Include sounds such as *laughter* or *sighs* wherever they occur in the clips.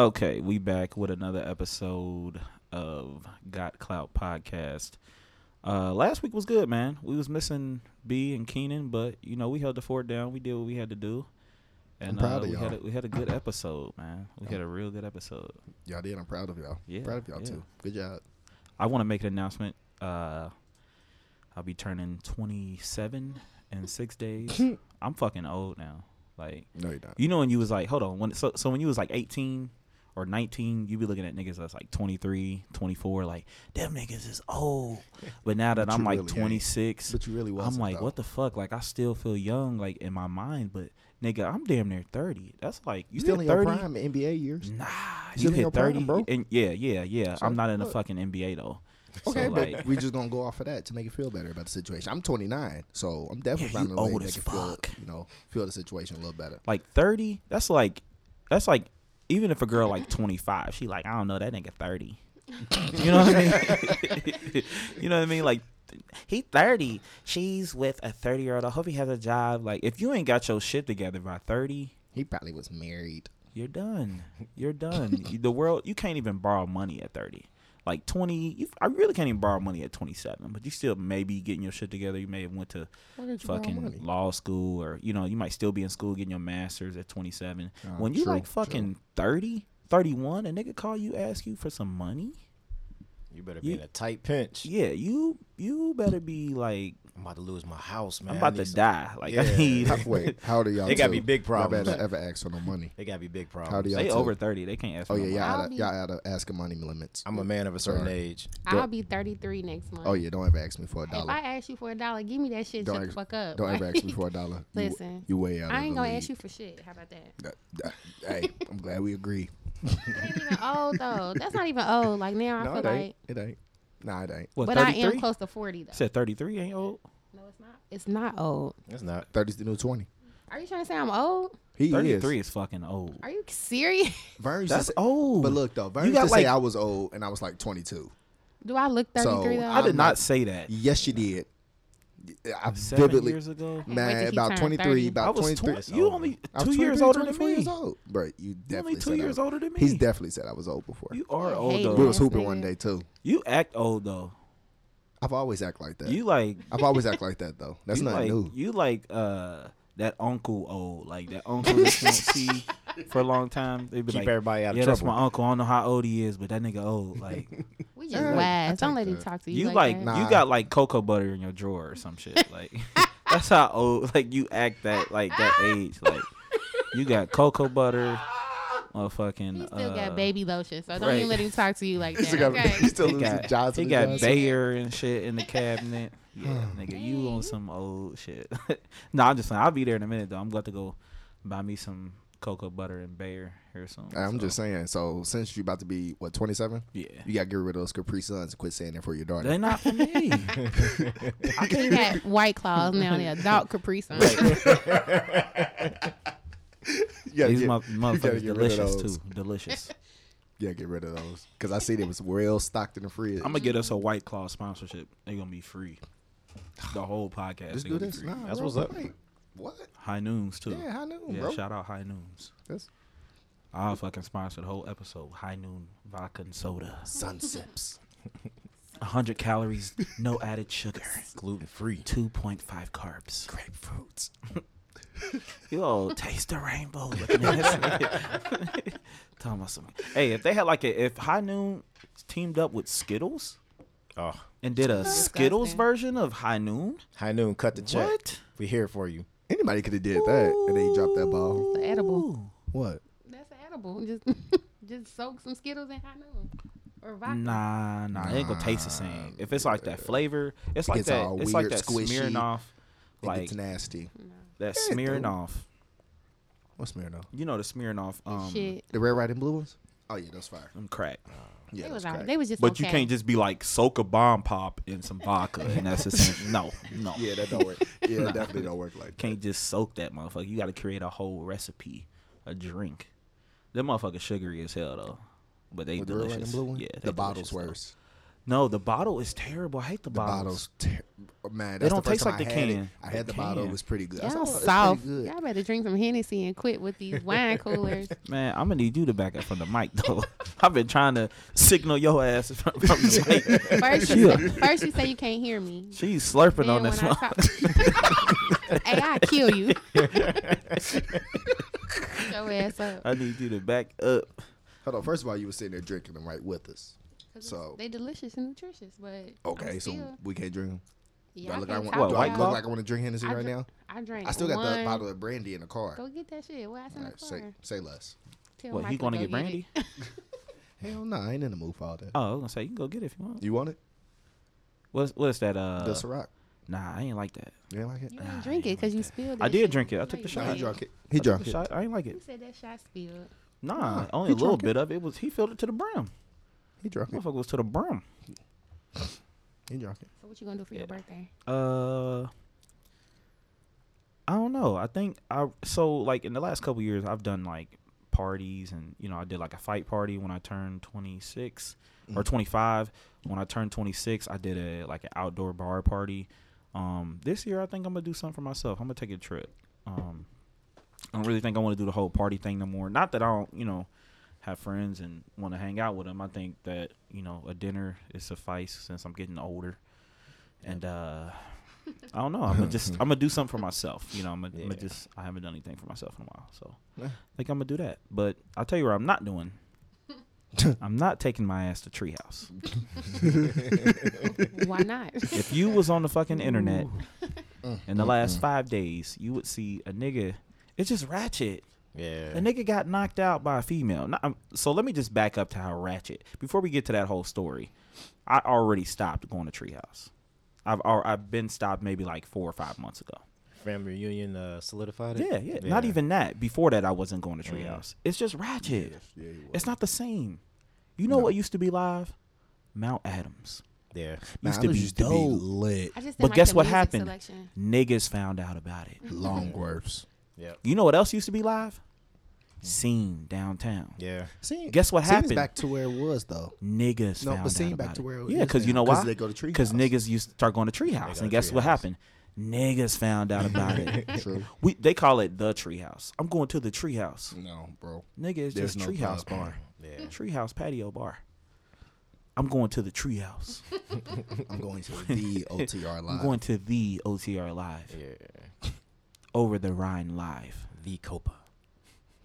Okay, we back with another episode of Got Clout Podcast. Uh, last week was good, man. We was missing B and Keenan, but you know we held the fort down. We did what we had to do, and proud uh, of we had y'all. a, we had a good episode, man. We had a real good episode. Y'all did. I'm proud of y'all. Yeah, proud of y'all yeah. too. Good job. I want to make an announcement. Uh, I'll be turning 27 in six days. *laughs* I'm fucking old now. Like No, you're not. You know when you was like, hold on, when so so when you was like 18 or 19, you be looking at niggas that's like 23, 24, like them niggas is old. *laughs* But now that But I'm like really ain't. 26, But you really. I'm like, what the fuck? Like I still feel young, like in my mind, but nigga, I'm damn near 30. That's like you still in your prime NBA years? Nah, Still you hit prime, 30, bro? and yeah, yeah, yeah. So I'm not in the fucking NBA though. *laughs* Okay, so, but like, we just gonna go off of that to make it feel better about the situation. I'm 29, so I'm definitely Yeah, you finding a way old to as make it feel, you know, feel the situation a little better. like 30 that's like that's like even if a girl like 25 she like i don't know that nigga 30 *laughs* you know what i mean? *laughs* You know what i mean? Like he 30 she's with a 30 year old i hope he has a job. Like if you ain't got your shit together by 30 He probably was married. you're done. You're done. *laughs* The world you can't even borrow money at 30 like 20 you, i really can't even borrow money at 27 but you still may be getting your shit together. You may have went to Why did you borrow fucking law school or you know you might still be in school getting your masters at 27 Oh, when you true, like fucking 30 31 a nigga call you ask you for some money You better You- be in a tight pinch. yeah you you better be like I'm about to lose my house, man. i'm about to some- die like i Yeah. need How- Wait, how old are y'all? They gotta be big Y'all problems. better ever ask for no money. They gotta be big problems. How do y'all they too? over 30 they can't ask oh, for Oh no yeah, money. y'all I'll out be- y'all out of asking money limits. I'm a man of a certain Sorry. age. I'll be 33 next month. Oh yeah, don't ever ask me for a dollar. If dollar. I ask you for a dollar, give me that shit. Don't shut the fuck up. Don't ever ask me for a *laughs* dollar. Listen, you way out. I of ain't the gonna league. ask you for shit. How about that? That- that- hey, I'm glad we agree. It ain't even old though. That's not even old. Like now, I feel it like, ain't. It ain't. Nah, it ain't. what but I am close to 40 though. said 33 ain't old No, it's not. It's not old. That's not. 30's the new 20. Are you trying to say I'm old? He 33 is. is fucking old Are you serious? Vern used to that's say- old But look though, Vern You used to got, say I was old and I was like 22. Do I look 33 So, though? i did not not- say that Yes, you did. I seven vividly, years ago Can't man, he about turn 23, 30. i about was 23. 20 you only I was two years 23, older than 24 me years old. Bro, you you definitely only two said years I, older than me He's definitely said I was old before. you are old hate though we was hooping one day too. you act old though I've always act like that. you like I've always act like that though. That's you nothing like, new. You like uh that uncle old, like that uncle that you don't *laughs* see for a long time. They be Keep like, everybody out of yeah, that's my uncle. I don't know how old he is, but that nigga old. Like *laughs* we just Yeah, I. Don't take let him talk to you. you like, like. Nah. you got like cocoa butter in your drawer or some shit. *laughs* Like *laughs* that's how old. Like you act that like that age. Like you got cocoa butter, motherfucking. He still uh, got baby lotion, so don't right. even let him talk to you like He that. still got, okay? he still He loses got, Johnson he and got Johnson. Bayer and shit in the cabinet. *sighs* Yeah, nigga, you on some old shit. no, I'm just saying. I'll be there in a minute though. I'm about to go buy me some cocoa butter and Bayer here soon. I'm so, just saying. So since you're about to be what 27, yeah. you got to get rid of those Capri Suns and quit saying that for your daughter. They're not for me. *laughs* He got white claws now. The adult Capri Sun. *laughs* You gotta These get, mo- motherfuckers get rid delicious too. Delicious. *laughs* Yeah, get rid of those because I see them was well stocked in the fridge. I'm gonna get us a White Claw sponsorship. They're gonna be free. The whole podcast. Just they do this. Nah, That's bro, what's up. wait. What? High noons too. Yeah, I know, Yeah, bro. shout out High Noons. That's I'll fucking sponsor the whole episode. High Noon vodka and soda. sun sips. *laughs* 100 calories, no added sugar, Gluten free. 2.5 carbs. Grapefruits. *laughs* Yo, taste the rainbow. Looking at this *laughs* nigga. Talking about some. Hey, if they had like a, if High Noon teamed up with Skittles Oh, and did a Skittles Disgusting. version of High Noon, high noon. Cut the check. what? We here for you. Anybody could have did that, and then he dropped that ball. It's edible. Ooh. What? That's edible. Just *laughs* just soak some Skittles in hot noon or vodka. Nah, nah, it ain't gonna taste the same. If it's like that flavor, it's like gets that. all It's like weird, that squishy. Smirnoff, It like gets nasty. that Yeah, smearing dude. off. What's Smirnoff? You know the Smirnoff. Um, Shit. The red, white, and blue ones. Oh yeah, that's fire. them crack. Uh, yeah, They was alright. crack. They was just But you can't just be like soak a bomb pop in some vodka and that's the *laughs* same. No, no. Yeah, that don't work. Yeah, that *laughs* definitely don't work like. Can't just soak that motherfucker. You got to create a whole recipe, a drink. Them motherfucker sugary as hell though, but they With the red, delicious. and blue one. Yeah, they the bottle's though. worse. No, the bottle is terrible. I hate the, The bottles. bottles, ter- man. They don't the taste like time the I had it. can. I had The the bottle. It was pretty good. Y'all said, "Oh, soft. pretty good." Y'all better drink some Hennessy and quit with these *laughs* wine coolers. Man, I'm gonna need you to back up from the mic though. *laughs* I've been trying to signal your ass *laughs* from, from the mic. First, you, first you say you can't hear me. She's slurping Then on this one. talk, hey, I kill you. Your ass up. I need you to back up. Hold on. First of all, you were sitting there drinking them right with us. 'Cause So- they delicious and nutritious, but Okay, I'm so still, we can't drink them. yeah, do I I look like, I want, What, do I look like I want to drink Hennessy I right dr- now? I drink. I still got one. the bottle of brandy in the car. Go get that shit. What's in All right, the say car? say less. Tell What, Mike he going to get brandy? it. *laughs* Hell no, I ain't in the mood for all that. Oh, I was gonna say you can go get it if you want. You want it? What's what's that? Uh, the Ciroc. Nah, I ain't like that. You ain't like it? You didn't drink it because you like that. spilled it. I did drink it. I took the No, shot. he drank it. He drunk The it. shot, I ain't like it. Who said that shot spilled? Nah, Nah, only a little drunk it. bit of it was. He filled it to the brim. He drunk it. Motherfucker was to the brim. He drunk it. So what you gonna do for your birthday? Uh, I don't know. I think I so like in the last couple years I've done like parties and you know I did like a fight party when I turned 26 or Mhm. 25. When I turned 26, I did a like an outdoor bar party. Um, this year I think I'm gonna do something for myself. I'm gonna take a trip. Um, I don't really think I want to do the whole party thing no more. Not that I don't, you know, have friends and want to hang out with them. I think that you know a dinner is suffice since I'm getting older, and uh, *laughs* I don't know. I'm gonna just I'm gonna do something for myself. You know, I'm gonna, I'm gonna just I haven't done anything for myself in a while, so Yeah. I think I'm gonna do that. But I'll tell you what I'm not doing. *laughs* I'm not taking my ass to Treehouse. *laughs* Why not? If you was on the fucking internet Mm, in the last five days, you would see a nigga. It's just ratchet. Yeah. A nigga got knocked out by a female. Not, um, so let me just back up to how ratchet. Before we get to that whole story, I already stopped going to Treehouse. I've I've been stopped maybe like four or five months ago. Family reunion uh, solidified it. Yeah, yeah, Not even that. Before that, I wasn't going to Mm. Treehouse. It's just ratchet. Yes, yeah. It's not the same. You know No. what used to be live? Mount Adams Yeah. Nah, used to be used to be lit. I just But like guess what happened? Selection. Niggas found out about it. Longworths. Yep. You know what else used to be live? Scene downtown. Yeah. See, Guess what Scene happened? back to where it was though. Niggas No, found but scene back to where it was. Yeah, because you know know 'cause why? they go to Because niggas used to start going to They Treehouse, go and to guess what Treehouse. happened? Niggas found out *laughs* about it. True. We they call it the Treehouse. I'm going to the Treehouse. No, bro. Nigga, it's There's just no Treehouse club. bar. Yeah. Treehouse patio bar. I'm going to the Treehouse. *laughs* I'm going to the OTR *laughs* live. I'm going to the OTR live Yeah. Over the Rhine live. The Copa.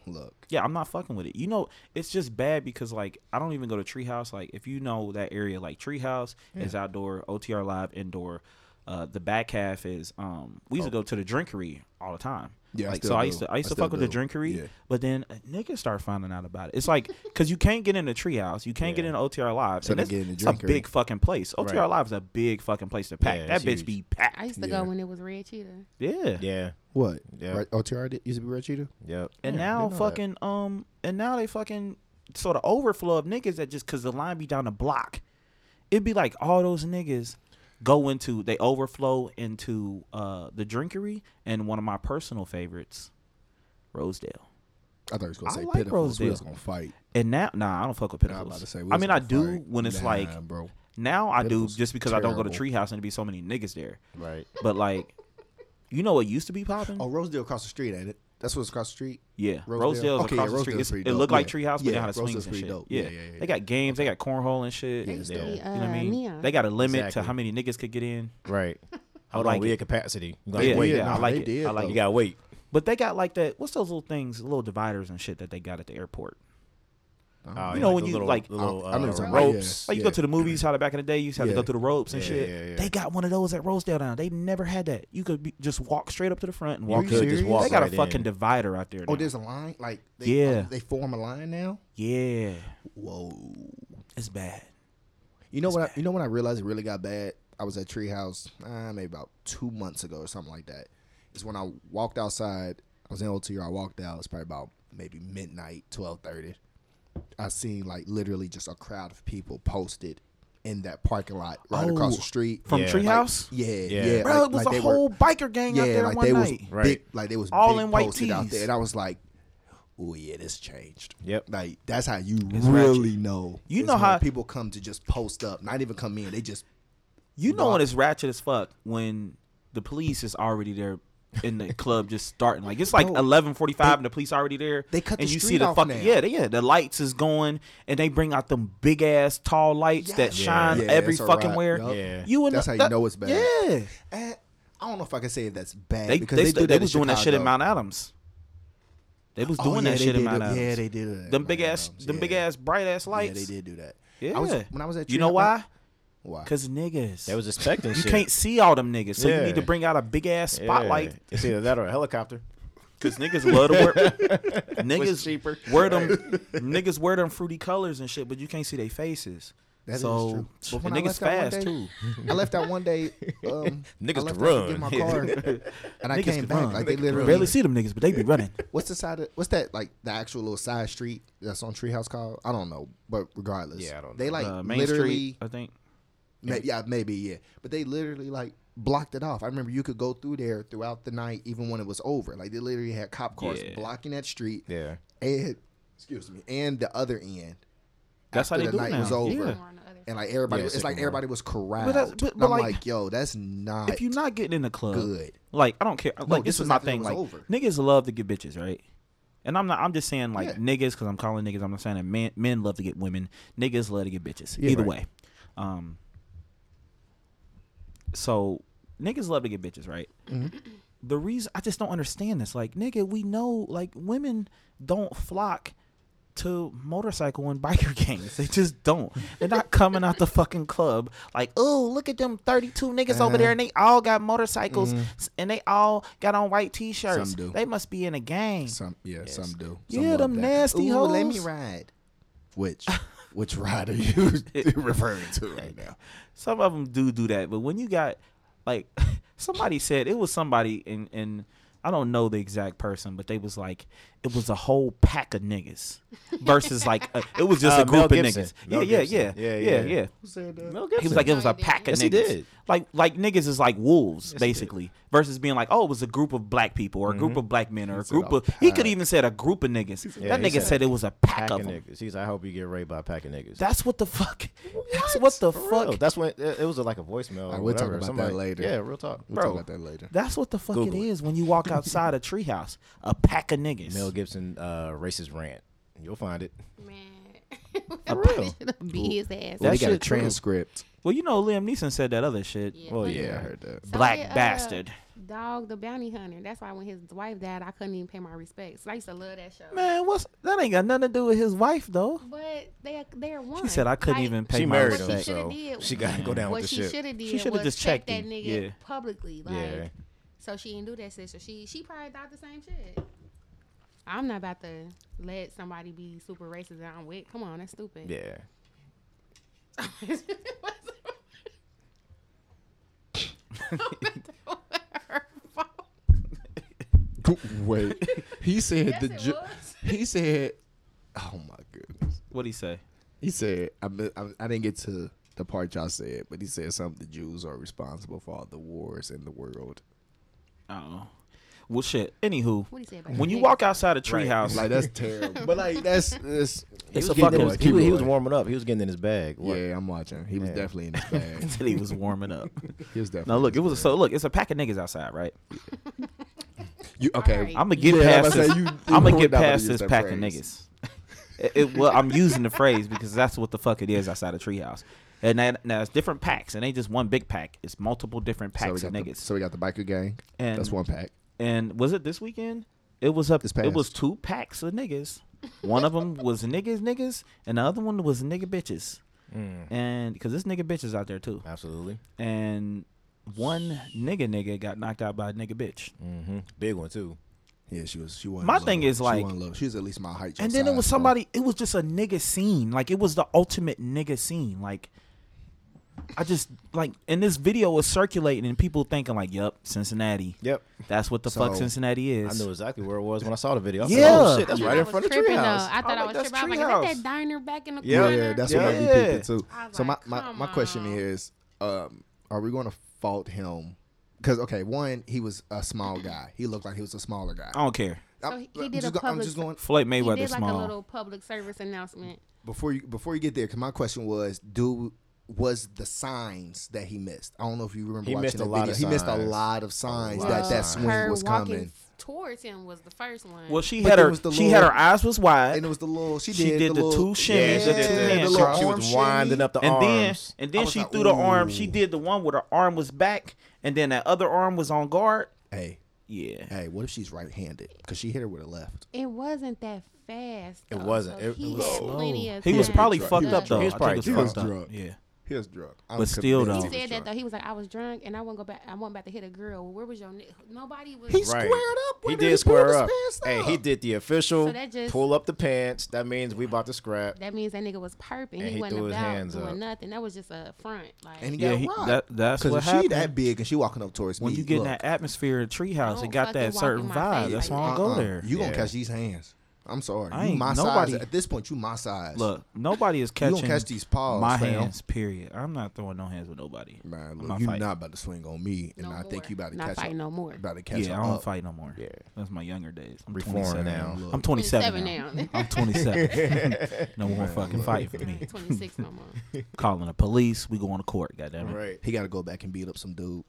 Look, Yeah, I'm not fucking with it. You know, it's just bad because like I don't even go to Treehouse. Like if you know that area, like Treehouse is outdoor, OTR live indoor. Uh, the back half is um we used to go to the drinkery all the time. Yeah, I like still so I used to I used I to still fuck with the drinkery, Yeah. but then uh, niggas start finding out about it. It's like because you can't get in the Treehouse, you can't get in OTR live. So and they that's, get in the it's a big fucking place. OTR Right. live is a big fucking place to pack. Yeah, that it's bitch huge. be packed. I used to Yeah. go when it was Red Cheetah. Yeah. Yeah. what? Yeah. Right, OTR did, used to be Red Cheetah. Yep. And Yeah, now didn't that. fucking um and now they fucking sort of overflow of niggas that just cause the line be down the block. It'd be like all those niggas go into they overflow into uh the drinkery and one of my personal favorites, Rosedale. I thought he was gonna I say like Pitiful. We Rosedale. was gonna fight. And now nah, I don't fuck with Nah, I'm about pitiful. to say, I mean I do fight. when it's Nah, like bro. now I do just because I don't go to treehouse and there be so many niggas there. Right. But like you know what used to be popping? Oh, Rosedale across the street, ain't it? That's what's across the street. Yeah, Rosedale? Rosedale's Okay, across yeah, the street. Rosedale's It's, it dope. looked like Treehouse, but Yeah, they had the Rosedale's swings and shit. dope. Yeah. Yeah, yeah, yeah, they got games, they got cornhole and shit. They Yeah, used yeah. You know what I uh, mean? neon. They got a limit to how many niggas could get in. Right. Hold like on. We it. at capacity. You Yeah, gotta wait. yeah, nah, I like it. did, I like though. You gotta wait. But they got like that. What's those little things, little dividers and shit that they got at the airport? Oh, You yeah, know when you, little- like- little, uh, you're ropes. Like you go to the movies, how the back in the day you used to have to go through the ropes and shit. They got one of those at Rosedale now. They never had that. You could be, just walk straight up to the front and walk. you could just walk They got right a fucking in. divider out there. Oh, there's a line. Like they, Yeah. they form a line now. yeah, Whoa. it's bad. You know It's what? I, you know when I realized it really got bad. I was at Treehouse uh, maybe about two months ago or something like that. It's when I walked outside. I was in OTR. I walked out. It's probably about maybe midnight, twelve thirty. I seen like literally just a crowd of people posted in that parking lot right across Oh, the street From Yeah. Treehouse, Yeah, Yeah. yeah. bro, like- it was like a they were- whole biker gang out yeah, there like one they night. was Right. big, like they was All big in white posted out there, and I was like, oh yeah, this changed. Yep. Like that's how you It's really ratchet. know. You know how- people come to just post up, not even come in. They just You know when it's ratchet as fuck when the police is already there in the club just starting. Like it's like eleven forty five and the police already there. they cut and the you see the fucking now. yeah, they, yeah, the lights is going and they bring out them big ass tall lights that Yes. shine Yeah, every fucking wrap. where. Yup. Yeah. You and That's how you that- know it's bad. Yeah, Eh, I don't know if I can say that's bad they because they, they, st- do they that in was doing that shit in Mount Adams. They was Oh, doing yeah, that shit in Mount do- Adams. Yeah, they did. that them in big Mount ass, Adams, them yeah. big ass bright ass lights. Yeah, they did do that. Yeah. I was, when I was at you know Tree- why? Why? Cause niggas. They was expecting you shit. can't see all them niggas, so you need to bring out a big ass Yeah. spotlight. It's either that or a helicopter. Cause niggas love to wear *laughs* niggas cheaper? wear them *laughs* niggas wear them fruity colors and shit, but you can't see their faces. That is so true. But when niggas left out one fast day- too. I left out one day. *laughs* Um, Niggas I left can out to run. get my car, and I Niggas came can back run. like They they literally. Barely see them niggas, but they be running. What's the side? Of, what's that like? The actual little side street that's on Treehouse called? I don't know, but regardless, Yeah, I don't They like uh, Main literally, Street, I think. May- yeah, maybe yeah, but they literally like blocked it off. I remember you could go through there throughout the night, even when it was over. Like they literally had cop cars Yeah. blocking that street, Yeah. and excuse me, and the other end. That's how after they the do night now. was over. Yeah. More on the other And like everybody, Yeah, it's like everybody was corralled. that's- but- And but I'm like, like, yo, that's not If you're not getting in the club, good. like I don't care. Like this this, is was my thing. Like over. niggas love to get bitches, right? And I'm not. I'm just saying like Yeah. niggas because I'm calling niggas. I'm not saying that men men love to get women. Niggas love to get bitches. Yeah, Either right. way. Um. So niggas love to get bitches, right? Mm-hmm. The reason I just don't understand this, like nigga, we know like women don't flock to motorcycle and biker *laughs* gangs. They just don't. They're not coming out the fucking club like, oh, look at them 32 niggas over there and they all got motorcycles s- and they all got on white t-shirts. Some do. They must be in a gang. Some yeah, Yes. some do. Yeah, Some love them that. nasty Ooh, Let me ride. Which which ride are *laughs* you *laughs* referring to right now? Some of them do do that, but when you got like *laughs* somebody said it was somebody in in I don't know the exact person, but they was like it was a whole pack of niggas versus like a, it was just Uh, a group Mel of Gibson. niggas. Mel yeah, Gibson. yeah, yeah, Yeah, yeah, yeah. yeah, Who said that? Mel He was like it was a pack of Yes, he niggas. did. Like like niggas is like wolves Yes, basically versus being like oh it was a group of black people or a group Mhm. of black men or a group a of he could even said a group of niggas. Yeah, that nigga said said it was a pack, Pack of of them. niggas. He's. I hope you get raped by a pack of niggas. That's what the fuck. That's what the For fuck. real. That's when it, it was like a voicemail. Alright, or we'll talk about Somebody, that later. Yeah, real talk. We'll Bro. talk about that later. That's what the fuck it it. is when you walk outside a treehouse. A pack of niggas. Mel Gibson uh, racist rant. You'll find it. Man. *laughs* For real. Beat his ass. That Well, they got a shit true. transcript. Well, you know Liam Neeson said that other shit. Yeah. Well, yeah. Yeah, I heard that. So Black did, uh, bastard. Dog the bounty hunter. That's why when his wife died, I couldn't even pay my respects. I used to love that show. Man, what's that? Ain't got nothing to do with his wife though. But they they're one. She said I couldn't Like, even pay She my married What him, she respect. shoulda so did- she got to go down What with the she ship. should have did She shoulda was just check checked that him. nigga Yeah. publicly. Like, Yeah. So she didn't do that shit. So she she probably thought the same shit. I'm not about to let somebody be super racist that I'm with. Come on, that's stupid. Yeah. *laughs* Wait, he said Yes, the. it Ju- he said, "Oh my goodness." What'd he say? He said, I, mi- I, I didn't get to the part y'all said, but he said something the Jews are responsible for all the wars in the world. Oh, well, shit. Anywho, What he say about when you walk outside a treehouse, Like that's *laughs* terrible. But like that's that's He It's was, a fucking- in he, was- he was warming up. He was getting in his bag. What? yeah, I'm watching. He was Yeah. definitely in his *laughs* bag. until he was warming up. *laughs* He was definitely. Now look, in it was his so look, it's a pack of niggas outside, right? You okay? Alright. I'm gonna get Yeah, I past about this. to say, you- you I'm gonna get not wanna past use this that pack phrase. of niggas. It, it- well, I'm using the phrase because that's what the fuck it is outside a treehouse. And that, now it's different packs, and ain't just one big pack. It's multiple different So we packs got of the, niggas. so we got the biker gang. and That's one pack. And was it this weekend? It was up. This It was two packs of niggas. One of them was niggas, niggas, and the other one was nigga bitches. Mm, And because this nigga bitches out there too. absolutely. And one nigga nigga got knocked out by a nigga bitch. Mm-hmm. Big one too. Yeah, she was. She wasn't. My low. thing is, like- wasn't low. she was at least my height. And your then it was size, so- somebody. It was just a nigga scene. Like it was the ultimate nigga scene. Like I just like, and this video was circulating, and people thinking like, "Yep, Cincinnati. Yep. That's what the fuck Cincinnati is." I is." knew exactly where it was when I saw the video. I Yeah. Said, oh shit, that's You right in I front of was tripping, though. treehouse. I thought I'm I was that's tripping. I was like, is Treehouse. that diner back in the Yeah. corner? Yeah, that's Yeah. what made me Yeah. peep too. I So my, my, my question is, um, are we going to fault him? Because okay, one, he was a small guy. He looked like he was a smaller guy. I don't care. So I'm, he- he I'm did just a go- I'm just going Floyd He Mayweather did like small. a little public service announcement. before you before you get there. Cause my question was, do was the signs that he missed? I don't know if you remember He watching missed the a lot video. of he missed a lot of signs lot that of that signs. swing her was walking coming. towards him was the first one. Well, she But had her. was the she had her eyes was wide, And it was the little. She, She did, did the little, two shimmies, the two the hands. little She arm was winding up the and then arms. and then she like, threw the arm. She did the one where her arm was back, and then that other arm was on guard. Hey, Yeah, hey, what if she's right-handed? Because she hit her with her left. it wasn't that fast. It wasn't. so It- he it was had slow. plenty of he was probably to fucked up though. He was probably he drunk. was fucked up. drunk. Yeah, He was drunk. I'm But still, convinced though. He he was said that though. He was like, I was drunk and I wouldn't go back. I wasn't about to hit a girl. Well, where was your? Ni-? Nobody was. He Right. squared up. He with did pulled square his up. Hey, he did the official So that just- pull up the pants. That means we about to scrap. that means that nigga was perping. And He, he wasn't threw his about hands doing up. nothing. That was just a front. Like And he yeah. got He, robbed. that that's Because what if she that big and she walking up towards when me, you get in that atmosphere of treehouse, Don't it got that certain vibe. That's why I that. go uh-uh, there. You gonna catch these hands? I'm sorry. I you ain't- my nobody- size. At this point, you my size. Look, nobody is catching. you catching gonna catch these paws, my fam. hands. Period. I'm not throwing no hands with nobody. Man, I'm look, not you fighting. not about to swing on me, and no I think you about to not catch fight up. no more. About to catch Yeah, I don't fight no more. Yeah. That's my younger days. I'm Reforming 27 now. Look, I'm *laughs* 27 27 now. now. I'm 27. *laughs* *laughs* no more fucking fighting for me. 26 no more. Calling the police. We going to court. Goddamn it. Right. He got to go back and beat up some dude.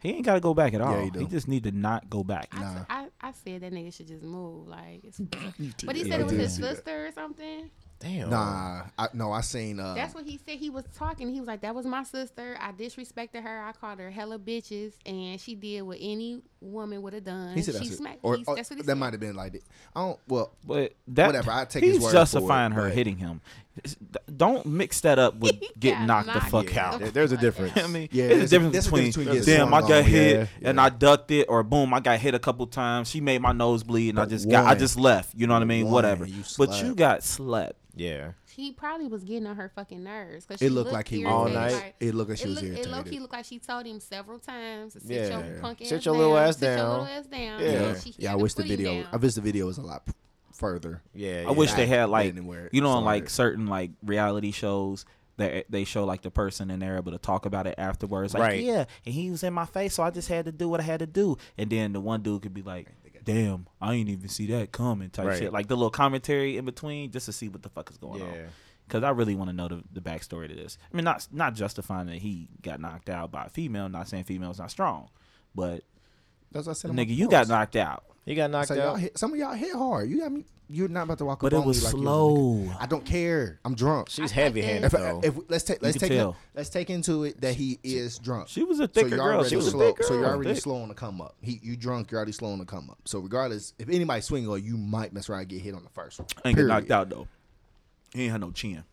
He ain't got to go back at all. Yeah, he he, just need to not go back. I, Nah. s- I, I said that nigga should just move. Like, it's, *laughs* but he Yeah, said it was his did see that. sister or something. Damn. Nah, I, no, I seen. Uh, That's what he said. He was talking. He was like, "That was my sister. I disrespected her. I called her hella bitches, and she did what any woman would have done. he said that's it. smacked. Or, or oh, that's what he that might have been like. that. I don't. Well, But that Whatever, I take he's his word for it, justifying her hitting him. Don't mix that up with *laughs* He getting got knocked the fuck out. out. There- There's a difference. I mean, Yeah, there's a there's a- difference there's a between difference between damn, I got on, hit yeah, and yeah. I ducked it, or boom, I got hit a couple times. She made my nose bleed, and I But just got, I just left. You know what I mean? one, Whatever. you But you got slept. Yeah. He probably was getting on her fucking nerves because it looked like he All night? Like, It looked like it, she was look, it irritated. low key looked like she told him several times to sit Yeah. your punk ass Sit your down. little ass sit Your little ass down. Yeah. Yeah, she yeah. I wish the video. I wish the video was a lot further. Yeah. I wish yeah. they had Back like then you know, on like certain like reality shows that they show like the person and they're able to talk about it afterwards. Like, Right. yeah, and he was in my face, so I just had to do what I had to do. And then the one dude could be like, "Damn, I ain't even see that coming," type Right. shit. Like the little commentary in between, just to see what the fuck is going on. Because I really want to know the, the backstory to this. I mean, not not justifying that he got knocked out by a female. Not saying female's not strong, but That's what I said. in nigga, you got knocked out. He got knocked said, y'all out. hit, some of y'all hit hard. You got me. You're not about to walk But up it on was me like you slow. nigga. I don't care. I'm drunk. She's heavy handed If, though. if let's take let's take in- let's take into it that he is drunk. She was a So thicker you're girl. She was a slow. big girl. So you're already Thick. slow on the come up. He you drunk. You're already slow on the come up. So regardless, if anybody swing on you, you might mess around and get hit on the first one. ain't get knocked out though. He ain't had no chin.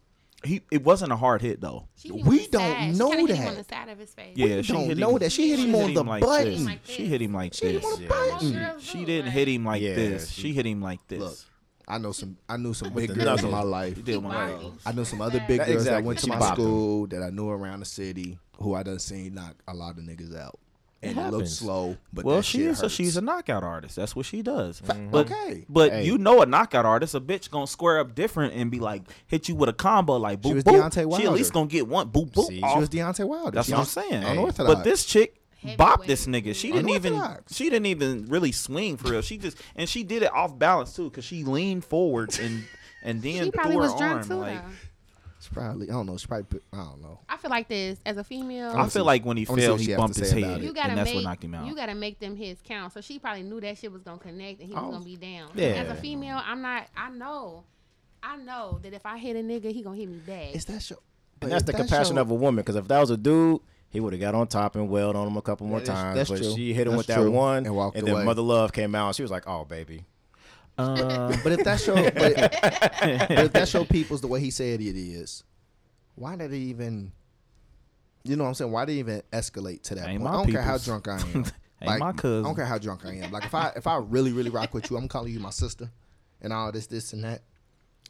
He it wasn't a hard hit though. She hit him We don't side. She know kinda hit him that. on the side of his face. Yeah, We she don't hit know him, that. She hit him hit on the like button. This. She hit him like She this. on Yeah. button. She didn't hit him like Yeah, this. she- She hit him like this. Look, I know some. I knew some big the girls in my life. She did one Right. I know some other big That- girls that went to She my bopped 'em. school that I knew around the city who I done seen knock a lot of niggas out. And it, looked happens. slow, but well, that she shit is. A, she's a knockout artist. That's what she does. Fa- But okay. but Hey. you know a knockout artist, a bitch gonna square up different and be like hit you with a combo like boop was boop. Deontay She at least gonna get one boop boop. See? She off. She was Deontay Wilder. That's She what I'm was saying. Unorthodox. But this chick bopped this nigga. She didn't even Unorthodox. she didn't even really swing for real. She just and she did it off balance too because she leaned forward and and then She probably threw her was drunk too. like. though. She probably, I don't know. She probably, put, I don't know. I feel like this as a female. I feel like when he I wanna see fell, what she he has to bumped his say about head, it. you gotta and that's make what knocked him out. you gotta make them his count. So she probably knew that shit was gonna connect and he was Oh. gonna be down. Yeah. As a female, I'm not. I know. I know that if I hit a nigga, he gonna hit me back. Is that show? and that's the compassion of a woman. Because if that was a dude, he would have got on top and wailed on him a couple more That is- times. that's but true. she hit him That's with that true. one, And walked then away. Mother Love came out. and She was like, "Oh, baby." Uh, But if that *laughs* show, but, but if that show people's the way he said it is, why did it even? You know what I'm saying? Why did it even escalate to that Ain't point? I don't care how drunk I *laughs* am. Ain't my cousin. I don't care how drunk I am. Like if I if I really really rock with you, I'm calling you my sister, and all this this and that.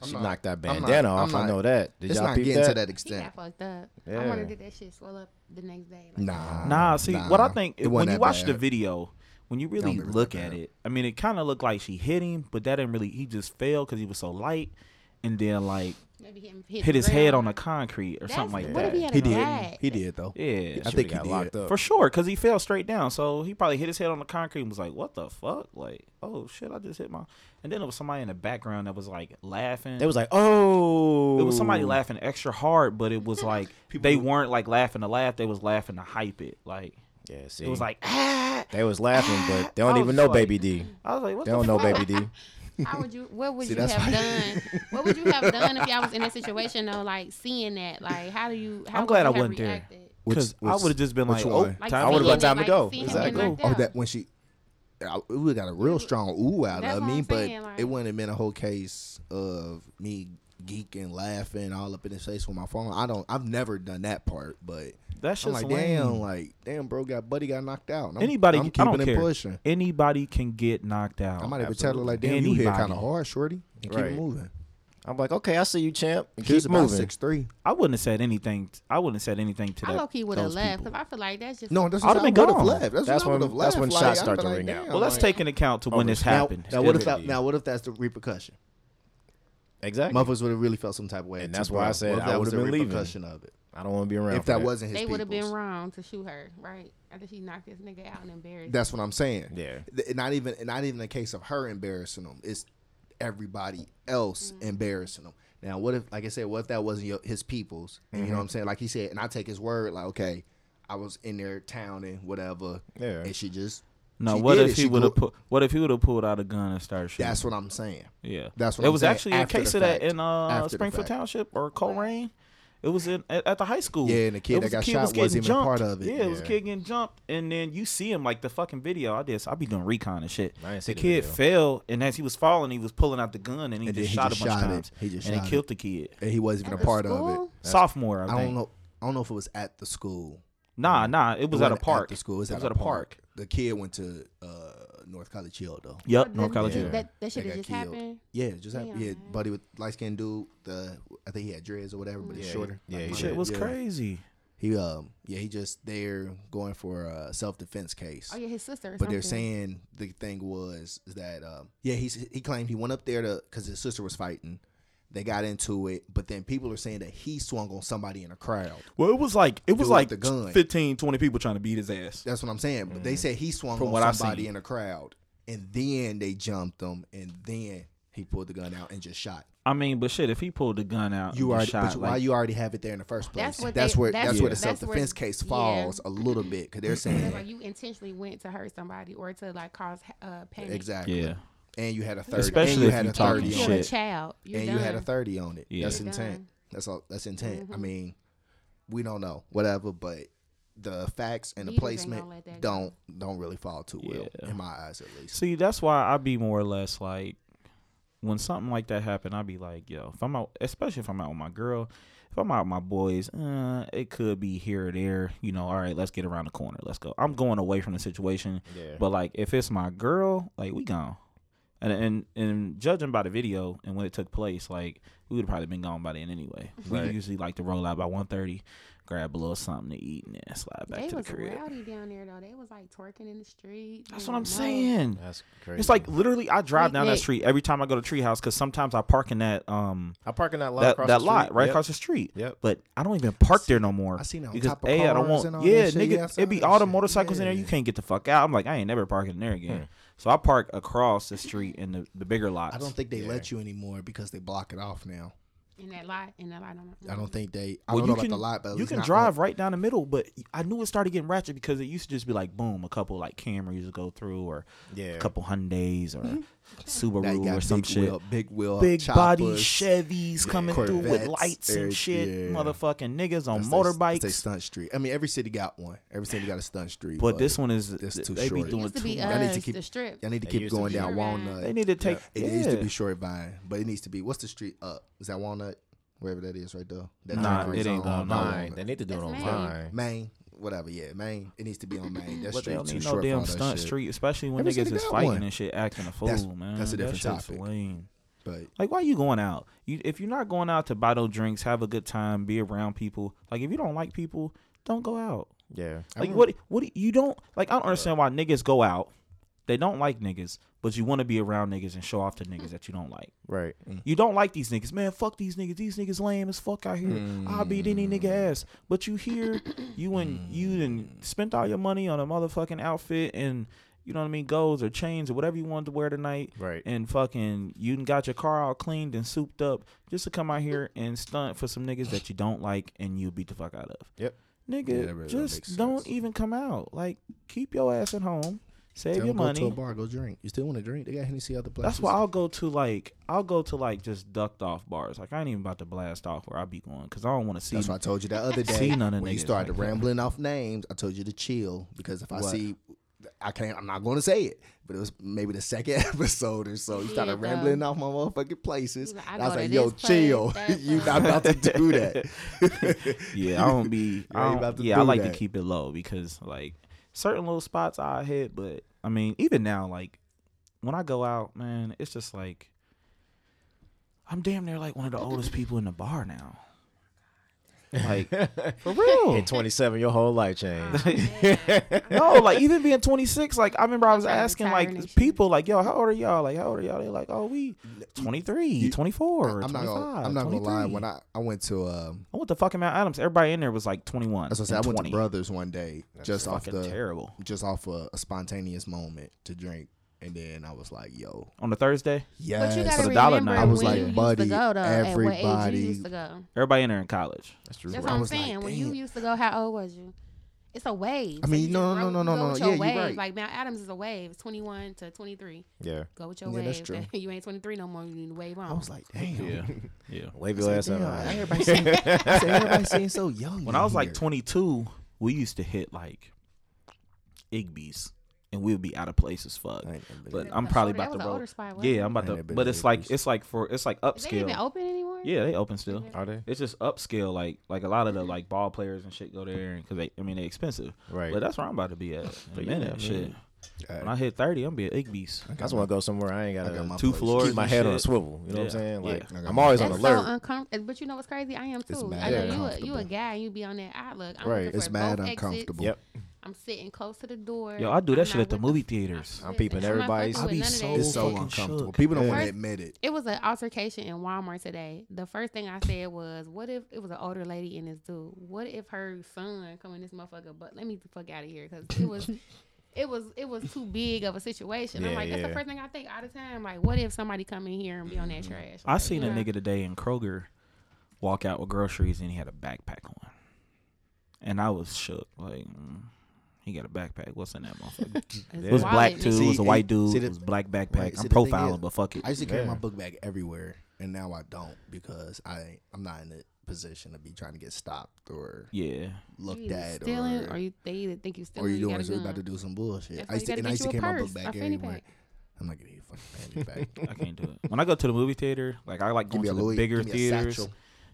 I'm She not- knocked that bandana not- off. I'm I know that. Did it's y'all not getting that? to that he extent. got fucked up. I Yeah. wanted to get that shit swell up the next day. Like, Nah, oh. Nah, see nah. what I think It when you that watch the video, when you really look at bad. it, I mean, it kind of looked like she hit him, but that didn't really. He just fell because he was so light, and then like Maybe him hit, hit his head on the concrete or That's- something like what that. if he had He a did. flag? He did though. yeah, I think he got did. locked up. for sure, because he fell straight down. So he probably hit his head on the concrete and was like, "What the fuck?" Like, "Oh shit, I just hit my." And then there was somebody in the background that was like laughing. It was like, oh, It was somebody laughing extra hard, but it was like *laughs* they weren't like laughing to laugh. They was laughing to hype it. Like Yeah, see, it was like ah. they was laughing, but they don't even know like- Baby D. I was like, what They the don't know? Baby D. *laughs* How would you? What would See, you have done? *laughs* What would you have done if y'all was in that situation though? Like seeing that, like how do you? How I'm glad you I wasn't there. Because I would have just been like, oh, one? Like time I would've to been go. time to like, go. seeing him Exactly. get knocked Oh, that when she, I, we got a real strong ooh out That's of me, I'm but saying, like- it wouldn't have been a whole case of me geeking, laughing, all up in his face with my phone. I don't. I've never done that part, but That's I'm just like, lame. damn, like, damn, bro, got buddy got knocked out. I'm, Anybody, I'm I keeping don't care. pushing. Anybody can get knocked out. I might even tell her like, damn, Anybody. you hit kind of hard, shorty, and keep Right. it moving. I'm like, okay, I see you, champ. And She's keep about moving. six three. I wouldn't have said anything. I wouldn't have said anything to I that. low would have those left because I feel like that's just No, that's I'd what have I been would have gone. left. That's, That's what when- would that's when like, shots I'd start to ring out. Well, let's like- take into account to when this happened. Now what if. Now what if that's the repercussion? Exactly. Motherfuckers would have really felt some type of way. And that's why. I said What I that would've been leaving. repercussion of it. I don't want to be around. If for that wasn't his they would have been wrong to shoot her, right? After she knocked this nigga out and embarrassed. That's what I'm saying. Yeah. Th- Not even not even a case of her embarrassing them. It's everybody else Mm. embarrassing them. Now, what if, like I said, what if that wasn't your, his people's? And Mm-hmm. you know what I'm saying? Like he said, and I take his word. Like, okay, I was in their town and whatever, Yeah. and she just. No, she what if he would have grew- put? What if he would have pulled out a gun and started shooting? That's what I'm saying. yeah. That's what it I'm was saying, actually a case the of that in uh, After the Springfield fact. Township or Colerain. It was in at, at the high school. Yeah, and the kid It that was a got kid shot was getting wasn't even jumped. part of it. Yeah, it was a Yeah. kid getting jumped, and then you see him like the fucking video. I did. I be doing recon and shit. I didn't see the the kid video. fell, and as he was falling, he was pulling out the gun, and he And just then he shot just a bunch shot of it. times. He just and shot he it. killed the kid. And he wasn't At even a the part of it. school? Sophomore, I, I think. don't know. I don't know if it was at the school. Nah, nah. It was at a wasn't park. the school. It was, It at, a park. Park. The kid went to uh, North College Hill though. Yep, Oh, North that- College. Yeah. Hill. That that shit They had got just killed. happened. Yeah, just happened. Yeah, buddy with light skinned dude. The I think he had dreads or whatever, but he's Yeah, shorter. yeah, he Like, Shit did. was yeah. crazy. He um yeah he just there going for a self defense case. Oh yeah, his sister. Or But they're saying the thing was is that um yeah he he claimed he went up there to because his sister was fighting. They got into it, but then people are saying that he swung on somebody in a crowd. Well, it was like it was Dude with like the gun. 15, 20 people trying to beat his ass. That's what I'm saying. But they said he swung Mm. From on what I somebody seen. in a crowd, and then they jumped him, and then he pulled the gun out and just shot. I mean, but shit, if he pulled the gun out, You and already, just shot, but why like, you already have it there in the first place? That's what that's they- where that's- that's where the that's self defense where- case yeah. falls a little bit because they're saying like you intentionally went to hurt somebody or to like cause uh, panic. exactly. Yeah. And you had a thirty. Especially and you if had you a talking thirty you on killed it. shit. child. You're and done. you had a thirty on it. Yeah. That's You're intent. done. That's all. That's intent. I Mhm. mean, we don't know, whatever, but the facts and the Leaders ain't placement gonna let that go. don't don't really fall too well Yeah. in my eyes, at least. See, that's why I be more or less like when something like that happen, I be like, yo, if I'm out, especially if I'm out with my girl, if I'm out with my boys, uh, it could be here or there. You know, all right, let's get around the corner, let's go. I'm going away from the situation, Yeah. but like if it's my girl, like we gone. And and and judging by the video and when it took place, like we would have probably been gone by then anyway. We usually like to roll out by 1.30, grab a little something to eat, and then slide back They to the crib. They was rowdy down there though. They was like twerking in the street. That's what I'm the most. saying. That's crazy. It's like literally, I drive down that street every time I go to Treehouse because sometimes I park in that um I park in that lot that, across that the lot street. right Yep. across the street. Yep. But I don't even park there no more. I seen it on because top of a I don't cars want and all yeah that shit. nigga Yeah, I saw it be all the shit. motorcycles in there. You can't get the fuck out. I'm like I ain't never parking there again. Hmm. So I park across the street in the, the bigger lots. I don't think they Yeah. let you anymore because they block it off now. In that lot. In that lot. On I don't think they. I Well, don't you know can about the lot, but you can drive on- right down the middle, but I knew it started getting ratchet because it used to just be like boom, a couple like Camrys would go through or Yeah. a couple Hyundais or Now you Subaru got or some big shit. Wheel, big wheel, big body choppers. Chevys coming through with lights and shit. yeah. Motherfucking niggas on That's they- motorbikes. That's they stunt street. I mean, every city got one. Every city got a stunt street. but this one is it's too they be short. doing used to too be much. Y'all need to keep- the strip. Y'all need to They keep used to going down Right. Walnut. They need to take. It yeah. needs to be short vine, but it needs to be. What's the street up? Is that Walnut? Wherever that is, right there. That Nah, it ain't zone. going Vine. Walnut. They need to do it on Main. Vine. Main, whatever. Yeah, Main. It needs to be on Main. That But they street don't too need no short for damn stunt street, especially when Every niggas is fighting one. and shit, acting a fool, That's- man. that's a different shit's topic. lame. But Like, why you going out? You if you're not going out to buy no drinks, have a good time, be around people. Like, if you don't like people, don't go out. Yeah. Like, what? What? You don't like? I don't understand why niggas go out they don't like niggas, but you want to be around niggas and show off to niggas that you don't like. Right. You don't like these niggas, man. Fuck these niggas. These niggas lame as fuck out here. I'll beat any nigga ass. But you here, you and you and spent all your money on a motherfucking outfit and you know what I mean, goals or chains or whatever you wanted to wear tonight. Right. And fucking you got your car all cleaned and souped up just to come out here and stunt for some niggas that you don't like and you beat the fuck out of. Yep. Nigga, Yeah, really just don't even come out. Like, keep your ass at home. Save Tell your them go to a money. bar, go drink. You still want to drink? They got Hennessy other places. That's why I'll go to like I'll go to like just ducked off bars. Like I ain't even about to blast off where I be going because I don't want to see. That's why I told you that other day See none of when you started like that. rambling off names. I told you to chill because if I What? see, I can't. I'm not going to say it, but it was maybe the second *laughs* episode or so. You started Yeah, rambling off my motherfucking places. I and I was like, "Yo, chill. that *laughs* you not about to do that." *laughs* yeah, I don't be. I don't- about to yeah, I like that. to keep it low because like certain little spots I hit, but I mean even now like when I go out, man, it's just like I'm damn near like one of the oldest people in the bar now. Like *laughs* for real. In 27, your whole life changed. *laughs* no, like even being 26, like I remember I was asking like people like, yo, how old are y'all? Like, how old are y'all? They're like, oh, we 23, 24, I'm not 25, gonna. I'm not gonna lie. When I I went to um, I went to fucking Mount Adams. Everybody in there was like 21. as I said, I went 20. to Brothers one day just off the terrible. just off a, a spontaneous moment to drink, and then I was like, "Yo, On the Thursday, yes." But you For gotta the dollar night. I was like, buddy, to go though. At age everybody- you used to go? everybody in there in college. That's true. That's I what I'm was like, saying. when you used to go, how old was you? It's a wave. I mean, you no, just no, no, no, no, yeah, your you're right. Like Mount Adams is a wave. It's 21 to 23. Yeah. Go with your Yeah, wave. that's true. *laughs* you ain't 23 no more. You need to wave on. I was like, "Damn." yeah. *laughs* Wave your ass up. Everybody, seem, *laughs* everybody seems so young. When I was like 22, we used to hit like Igby's, and we would be out of place as fuck. I ain't never been But. I'm probably about to roll. older spot, wasn't Yeah. I'm about to. ain't never been But it's like it's like for it's like Is they even open anymore? Yeah, they open still. Are they? It's just upscale. Like like a lot of the like ball players and shit go there because they I mean they expensive. Right. But that's where I'm about to be at *laughs* in a minute. Shit. All When. I hit 30, I'm gonna be at Igby's. I just want to go somewhere I ain't I got got my Two place. floors. keep my and head on a swivel. You know what I'm saying? Yeah. Like I got I'm always place. on That's alert. so uncomfortable. But you know what's crazy? I am too. mad I know you a, you a guy and you be on that outlook. I'm Right. It's for mad both exits. uncomfortable. Yep. I'm sitting close to the door. Yo, I do that I'm shit at the movie f- theaters. I'm peeping Listen, I'm everybody's- fucking I be with none of so that. It's so uncomfortable. shook. People don't want to admit it. It was an altercation in Walmart today. The first thing I said was, "What if it was an older lady and this dude? What if her son come in this motherfucker? But let me the fuck out of here because it was, *laughs* it was, it was too big of a situation. I'm like, that's yeah. the first thing I think all the time. Like, what if somebody come in here and be on that trash? I seen a know? nigga today in Kroger walk out with groceries and he had a backpack on, and I was shook. Like, mm, he got a backpack. What's in that motherfucker? *laughs* It was black too. See, it was a white dude. see the- it was black backpack. right, I'm see, the thing profiling, is, but fuck it. I used to carry Yeah. my book bag everywhere, and now I don't because I ain't- I'm not in a position to be trying to get stopped or yeah, You looked either at stealing, or or you they think you or stealing, you you doing got so you about to do some bullshit. That's I used to, and I used to carry my book bag everywhere. pack. I'm not getting a fucking fanny *laughs* pack. I can't do it. When I go to the movie theater, like I like going to a the Louis, bigger give me a theaters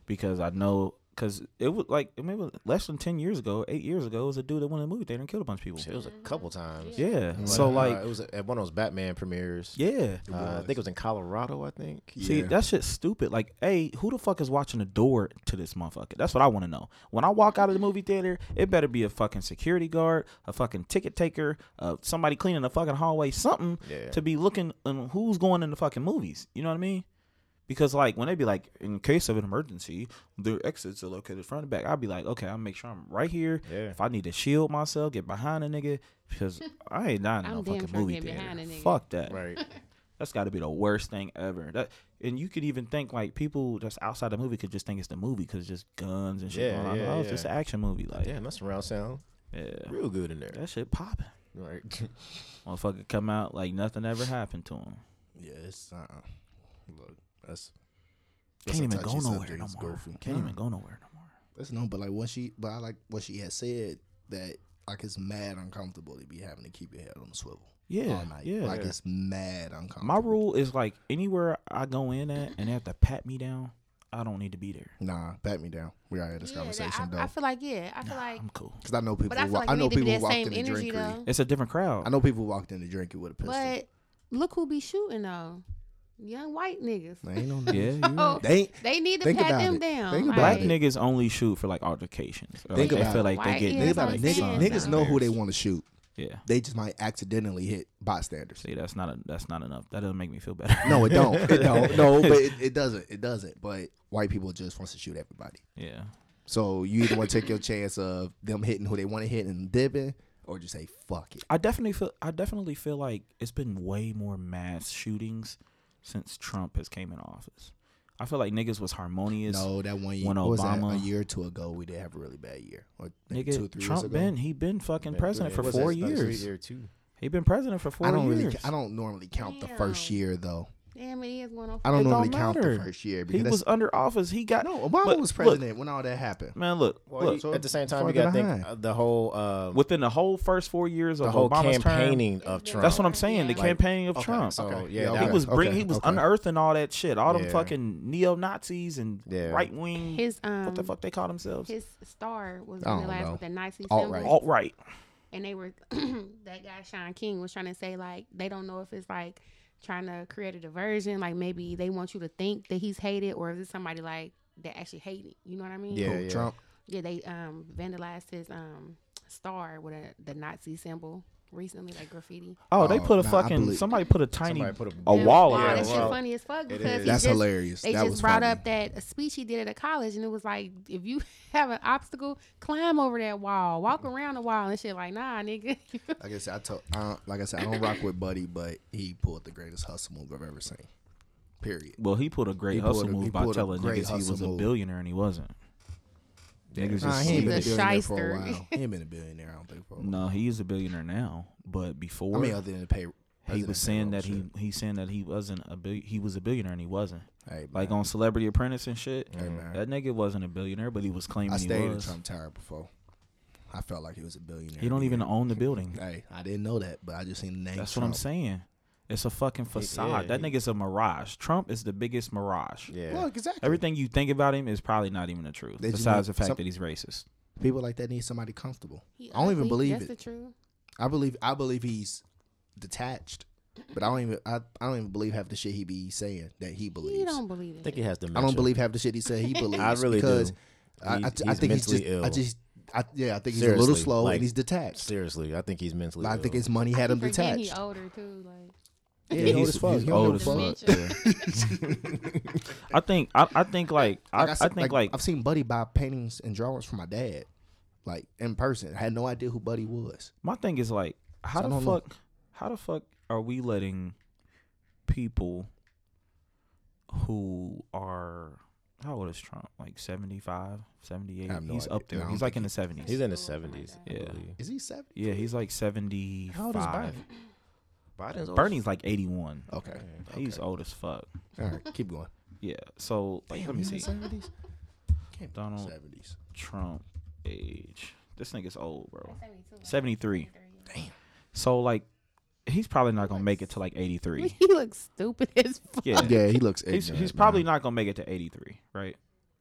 because I know because it was like I mean, it was less than ten years ago, eight years ago, it was a dude that went to the movie theater and killed a bunch of people. Shit, it was a couple times. Yeah, so Uh, like it was at one of those Batman premieres. yeah. Uh, I think it was in Colorado. I think. See, Yeah. that shit's stupid. Like, hey, who the fuck is watching the door to this motherfucker? That's what I want to know. When I walk out of the movie theater, it better be a fucking security guard, a fucking ticket taker, uh, somebody cleaning the fucking hallway, something Yeah. to be looking on who's going in the fucking movies. You know what I mean? Because like when they be like, in case of an emergency, their exits are located front and back. I'll be like, okay, I'll make sure I'm right here. Yeah. If I need to shield myself, get behind a nigga, because I ain't dying in I'm no fucking movie get theater. behind a nigga. Fuck that. Right. *laughs* That's got to be the worst thing ever. That and you could even think like people that's outside the movie could just think it's the movie because it's just guns and shit. Yeah, going on. yeah, oh, it's just an action movie. Like, Damn, that's surround sound. yeah, Real good in there. that shit popping. Right. *laughs* Motherfucker come out like nothing ever happened to him. Yeah, it's uh, look, that's that's Can't even go nowhere no more. goofy. Can't Nah. even go nowhere no more. That's no, but like what she, but I like what she had said that like it's mad uncomfortable to be having to keep your head on the swivel Yeah, all night. yeah. like it's mad uncomfortable. My rule is like anywhere I go in at and they have to pat me down, I don't need to be there. Nah, pat me down. We already had this Yeah, conversation I, though, I feel like yeah. I feel Nah, like, I'm cool. because I know people. but I feel wa- like I know need to be people that walked in the energy drinkery. though. It's a different crowd. I know people walked in the drinkery with a pistol. But look who be shooting though, young white niggas. They ain't on. *laughs* Yeah, *laughs* you right. They ain't. They need to Think pat about them it. down. Think like, Black it. niggas only shoot for like altercations. Or, Think like, they feel it. like they get is Think about it. Niggas, niggas know who they want to shoot. Yeah. They just might accidentally hit bystanders. See, that's not a, that's not enough. That doesn't make me feel better. No, it don't. It don't. *laughs* No, but it, it doesn't. It doesn't. But white people just wants to shoot everybody. yeah. So you either want to take your chance of them hitting who they want to hit and dipping, or just say fuck it. I definitely feel I definitely feel like it's been way more mass shootings since Trump has came in office. I feel like niggas was harmonious. No, that one year, when what was that, Obama- a year or two ago, we did have a really bad year. Or maybe Nigga, two, three Trump years ago. been he been fucking president for Was four that- that was years. Year two. He been president for four I don't years. really. I don't normally count the first year though. Damn, it is going on. I don't It don't normally count the matter. first year he was under office. He got no. Obama look, was look, president when all that happened. man, look, Well, look. so at the same time, you got to think uh, the whole uh, Within the whole first four years the of whole Obama's term, campaigning of Trump. that's what I'm saying. The Yeah. campaigning of Okay, Trump. So Okay. yeah, Yeah, that He was bring, he was okay. unearthing all that shit, all them Yeah. fucking neo Nazis and Yeah. right wing. His um, What the fuck they call themselves? His star was I don't vandalized know. with the Nazi Alt-right. symbol. Alt right. and they were *clears throat* that guy Shaun King was trying to say like they don't know if it's like trying to create a diversion, like maybe they want you to think that he's hated, or is it somebody like that actually hated? You know what I mean? Yeah, Who, yeah. Trump. Yeah, they um vandalized his um star with a the Nazi symbol recently, like graffiti. Oh, they Oh, put a nah, I fucking believe- somebody put a tiny Somebody put a Yeah, wall wow, around that it. shit Wow. funny as fuck because is. he That's just, hilarious. They that just was brought funny. up that a speech he did at a college, and it was like, if you *laughs* have an obstacle, climb over that wall, walk around the wall, and shit. Like, nah, nigga. *laughs* Like I said, I told, I don't, like I said, I don't rock with Buddy, but he pulled the greatest hustle move I've ever seen. Period. Well, he pulled a great He pulled hustle a- he move by pulled a telling great niggas he was a move. billionaire and he wasn't. Niggas Nah, just he ain't been a He's a billionaire for a shyster. while. *laughs* He ain't been a billionaire, I don't think, for a while. No, he is a billionaire now, but before I mean, other than the pay, he was saying that he he's saying that he wasn't a bill- he was a billionaire and he wasn't. Hey, Like man. on Celebrity Apprentice and shit. Hey, man. That nigga wasn't a billionaire, but he was claiming I he stayed in was. Trump Tower before. I felt like he was a billionaire. He don't even own the building. Hey, I didn't know that, but I just seen the name. That's what I'm Trump. saying. It's a fucking facade. yeah, that he- nigga's a mirage. Trump is the biggest mirage. Yeah. Look, exactly. Everything you think about him is probably not even the truth. They just besides want the fact some- that he's racist. People like that need somebody comfortable. He I don't even believe That's it. the truth. I believe I believe he's detached, but I don't even I, I don't even believe half the shit he be saying that he believes. You don't believe it. I think he has dementia. I don't believe half the shit he said he *laughs* believes. I really because do. I, I, He's- I think he's mentally just ill. I just I, yeah I think he's a little slow like, and he's detached. Seriously, I think he's mentally. But I ill. think his money had I him detached. He older too. Like Yeah, he old as fuck. he's He old as fuck. Yeah. *laughs* I think I, I think like I, Like I, I, said, think like, I've seen Buddy buy paintings and drawings for my dad, like in person. I had no idea who Buddy was. my thing is like how So the don't know. fuck how the fuck are we letting people who are how old is Trump? Like 75, 78? No he's idea. up there. No, he's like in the 70s. he's in his Oh, something like seventies. that. Yeah. Is he 70? yeah, he's like 75. How old is Biden? Biden's old. Bernie's like 81. Okay, He's okay. old as fuck. All right, keep going. Yeah. So like let me see. Seventies. Donald- seventies. Trump age. This nigga's old, bro. 73. Damn. So like he's probably not gonna make it to like 83. *laughs* He looks stupid as fuck. Yeah. Yeah, he looks. He's, ignorant, he's probably not gonna make it to 83, right?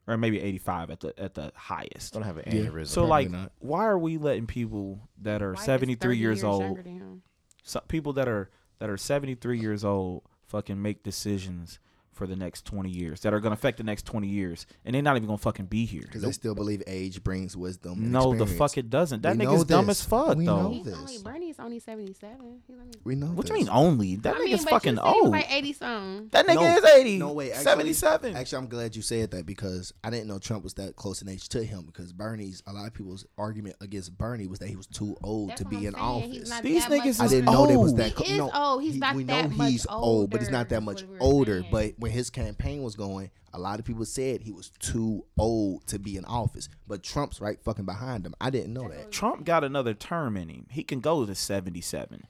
Or maybe 85 at the at the highest. Gonna have an Yeah. aneurysm. So Probably like, not. why are we letting people that are White is 73 30 years old, younger than him. So, people that are that are 73 years old, fucking make decisions for the next 20 years that are gonna affect the next 20 years, and they're not even gonna fucking be here. Because they still believe age brings wisdom. and No, the fuck it doesn't. That We know nigga's dumb as fuck We though. know He's this. only Bernie's only seventy seven. Only. We know. What do you mean only? That I mean, nigga's but fucking said he old. Like eighty something. that nigga No. is 80. No way, actually- 77. Actually, I'm glad you said that because I didn't know Trump was that close in age to him. Because Bernie's, a lot of people's argument against Bernie was that he was too old That's to be I'm in saying. Office. These that much niggas I didn't know they was that. He clo- is no, old. He's he- not we that know much he's old, but he's not that much is what we were older. But when his campaign was going, a lot of people said he was too old to be in office. But Trump's right fucking behind him. I didn't know that. Trump got another term in him. He can go to 77.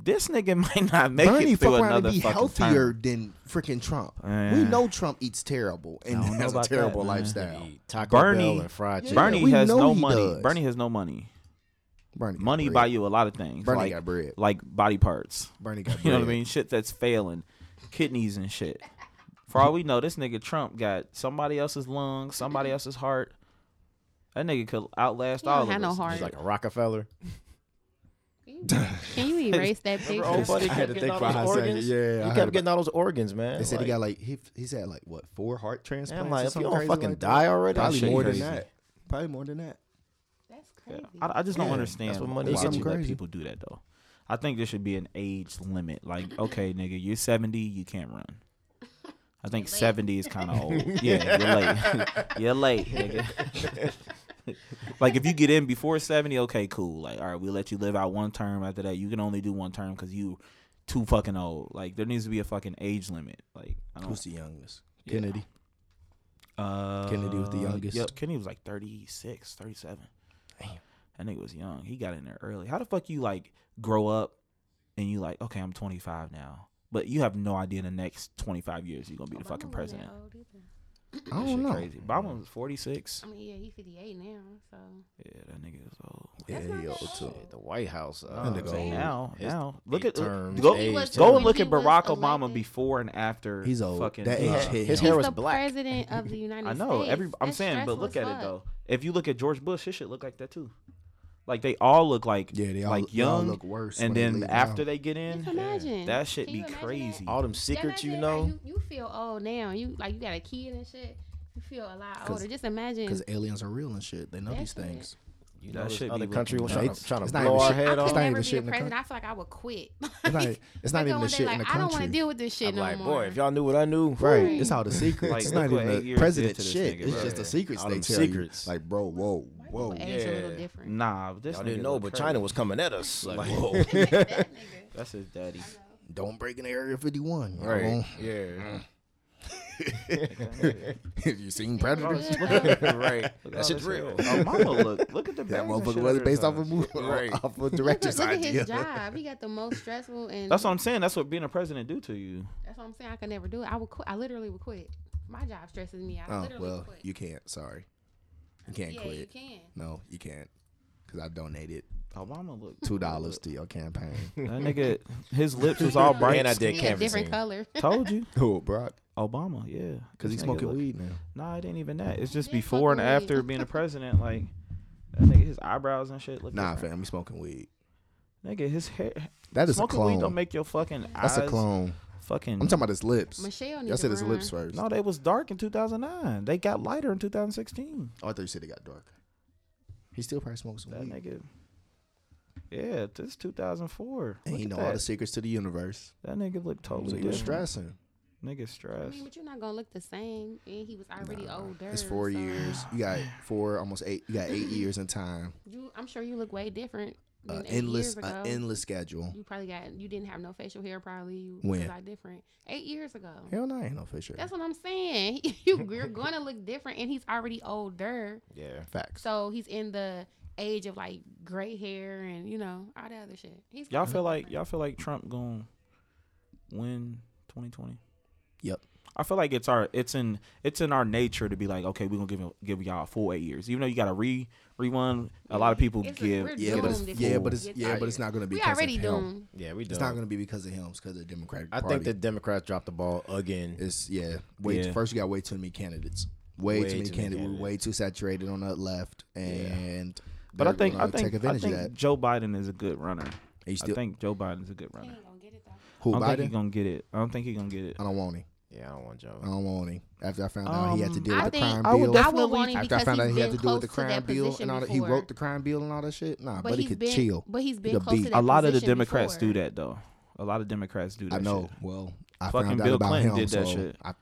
This nigga *laughs* might not make Bernie it through fuck around another and be fucking healthier term. than freaking Trump. Eh. We know Trump eats terrible and I don't know has a about that, terrible lifestyle. Taco Bernie- Bell and fried chicken. Bernie we has no money. does. Bernie has no money. Bernie Money bread. buy you a lot of things. Bernie like, got bread. like body parts. Bernie got bread. *laughs* You know what I mean? Shit that's failing. Kidneys and shit. For all we know, this nigga Trump got somebody else's lungs, somebody else's heart. That nigga could outlast He don't all of have no us. heart. He's like a Rockefeller. Can you erase that *laughs* picture? Remember old buddy I had to think all for a those second. organs? Yeah, he heard kept getting all those organs, man. They said he got like he he's had like what four heart transplants. I'm like, if you don't fucking like that? die already, Probably more than that. Probably more than that. That's Yeah. crazy. I, I just don't Yeah, understand that's what money why you. let people do that though. I think there should be an age limit. Like, okay, nigga, you're 70, you can't run. I think late. 70 is kind of *laughs* old. Yeah, you're late. *laughs* you're late, *laughs* nigga. like if you get in before 70, okay, cool. Like, all right, we'll let you live out one term. After that, you can only do one term because you too fucking old. Like, there needs to be a fucking age limit. Like, I don't. Who's the youngest? Yeah. Kennedy. Uh, Kennedy was the youngest? Yep, Kennedy was like 36, 37. Damn. That nigga was young. He got in there early. How the fuck you like grow up and you like, okay, I'm 25 now, but you have no idea in the next 25 years you're gonna be the fucking wasn't that president. old either. I don't know. Crazy. Obama was 46. I mean, yeah, he's 58 now, so Yeah, that nigga is old. Yeah, That's not he that old too. old. The White House. Uh, No, That I'm nigga old. now, now look at terms, go go and look at Barack Obama elected- before and after. He's old. Fucking, That age uh, hit his him. hair he's was the black. president of the *laughs* United States. I States. know. Every I'm That's saying, but look as at it though. If you look at George Bush, his shit look like that too. Like they all look like Yeah, they all, like they all young, look worse. and when they then after now. they get in, imagine. that shit Can be you imagine crazy. All them secrets you know. like, you, you feel old now. You like you got a kid and shit. You feel a lot older. Just imagine. because aliens are real and shit. They know That these shit. things. You know, this shit other looking country was trying to, trying to blow our I head could off. It's not never even be shit in the president. I feel like I would quit. *laughs* It's not. It's not even the one day, shit in like, the I don't want to deal with this shit I'm no like, more. boy, if y'all knew what I knew, Right. Right. It's all the secrets. Like, it's not even the president did to this shit. nigga, It's bro. just the Yeah. secrets All they tell secrets. you. Like, bro, whoa, whoa. Age a little Yeah. different. Nah, this Y'all nigga didn't know, but crazy. China was coming at us. Like, Like, whoa. *laughs* *laughs* That's his daddy. Don't break in Area 51. right. Right. Yeah. *laughs* Have you seen Yeah, Predators? look at that. right. Look That all shit's real. Oh, mama, look, look at the That bangs and motherfucker was based off a movie, Right. off a Look, director's look at idea. his job. He got the most stressful and That's what I'm saying. That's what being a president do to you. That's what I'm saying. I could never do it. I would quit. I literally would quit. My job stresses me out. I Oh literally well, quit. you can't. Sorry, you can't yeah, quit. you can. No, you can't. Cause I donated Obama look two dollars to your campaign. *laughs* That nigga, his lips was all bright. *laughs* And I did He a different canvassing. color. *laughs* Told you, Who, Brock? Obama. Yeah, Cause This he's smoking look- weed now. Nah, it ain't even that. It's just before and weed. after being a president. Like that nigga, his eyebrows and shit look. Nah, different. fam, he's smoking weed. Nigga, his hair. That is a smoking weed clone. don't make your fucking That's eyes a clone. Fucking. I'm talking about his lips. Michelle Y'all said his run. lips first. no, they was dark in 2009. They got lighter in 2016. Oh, I thought you said it got dark. He still probably smokes some That weed. nigga. Yeah, this 2004. And Look he know that. all the secrets to the universe. That nigga look So totally he was different. stressing. Nigga I stressed. mean, but you're not gonna look the same. And he was already Nah, older. It's four so years. You got *sighs* four, almost eight. You got eight years in time. You, I'm sure you look way different. Uh, endless, years ago. uh, endless schedule. You probably got. You didn't have no facial hair. Probably. You When? was a lot different. Eight years ago. Hell no, I ain't no fisher. That's what I'm saying. *laughs* you, you're gonna look different, and he's already older. Yeah. Facts. So he's in the age of like gray hair and you know all that other shit. He's Y'all feel like y'all feel like Trump going win 2020? Yep. I feel like it's our it's in it's in our nature to be like okay we're gonna give give y'all a full eight years even though you got to re rerun a lot of people It's give we're Yeah, but it's yeah, but it's yeah, but it's not gonna be. we because already of him. doomed. Yeah, we Doomed. It's not gonna be because of him. It's because of the Democratic I Party. think the Democrats dropped the ball again. It's yeah. Way Yeah. first you got way too many candidates. Way, Way too many too many candidates. We're way too saturated on the left, and but I think I think take I think of that. Joe Biden is a good runner He I think Joe Biden is a good runner ain't gonna get it though. who I don't think he's Biden? gonna get it I don't think he's gonna get it I don't want him. Yeah, I don't want Joe. I don't want him. After I found out he had to Um, deal I with the crime I would bill. I would want him After I because found out he had been to deal with close the to crime that bill position and all that, he wrote the crime bill and all that shit. Nah, But but he he's could been, chill. But he's He been could close beat. to that a lot of the Democrats before. do that though a lot of Democrats do that I know. shit. Well, I Fucking found out Bill about Clinton him. did that so shit. I,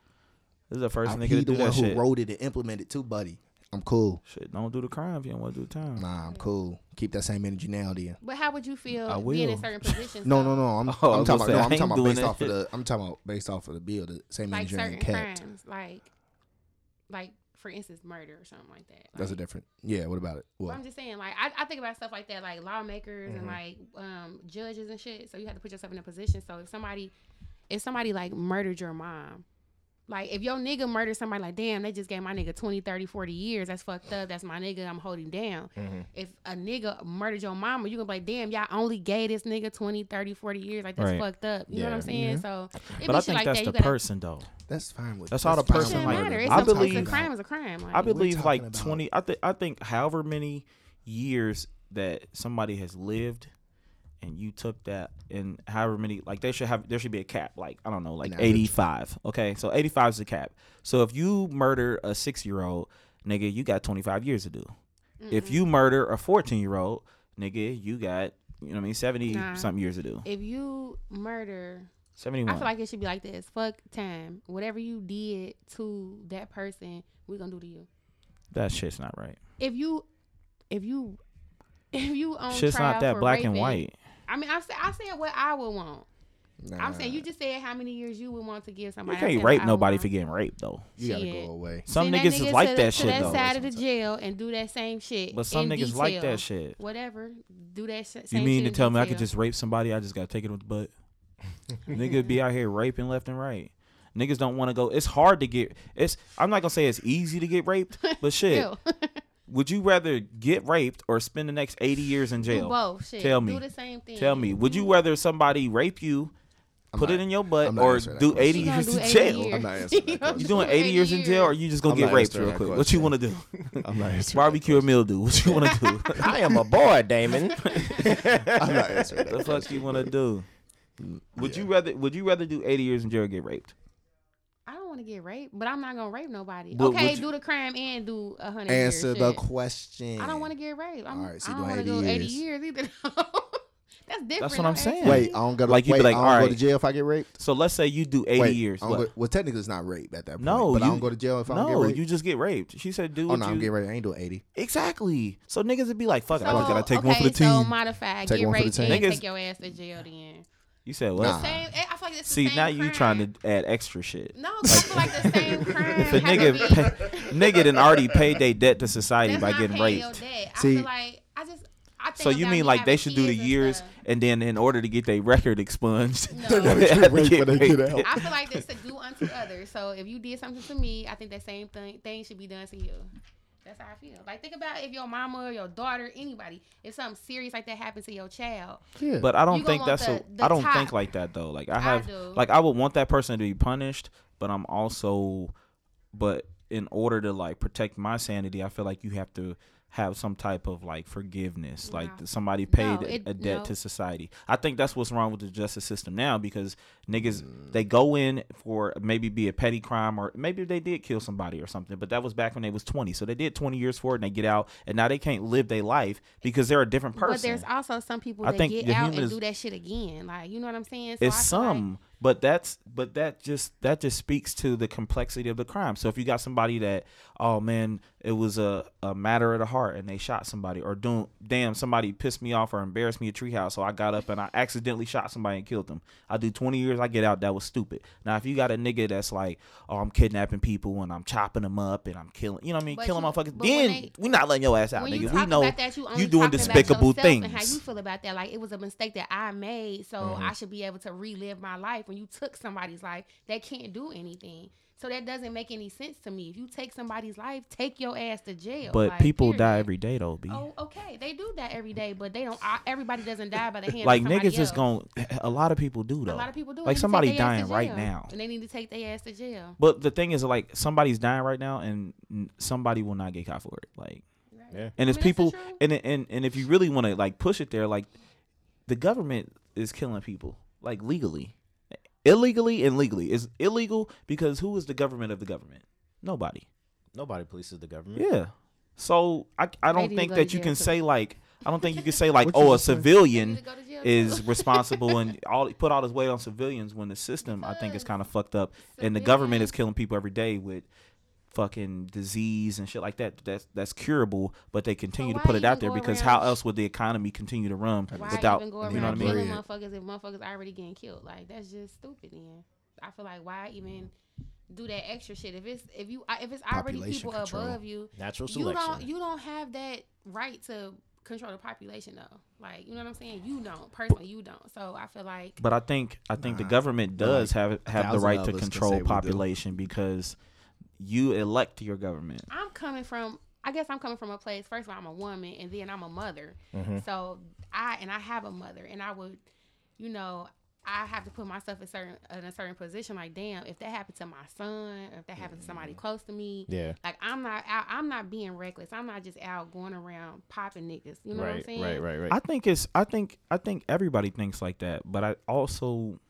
this is the first I, nigga he to the do one that who wrote it and implemented it, too, buddy. I'm cool. shit don't do the crime if you don't want to do the time Nah, I'm cool. Keep that same energy now, then. But how would you feel I being in will. certain positions? No, no, no. I'm, *laughs* Oh, I I'm talking about. say, No, I I'm talking about based that off of the. I'm talking about based off of the bill. The same Like energy certain ain't kept. crimes, like, like for instance, murder or something like that. That's a different. Yeah. What about it? But What? I'm just saying, like, I, I think about stuff like that, like lawmakers and Mhm. like um, judges and shit. So you have to put yourself in a position. So if somebody, if somebody like murdered your mom, like if your nigga murdered somebody, like, damn, they just gave my nigga 20, 30, 40 years. That's fucked up. That's my nigga. I'm holding down. Mm-hmm. If a nigga murdered your mama, you gonna be like, damn, y'all only gave this nigga 20, 30, 40 years. Like, that's Right. fucked up. You know what I'm Yeah. saying? Yeah. So, it but I think like that's that. the gotta- person though That's fine with. That's all the person, with shouldn't like, matter. It's I sometimes believe- a crime is a crime. Like, I believe like about- twenty. I think I think however many years that somebody has lived, and you took that, and however many like they should have there should be a cap. Like I don't know, like eighty five. Okay, so eighty five is the cap. So if you murder a six year old nigga, you got twenty five years to do. If you murder a 14 year old, nigga, you got, you know what I mean, 70 Nah. something years to do. If you murder 71. I feel like it should be like this. Fuck time. Whatever you did to that person, we're gonna do to you. that shit's not right. If you if you *laughs* if you on shit's not that for black and white. I mean I said I said what I would want. I'm saying you just said how many years you would want to give somebody. I can't rape nobody for getting raped, though. you gotta Shit. go away. Some Send that niggas nigga is like to, that to shit, that though. side of the jail and do that same shit. But some in niggas like that shit. Whatever. Do that sh- same You mean shit to in tell me I could just rape somebody? I just gotta take it with the butt. *laughs* Nigga be out here raping left and right. Niggas don't want to go. It's hard to get. It's. I'm not gonna say it's easy to get raped, but *laughs* shit. Ew. Would you rather get raped or spend the next 80 years in Do jail? both. Shit. Tell me. Do the same thing. Tell me. Would you mm-hmm. rather somebody rape you, I'm put not- it in your butt, or do 80 years do in 80 jail? years. I'm not answering that You question. *laughs* You doing 80 years in jail, or you just gonna get raped real that quick? What you want to do? *laughs* I'm not answering. Barbecue or mildew? What you want to do? *laughs* I am a boy, Damon. I'm not answering that. the fuck you want to do? Would Yeah. you rather? Would you rather do 80 years in jail or get raped? I don't want to get raped, but I'm not gonna rape nobody. But okay, you- do the crime and do a hundred. Answer years, the shit. question. I don't want to get raped. I'm, All right, so I don't want to 80 do 80 years. years either. *laughs* That's different. That's what I'm don't ask saying. Wait, I don't go to Like, you'd be like, I don't all go to jail if I get raped. So let's say you do 80 wait, years. I don't What? go- well, technically it's not rape at that point. No, but I you- don't go to jail if I don't no, get raped. you just get raped. She said, "Do oh no, you I'm getting ready. I ain't doing 80. exactly." So niggas would be like, "Fuck, it, I So, just gotta take okay, one for the So team." modified, Take get one for the raped team. and Niggas- take your ass to jail. Then you said what? Nah. same. Eh, I feel like it's the See, same now you trying to add extra shit. No, 'cause I feel like the same crime. *laughs* If a has nigga, be- pay, *laughs* nigga, done already paid their debt to society that's by not getting paying raped. Your debt. I See- feel like I just. I think So you mean like they should do the kids and years, stuff. and then in order to get their record expunged, No. *laughs* they have to get they get out. I feel like this to do unto others. So if you did something to me, I think that same thing thing should be done to you. That's how I feel. Like think about if your mama or your daughter, anybody, if something serious like that happens to your child. Yeah. But I don't think want that's a. the- the I don't top. think like that though. Like I I have, do. like I would want that person to be punished, but I'm also, but in order to like protect my sanity, I feel like you have to have some type of like forgiveness, like somebody paid No, a- it- a, debt no. to society. I think that's what's wrong with the justice system now because niggas Mm. they go in for maybe be a petty crime or maybe they did kill somebody or something, but that was back when they was 20. So they did 20 years for it and they get out and now they can't live their life because they're a different person. But there's also some people I that think get out and is- do that shit again. Like you know what I'm saying? it's I feel like- some but that's but that just that just speaks to the complexity of the crime so if you got somebody that oh man it was a, a matter of the heart and they shot somebody or don't damn somebody pissed me off or embarrassed me at treehouse so i got up and i accidentally shot somebody and killed them i do 20 years i get out that was stupid now if you got a nigga that's like oh i'm kidnapping people and i'm chopping them up and i'm killing you know what i mean But killing you- motherfuckers then they- we not letting your ass out nigga we know that, you, you doing despicable things And how you feel about that? Like it was a mistake that I made, so Mm-hmm. I should be able to relive my life. When you took somebody's life, that can't do anything. So that doesn't make any sense to me. If you take somebody's life, take your ass to jail. but like, people die every day though b Oh, okay, they do that every day, but they don't. I- Everybody doesn't die by the hand. like of somebody niggas just else. going a lot of people do though A lot of people do. like They need to somebody take their ass to dying right now and they need to take their ass to jail. But the thing is, like, somebody's dying right now, and somebody will not get caught for it. Like, Yeah. and I it's mean, people, and and and if you really want to like push it there, like, the government is killing people, like legally, illegally, and legally. It's illegal because who is the government of the government? Nobody. Nobody polices the government. Yeah. So I I don't think that you can too. say like I don't think you can say like oh a just say? They civilian need to go to jail, too. is responsible and *laughs* all put all this weight on civilians when the system I think is kind of fucked up and the government is killing people every day with fucking disease and shit like that that's that's curable but they continue to put it out there because around- how else would the economy continue to run Why without even go you know what I mean killing motherfuckers if motherfuckers already getting killed? Like that's just stupid. Then I feel like why even do that extra shit if it's if you if it's already Population people control. above you, Natural selection you don't you don't have that right to control the population though. Like you know what I'm saying? You don't personally, you don't. So I feel like but I think I think the government does like have have the right to control say do. population because you elect your government I'm coming from. I guess I'm coming from a place. First of all, I'm a woman, and then I'm a mother. Mm-hmm. So I and I have a mother, and I would, you know, I have to put myself in certain in a certain position. Like, damn, if that happened to my son, if that happened to somebody close to me, Yeah. like I'm not out. I'm not being reckless. I'm not just out going around popping niggas. You know what I'm saying? right, right, right. I think it's I think I think everybody thinks like that but I also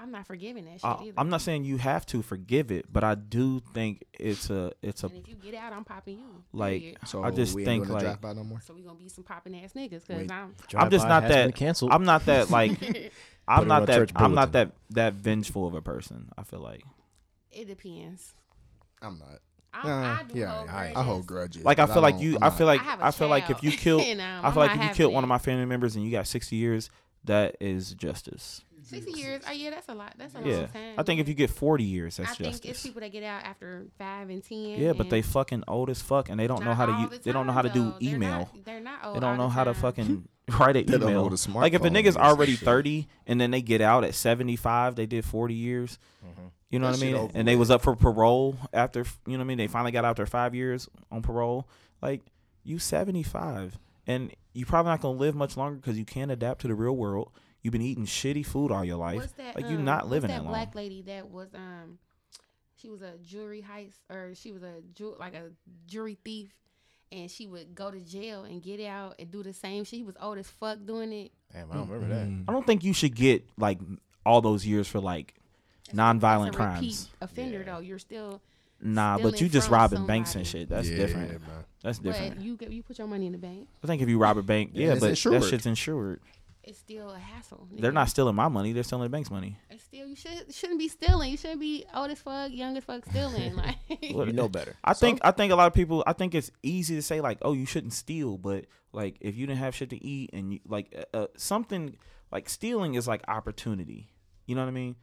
I'm not forgiving that shit I, either. I'm not saying you have to forgive it, but I do think it's a it's a And if you get out, I'm popping you. like period. So I just we think ain't like the dropout no more. So we gonna be some popping ass niggas because I'm. I'm just not that canceled. I'm not that like *laughs* I'm not that I'm not that that vengeful of a person. I feel like It depends. I'm not. I, Nah, I do yeah, hold I, grudges. I hold grudges. like I feel like you I'm I not- feel like I have a I feel like if you kill *laughs* um, I feel like if you killed one of my family members and you got 60 years, that is justice. Sixty years. Oh yeah, that's a lot. That's a Yeah, long time. I think if you get 40 years, that's I that's think it's people that get out after five and ten. Yeah, but they fucking old as fuck and they don't know how to all use, the they don't know how to do though. They're email. not- They're not old. They don't all know the how to fucking *laughs* *laughs* write an They don't know email. what a Like if a nigga's already shit. 30 and then they get out at 75, they did 40 years. Mm-hmm. You know That what I mean? over And they was up for parole after, you know what I mean? They finally got out after 5 years on parole. Like you 75 and you're probably not going to live much longer cuz you can't adapt to the real world. You've been eating shitty food all your life. What's that? like you're um, not what's living that that long. black lady that was um, she was a jewelry heist or she was a jew like a jewelry thief, and she would go to jail and get out and do the same. She was old as fuck doing it. Damn, I don't remember that. I don't think you should get like all those years for like nonviolent That's a crimes. offender Yeah. though. You're still, Nah, but you just from robbing banks and shit. That's Yeah, different. man. That's different. but you get- you put your money in the bank. I think if you rob a bank, Yeah, yeah, it's but insured. that shit's insured. It's still a hassle. They're not stealing my money; they're stealing the bank's money. It's still you should shouldn't be stealing. You shouldn't be old as fuck, young as fuck stealing. *laughs* Like What- You know better. I think I think a lot of people. I think it's easy to say like, "Oh, you shouldn't steal," but like if you didn't have shit to eat and you like uh, uh, something like stealing is like opportunity. You know what I mean?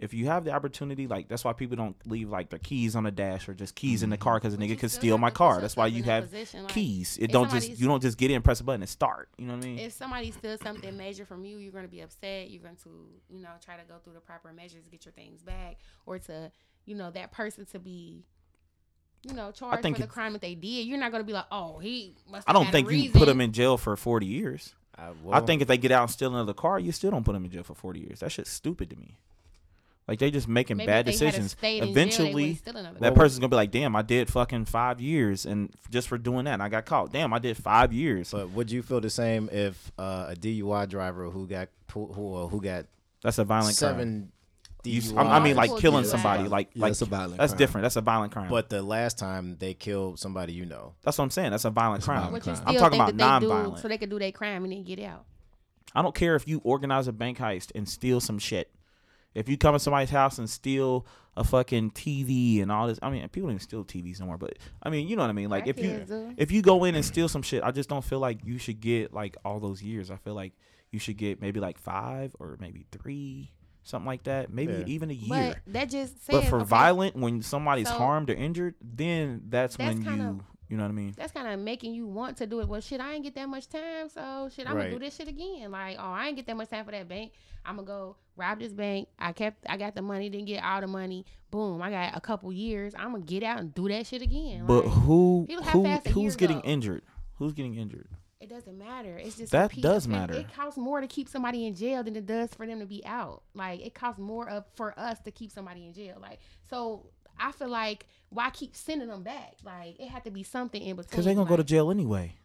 If you have the opportunity, like that's why people don't leave like their keys on the dash or just keys in the mm-hmm. car because a nigga could steal my car. That's why you have position, like, keys. It don't just you don't just get in, press a button, and start. You know what I mean? if somebody steals something major from you, you're going to be upset. You're going to, you know, try to go through the proper measures to get your things back, or to, you know, that person to be, you know, charged think for the crime that they did. You're not going to be like, oh, he must. I don't had a think you put them in jail for forty years. I, I think if they get out and steal another car, you still don't put them in jail for 40 years. That shit's stupid to me. Like they just making Maybe bad if they had've decisions. stayed jail, Eventually, wouldn't steal another that person's gonna be like, "Damn, I did fucking five years, and just for doing that, and I got caught. Damn, I did five years. But would you feel the same if uh, a DUI driver who got pu- who uh, who got That's a violent crime. seven You, I I mean, like killing DUIs. somebody. Like, Yeah, like that's a violent That's crime. different. That's a violent crime. but the last time they killed somebody you know, that's what I'm saying. That's a violent That's a crime. violent crime. I'm talking about that they do non-violent. so they could do their crime and then get out. I don't care if you organize a bank heist and steal some shit. If you come to somebody's house and steal a fucking TV and all this, I mean, people don't even steal TVs no more. But I mean, you know what I mean. Like if you do. if you go in and steal some shit, I just don't feel like you should get like all those years. I feel like you should get maybe like five or maybe three, something like that. Maybe Yeah. even a year. But that just says, But for okay, violent, when somebody's So- harmed or injured, then that's, That's when kinda- you, you know what I mean. that's kind of making you want to do it. Well, shit, I ain't get that much time, so shit, I'm Right. gonna do this shit again. Like, oh, I ain't get that much time for that bank. I'm gonna go rob this bank. I kept, I got the money, didn't get all the money. Boom, I got a couple years. I'm gonna get out and do that shit again. But Like, who, who, who's getting go. injured? Who's getting injured? it doesn't matter. It's just That does matter. It costs more to keep somebody in jail than it does for them to be out. Like, it costs more of for us to keep somebody in jail. Like, so. I feel like why keep sending them back? Like it had to be something in between. Because they're gonna go to jail anyway.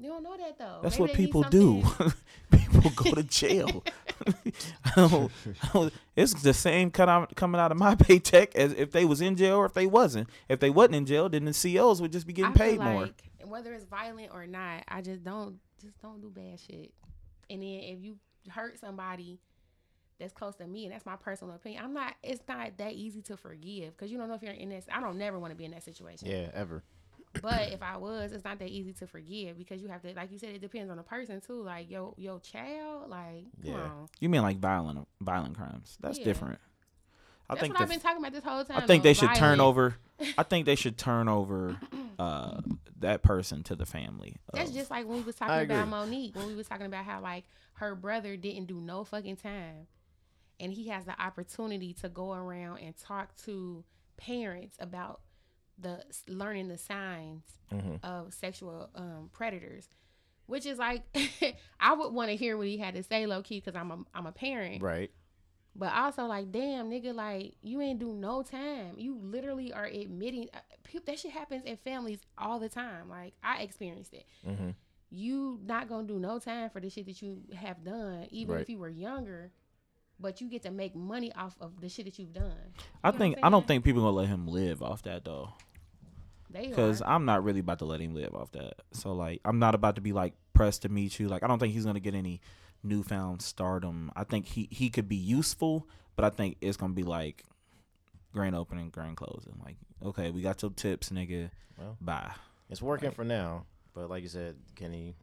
You don't know that though. That's Maybe what people do. *laughs* people go to jail. *laughs* *laughs* I don't, I don't- it's the same cut out, coming out of my paycheck as if they was in jail or if they wasn't. If they wasn't in jail, then the COs would just be getting I paid more. like Whether it's violent or not, I just don't just don't do bad shit. And then if you hurt somebody that's close to me, and that's my personal opinion, I'm not. It's not that easy to forgive because you don't know if you're in this. I don't never want to be in that situation. yeah, ever. *coughs* But if I was, it's not that easy to forgive because you have to, like you said, it depends on the person too. Like yo, your child, like come Yeah. on. You mean like violent violent crimes? That's Yeah. different. I That's think what the I've been talking about this whole time. I think though, they should turn over. I *laughs* think they should turn over uh, that person to the family. That's just like when we was talking about. Monique, when we was talking about how like her brother didn't do no fucking time, and he has the opportunity to go around and talk to parents about the learning the signs Mhm. of sexual um, predators, which is like *laughs* I would want to hear what he had to say, low key, because I'm a I'm a parent, Right. but also like damn nigga, like you ain't do no time. You literally are admitting uh, that shit happens in families all the time. Like I experienced it hmm you not gonna do no time for the shit that you have done, even Right. if you were younger. But you get to make money off of the shit that you've done. I You know think I don't think people gonna let him live off that though, They because. I'm not really about to let him live off that. So like, I'm not about to be like pressed to meet you. Like, I don't think he's gonna get any newfound stardom. I think he he could be useful, but I think it's gonna be like grand opening, grand closing. Like, okay, we got your tips, nigga. Well. Bye. It's working for now, but like you said, can he?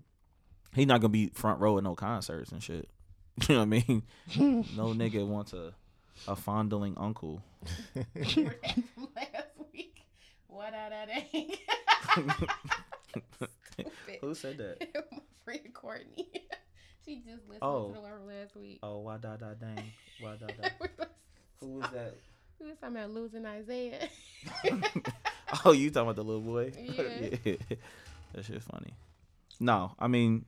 He's not gonna be front row at no concerts and shit. *laughs* You know what I mean? *laughs* no nigga wants a a fondling uncle. *laughs* last week. What out of that? Who said that? My friend Courtney. she just listened Oh. to the one from last week. Oh, why da da dang, why da da. Who was that? we was talking about losing Isaiah. Oh, you talking about the little boy? Yeah. yeah. That shit funny. No, I mean,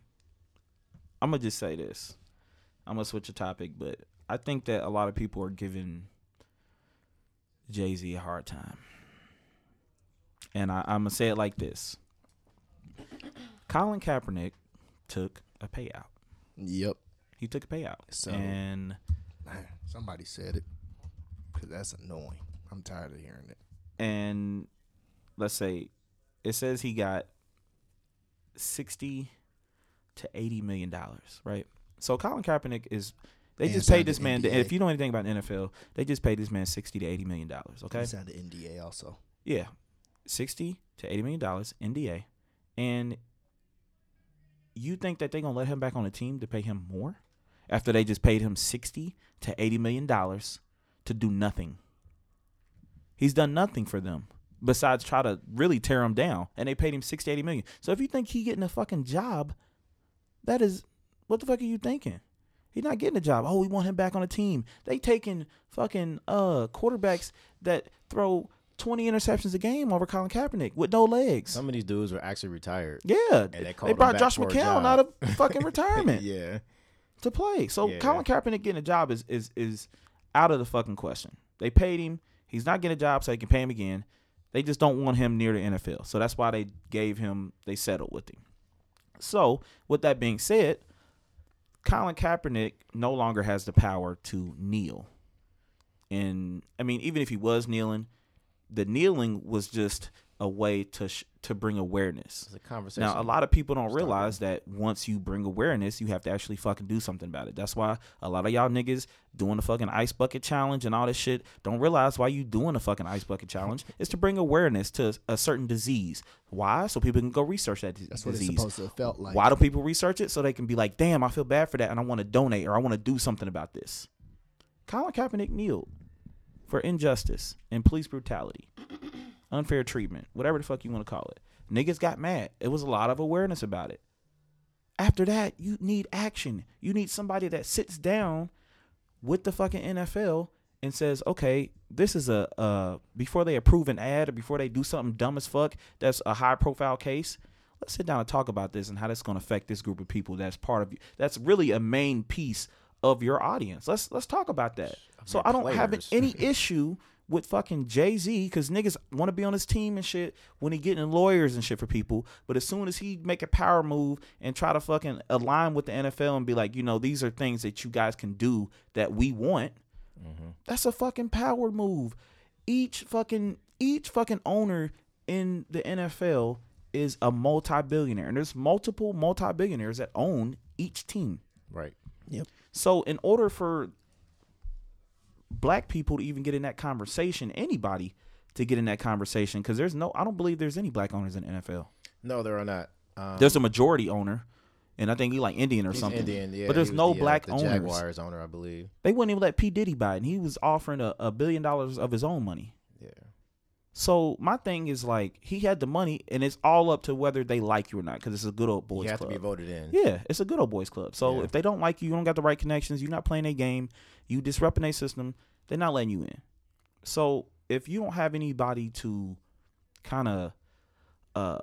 I'm gonna just say this. I'm gonna switch a topic, but I think that a lot of people are giving Jay Z a hard time, and I, I'm gonna say it like this: Colin Kaepernick took a payout. Yep. He took a payout, So- and Somebody said it. Cause that's annoying. I'm tired of hearing it. and let's say it says he got 60 to 80 million dollars right so colin kaepernick is they And just paid this man if you know anything about the nfl they just paid this man 60 to 80 million dollars okay? He signed the NDA also. yeah 60 to 80 million dollars nda and you think that they're gonna let him back on the team to pay him more after they just paid him 60 to 80 million dollars to do nothing? He's done nothing for them besides try to really tear him down and they paid him 60 80 million. So if you think he getting a fucking job that is what the fuck are you thinking He's not getting a job. Oh, we want him back on the team. They taking fucking uh quarterbacks that throw 20 interceptions a game over Colin Kaepernick with no legs. Some of these dudes were actually retired. yeah, they they, brought Josh McCown out of *laughs* fucking retirement yeah. to play. So Yeah. Colin Kaepernick getting a job is is is out of the fucking question. They paid him. He's not getting a job, so they can pay him again. They just don't want him near the NFL. So that's why they gave him. They settled with him. So with that being said, Colin Kaepernick no longer has the power to kneel. And I mean, even if he was kneeling, the kneeling was just a way to sh- to bring awareness. It's a conversation. Now, a lot of people don't realize that once you bring awareness, you have to actually fucking do something about it. That's why a lot of y'all niggas doing the fucking ice bucket challenge and all this shit don't realize why you doing the fucking ice bucket challenge *laughs* is to bring awareness to a certain disease. Why? So people can go research that That's what it's supposed to have felt like. Why do people research it? So they can be like, damn, I feel bad for that and I want to donate or I want to do something about this. Colin Kaepernick kneeled for injustice and police brutality, unfair treatment, whatever the fuck you want to call it. Niggas got mad. It was a lot of awareness about it. After that, you need action. You need somebody that sits down with the fucking NFL and says, okay, this is a uh before they approve an ad or before they do something dumb as fuck that's a high profile case. Let's sit down and talk about this and how that's going to affect this group of people that's part of you. That's really a main piece of your audience. Let's let's talk about that. So I don't have any *laughs* issue with fucking Jay Z because niggas want to be on his team and shit when he getting lawyers and shit for people. But as soon as he make a power move and try to fucking align with the NFL and be like, you know, these are things that you guys can do that we want. Mm-hmm. That's a fucking power move. Each fucking each fucking owner in the NFL is a multi-billionaire, and there's multiple multi-billionaires that own each team. right. Yep. So in order for black people to even get in that conversation, anybody to get in that conversation, because there's no, I don't believe there's any black owners in the NFL. No, there are not. Um, There's a majority owner, and I think he like Indian or something. Indian, yeah, but there's no the, uh, black the owners. Jaguars owner, I believe. They wouldn't even let P Diddy buy it, and he was offering a, a billion dollars of his own money. Yeah. So my thing is like he had the money, and it's all up to whether they like you or not, because it's a good old boys you have club. to be voted in. Yeah, it's a good old boys club. So Yeah. if they don't like you, you don't got the right connections, you're not playing a game, you disrupting a system, they're not letting you in. So if you don't have anybody to kind of uh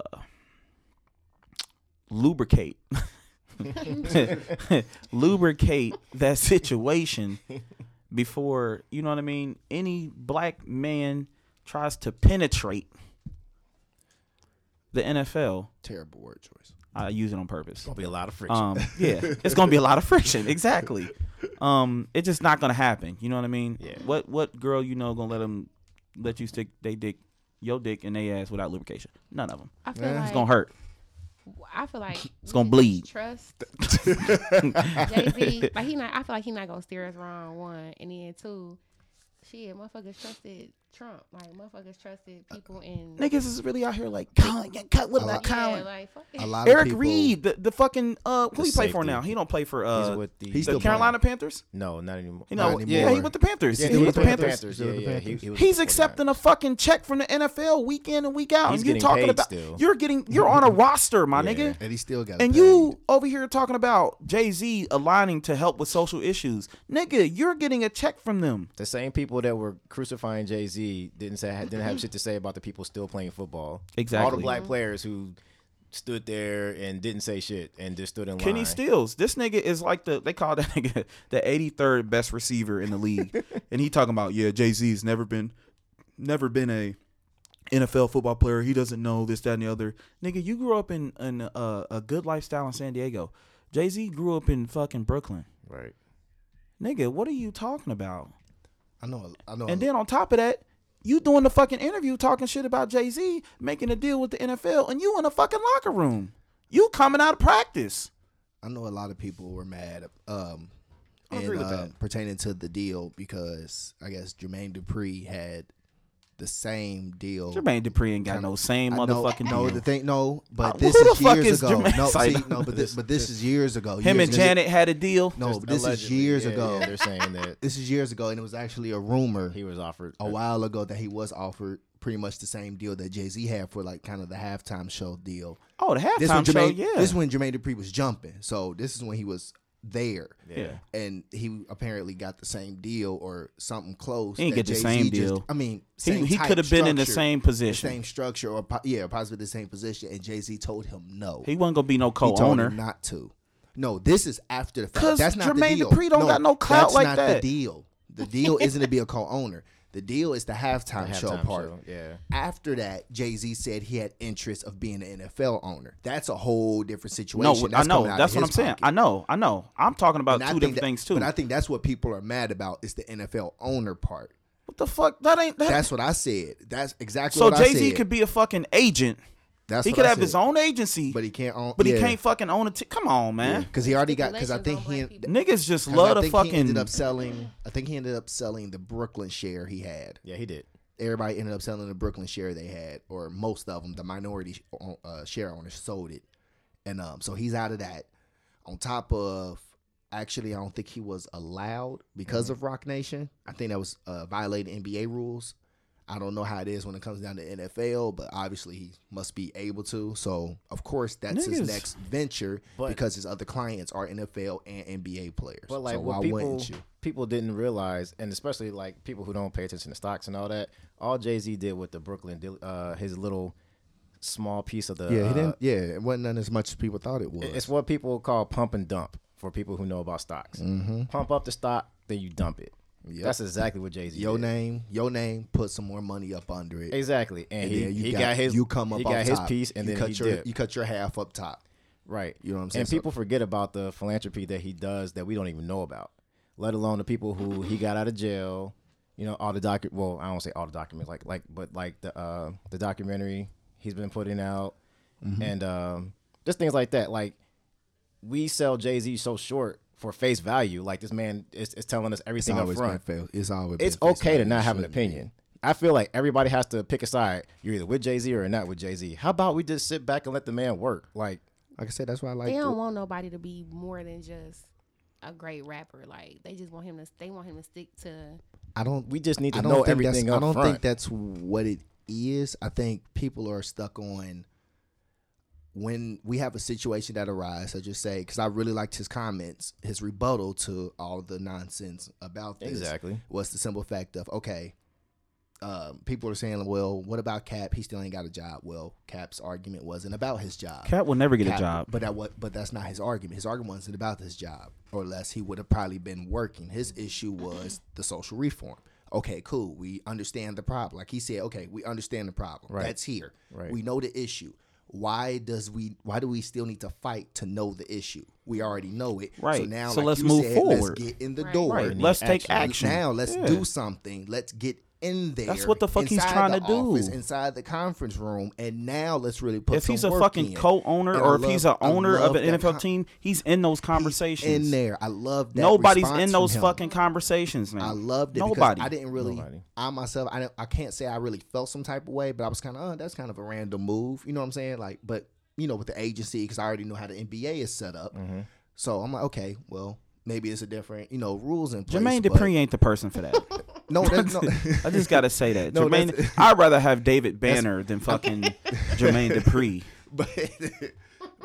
lubricate *laughs* *laughs* lubricate that situation before you know what I mean, any black man tries to penetrate the NFL, Terrible word choice. I use it on purpose. It's Gonna be a lot of friction. Um, yeah, *laughs* it's gonna be a lot of friction. Exactly. um, it's just not gonna happen. You know what I mean? Yeah. What what girl you know gonna let them let you stick they dick your dick in their ass without lubrication? None of them. I feel Yeah. like It's gonna hurt. I feel like *laughs* It's gonna bleed. Trust Jay Z. Like he not. I feel like he not gonna steer us wrong. One and then two. Shit, motherfuckers trusted Trump. Like motherfuckers trusted people in. Niggas is really out here like Colin, get cut with that lot- yeah, Colin. like fuck A lot of Eric people, Reid, the, the fucking uh, who The he play for safety. now? He don't play for He's uh, with the he's the still Carolina Panthers. no, not anymore. You know, Not yeah, he anymore. with the Panthers. Yeah, he he with the with Panthers. Yeah, He's with the yeah, he- Panthers. he was He's with accepting that. a fucking check from the NFL week in and week out, He's and you're getting talking paid about still. you're getting you're on a roster, my Yeah. nigga. and he still got. And you over here talking about Jay Z aligning to help with social issues, nigga. You're getting a check from them. The same people that were crucifying Jay Z didn't say didn't have shit to say about the people still playing football. Exactly. All the black players who stood there and didn't say shit and just stood in line. Kenny Stills, this nigga is like the they call that *laughs* nigga the 83rd best receiver in the league, *laughs* and he talking about yeah Jay Z's never been never been a NFL football player. He doesn't know this that and the other. Nigga, you grew up in in a, a good lifestyle in San Diego. Jay Z grew up in fucking Brooklyn. Right. Nigga, what are you talking about? I know. I know. And then on top of that, you doing the fucking interview talking shit about Jay Z making a deal with the NFL, and you in a fucking locker room. You coming out of practice. I know a lot of people were mad um, and, agree with uh, that. pertaining to the deal because I guess Jermaine Dupri had the same deal. Jermaine Dupri ain't got Kinda- no same I know- motherfucking no, deal. the thing, no, but Uh, this who is the fuck years is ago. Jermaine? No, see, no. no, but this, but this is years ago. Him Years and ago. Janet had a deal. No, Just but this is allegedly, years yeah, ago. yeah, they're saying that *laughs* This is years ago, and it was actually a rumor he was offered a while ago that he was offered pretty much the same deal that Jay Z had for like kind of the halftime show deal. Oh, the This halftime when show, Jermaine, yeah. this is when Jermaine Dupri was jumping. So this is when he was there. yeah. and he apparently got the same deal or something close. He didn't get the Jay-Z same just- deal. I mean, He, same he could have been in the same the position. same structure, or yeah, possibly the same position. And Jay Z told him no. He wasn't gonna be no co-owner. not to. No, this is after the fact. That's not Jermaine the deal. Dupri don't got no clout that's like not that. The deal. The deal isn't to be a co-owner. The deal is the halftime, The show part. show, yeah. After that, Jay Z said he had interest of being an NFL owner. That's a whole different situation. No, I That's know. out of That's what I'm his saying. I know. I know. I'm talking about And two different that- things too. But I think that's what people are mad about is the NFL owner part. what the fuck? That ain't that. That's what I said. That's exactly so Jay Z could be a fucking agent. That's he could I have his own agency, but he can't own. but he can't fucking own it. Come on, man. because he already got. Because I think he. on black Niggas just 'cause love I to think fucking. he ended up selling. I think he ended up selling the Brooklyn share he had. Yeah, he did. Everybody ended up selling the Brooklyn share they had, or most of them. The minority uh, share owners sold it, and um, so he's out of that. On top of, actually, I don't think he was allowed because of Roc Nation. I think that was uh, violating NBA rules. I don't know how it is when it comes down to NFL, but obviously he must be able to. So of course that's his next venture But- because his other clients are NFL and NBA players. But like so why people wouldn't you? people didn't realize, and especially like people who don't pay attention to stocks and all that, all Jay Z did with the Brooklyn, uh, his little small piece of the Yeah, uh, he didn't. Yeah, it wasn't done as much as people thought it was. It's what people call pump and dump for people who know about stocks. Mm-hmm. Pump up the stock, then you dump it. Yep. That's exactly what Jay Z. your did. name, your name. Put some more money up under it. Exactly, and, And he, he got, got, his you come up he got his top. piece, and you then cut he your dipped. you cut your half up top. Right. You know what I'm saying? And So- people forget about the philanthropy that he does that we don't even know about, let alone the people who he got out of jail. You know, all the doc. Well, I don't say all the documents, like like, but like the uh the documentary he's been putting out, Mm-hmm. and um just things like that. Like we sell Jay Z so short for face value. Like this man is, is telling us It's everything up always front. been fail. It's always. It's been okay to not have an Shouldn't be. opinion. I feel like everybody has to pick a side. You're either with Jay Z or not with Jay Z. How about we just sit back and let the man work? Like Like I said, that's why I like. they don't the- want nobody to be more than just a great rapper. Like they just want him to. They want him to stick to. I don't. we just need to know everything that's, up I don't front. think that's what it is. I think people are stuck on when we have a situation that arises. I just say because I really liked his comments, his rebuttal to all the nonsense about this. Exactly. was the simple fact of okay. Um, people are saying, "Well, what about Cap? He still ain't got a job." Well, Cap's argument wasn't about his job. Cap will never get a job. But that what but that's not his argument. His argument wasn't about his job, or less he would have probably been working. His issue was the social reform. Okay, cool. We understand the problem. Like he said, okay, we understand the problem. Right. That's here. Right. We know the issue. Why does we why do we still need to fight to know the issue? We already know it. So Right. now, So like let's you move said, forward. Let's get in the Right. door. Right. Let's take action. action. Now let's Yeah. do something. Let's get in there. That's what the fuck he's trying the to do. office, inside the conference room, and now let's really put. if he's a work fucking in. co-owner And I or if he's an owner of an NFL con- team, he's in those He's conversations. in there. I love that. Nobody's in those fucking conversations, man. I loved it Nobody. because I didn't really, Nobody. I myself, I, didn't, I can't say I really felt some type of way, but I was kind of, oh, that's kind of a random move. You know what I'm saying? Like, but you know, with the agency, because I already know how the NBA is set up. Mm-hmm. So I'm like, okay, well, maybe it's a different, you know, rules in place. Jermaine Dupri ain't the person for that. *laughs* No, *laughs* that's no. I just gotta say that. *laughs* No, Jermaine, *laughs* I'd rather have David Banner than fucking Jermaine Dupri. but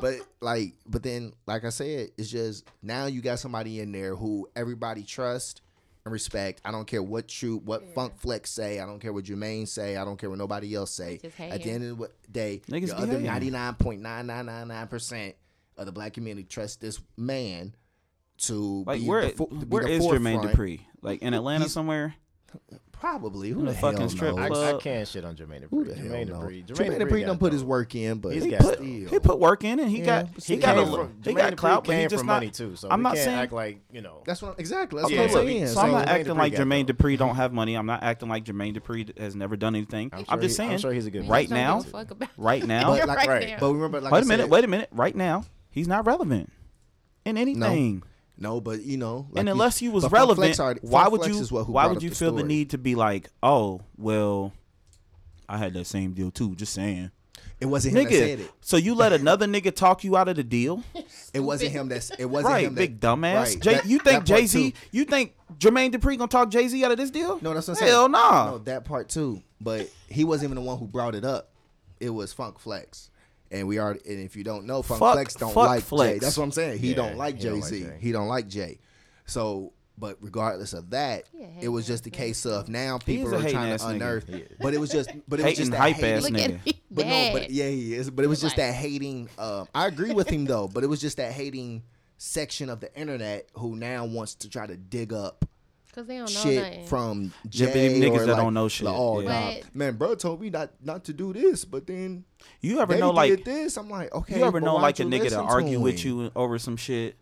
but like but then like I said, it's just now you got somebody in there who everybody trusts and respect. I don't care what you what Funk Flex say. I don't care what Jermaine say. I don't care what nobody else say. At the end of the day, Niggas the other ninety nine point nine nine nine nine percent of the black community trust this man to Like be where the, fo- to be where the is Jermaine forefront. Dupri? Like in Atlanta He's- somewhere? Probably who In the, the fucking hell strip knows? I. I can't shit on Jermaine Dupri. Who the Jermaine knows? Dupri. Jermaine Dupri don't put his work in, but He's he got put dough. He put work in and he Yeah, got but he got a from- he Jermaine got clout, but he came just from not. money too. So I'm not saying- act like you know. That's what exactly. That's Yeah, what I'm but saying. So I'm not Jermaine acting Dupri like Jermaine dough. Dupri don't have money. I'm not acting like Jermaine Dupri has never done anything. I'm, I'm, just saying. I'm sure he's a good. Right now- a fuck about- Right now, *laughs* But like- right. But remember, like wait a minute, wait a minute. Right now, he's not relevant in anything. No, but you know, like and unless you was relevant, already- why would you? is what- why would you the feel the need to be like, oh, well, I had that same deal too. Just saying, It wasn't him that said it. So you let another nigga talk you out of the deal, *laughs* It wasn't him that's It wasn't right? him. That, Big dumbass. right, Jay, that- you think Jay Z? You think Jermaine Dupri gonna talk Jay Z out of this deal? No, that's what I'm saying. Hell nah. No, that part too. But he wasn't even the one who brought it up. It was Funk Flex. And we are, and if you don't know, Funk Fuck- Flex don't fuck like Flex. Jay. That's what I'm saying. He Yeah, don't like Jay don't like Z. He don't like Jay. So, but regardless of that, Yeah, it was just a case of now people are trying to unearth. He is. But it was just, but it was just that hype hating- ass nigga. But no, but yeah, he is. But it was just that hating. Um, I agree with him though, but it was just that hating section of the internet who now wants to try to dig up Cause they don't know shit nothing. from Yeah, but Jay them niggas or that like, don't know shit, like, oh, yeah. nah, man, bro told me not not to do this, but then You ever they know like this. I'm like, okay. you ever know like a nigga to argue with you over some shit,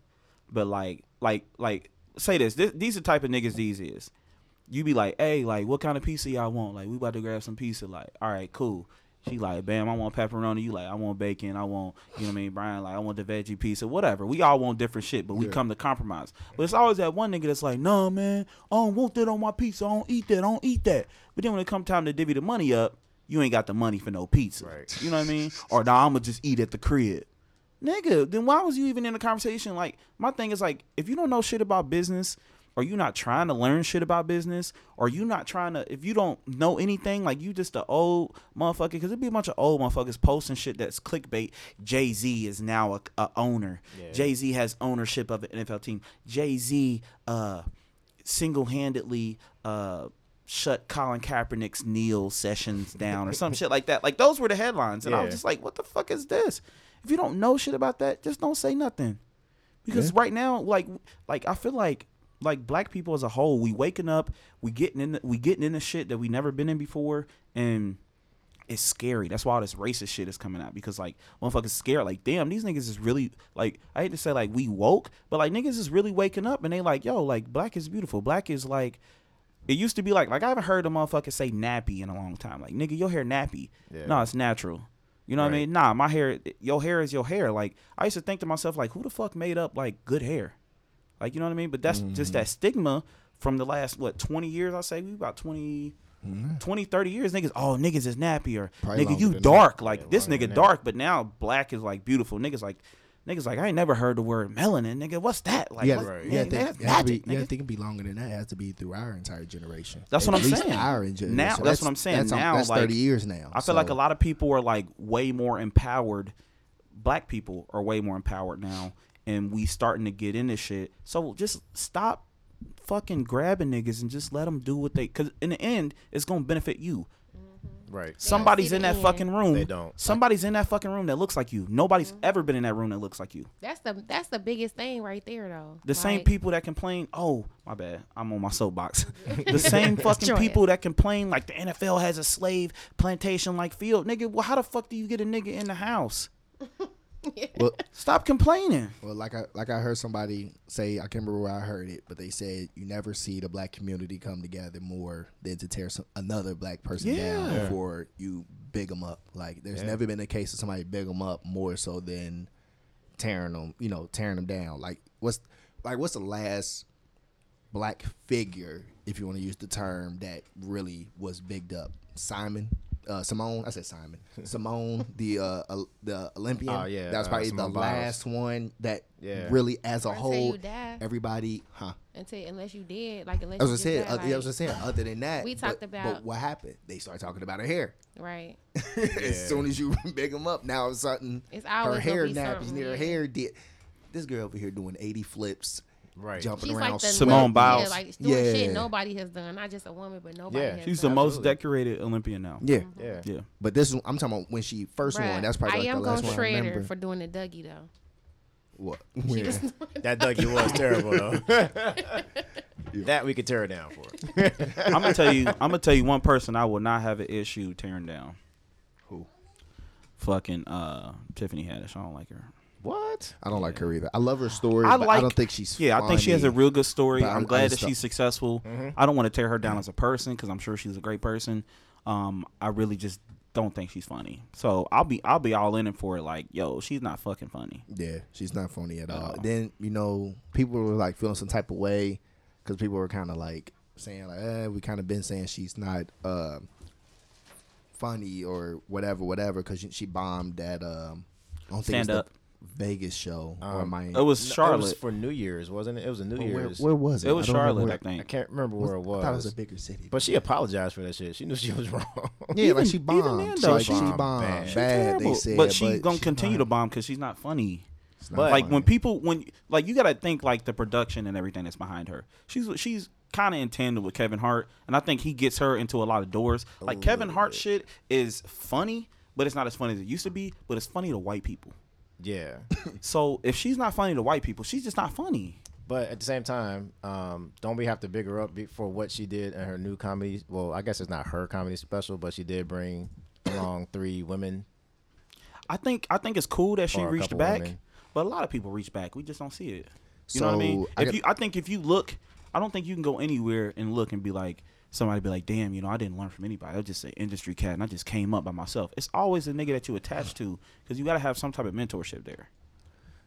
but like like like say this, this these are the type of niggas these is. You be like, hey, like what kind of pizza y'all want? Like we about to grab some pizza. Like, all right, cool. She like, bam, I want pepperoni. You like, I want bacon. I want, you know what I mean, Brian. Like, I want the veggie pizza. Whatever. We all want different shit, but we Yeah. come to compromise. But it's always that one nigga that's like, no, man, I don't want that on my pizza. I don't eat that. I don't eat that. But then when it come time to divvy the money up, you ain't got the money for no pizza. Right. You know what I mean? *laughs* Or nah, I'ma just eat at the crib. Nigga, then why was you even in the conversation? Like, my thing is like, if you don't know shit about business, or you not trying to learn shit about business, or you not trying to, if you don't know anything, like you just a old motherfucker, because it'd be a bunch of old motherfuckers posting shit that's clickbait. Jay Z is now a, a owner. Yeah. Jay Z has ownership of the NFL team. Jay Z, uh, single handedly, uh, shut Colin Kaepernick's kneel sessions down or some *laughs* shit like that. Like those were the headlines, and I was just like, "What the fuck is this?" If you don't know shit about that, just don't say nothing. Because right now, like, like I feel like, like black people as a whole, we waking up, we getting in, the, we getting into shit that we never been in before, and it's scary. That's why all this racist shit is coming out because like motherfuckers scared. Like, damn, these niggas is really like I hate to say like we woke, but like niggas is really waking up and they like, yo, like black is beautiful. Black is like it used to be like like I haven't heard a motherfucker say nappy in a long time. Like nigga, your hair nappy. Yeah. No, it's natural. You know what I mean? Nah, my hair your hair is your hair. Like I used to think to myself like who the fuck made up like good hair? Like you know what I mean? But that's just Mm-hmm. that stigma from the last what 20 years I say we about 20 20 30 years niggas oh niggas is nappy or Mm-hmm. Probably nigga you dark like Yeah, this nigga dark but now black is like beautiful niggas like niggas like I ain't never heard the word melanin nigga what's that like yeah, what- right. man, yeah, that's think, it has magic, be, yeah, nigga. think it'd be longer than that. It has to be through our entire generation. That's At what I'm saying. Our generation. Now- that's what I'm saying. That's, um, Now, that's like, thirty years now. I feel like a lot of people are like way more empowered. Black people are way more empowered now, and we starting to get into shit. So just stop fucking grabbing niggas and just let them do what they. Cause in the end, it's gonna benefit you. Right. Somebody's in that end. fucking room. They don't. Somebody's in that fucking room that looks like you. Nobody's mm-hmm. ever been in that room that looks like you. That's the that's the biggest thing right there though. The same people that complain, oh, my bad, I'm on my soapbox. *laughs* *laughs* the same fucking people that complain like the NFL has a slave plantation like field. Nigga, well, how the fuck do you get a nigga in the house? *laughs* *laughs* Well, Stop complaining. well, like I like I heard somebody say, I can't remember where I heard it, but they said you never see the black community come together more than to tear some, another black person down Yeah. before you big them up. Like there's Yeah. never been a case of somebody big them up more so than tearing them, you know, tearing them down. Like what's like what's the last black figure, if you want to use the term, that really was bigged up? Simon. Uh, Simone, I said Simon. *laughs* Simone, the uh, uh, the Olympian. Oh, yeah, that was uh, probably Simone the Biles. last one that Yeah. really, as a Or whole, die. everybody, huh? Until unless you did, like unless I you was just just saying, got, uh, yeah, I was just saying. Other than that, We but- talked But about- what happened? They started talking about her hair. right. *laughs* as soon as you *laughs* big them up, now it's something. It's her always gonna hair be nappies something, near her hair did. This girl over here doing eighty flips, Right. jumping She's around. like the Simone. Biles. Yeah, like doing Yeah. shit nobody has done. Not just a woman, but nobody Yeah. has She's the done. most Absolutely. decorated Olympian now. Yeah, Yeah. Yeah. but this is, I'm talking about when she first Bruh, won. That's probably I like am the last gonna one I shred remember. her for doing the Dougie though. what? *laughs* She Where? was- *laughs* *laughs* That Dougie was terrible though. that we could tear it down for. I'm gonna tell you. I'm gonna tell you one person I will not have an issue tearing down. Who? Fucking uh, Tiffany Haddish. I don't like her. What? I don't like her either. I love her story, I but I don't think she's. Yeah, I think she has a real good story. but I- I'm I glad that she's successful. Mm-hmm. I don't want to tear her down as a person because I'm sure she's a great person. Um, I really just don't think she's funny. So I'll be I'll be all in it for it. Like, yo, she's not fucking funny. Yeah, she's not funny at all. No. Then you know, people were like feeling some type of way because people were kind of like saying like, eh, we kind of been saying she's not uh, funny or whatever, whatever, because she, she bombed that um, I don't think Stand it up. The Vegas show or Um, Miami. It was No, It was Charlotte. for New Year's, wasn't it? It was a New Well, where, Year's. where was it? It was I Charlotte, where- I I can't remember where it was. I thought it was a bigger city. But she apologized for that shit. She knew she was *laughs* wrong. yeah, like she even bombed. then, She, like, she she bombed, bombed bad. bad. They said, but she's gonna she continue to bomb because she's not funny. Not But- like when people when like you gotta think like the production and everything that's behind her. She's she's kind of in tandem with Kevin Hart, and I think he gets her into a lot of doors. Like Kevin Hart shit is funny, but it's not as funny as it used to be. But it's funny to white people. Yeah. *coughs* So if she's not funny to white people, she's just not funny. But at the same time, um, don't we have to big her up for what she did in her new comedy? Well, I guess it's not her comedy special, but she did bring along three women. I think I think it's cool that she reached back, women. but a lot of people reach back. We just don't see it. You know what I mean? So, I If got- you, I think if you look, I don't think you can go anywhere and look and be like somebody be like, damn, you know, I didn't learn from anybody. I was just an industry cat, and I just came up by myself. It's always a nigga that you attach to because you got to have some type of mentorship there.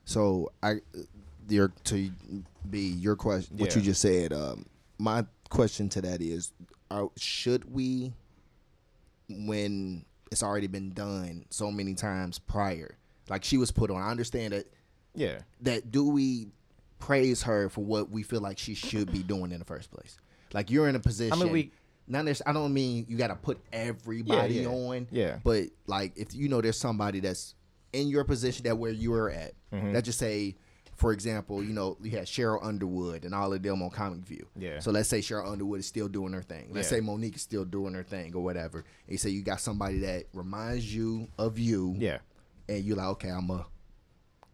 So I, your to be your question, what you just said. Um, my question to that is, are, should we, when it's already been done so many times prior, like she was put on? I understand that. Yeah. That do we praise her for what we feel like she should be doing in the first place? Like you're in a position. I mean, we- Not I don't mean you got to put everybody yeah. on. Yeah. But like, if you know there's somebody that's in your position that where you are at, Mm-hmm. let's just say, for example, you know, you had Sheryl Underwood and all of them on Comic View. Yeah. So let's say Sheryl Underwood is still doing her thing. Let's Yeah. say Mo'Nique is still doing her thing or whatever. And you say you got somebody that reminds you of you. Yeah. And you're like, okay, I'm a,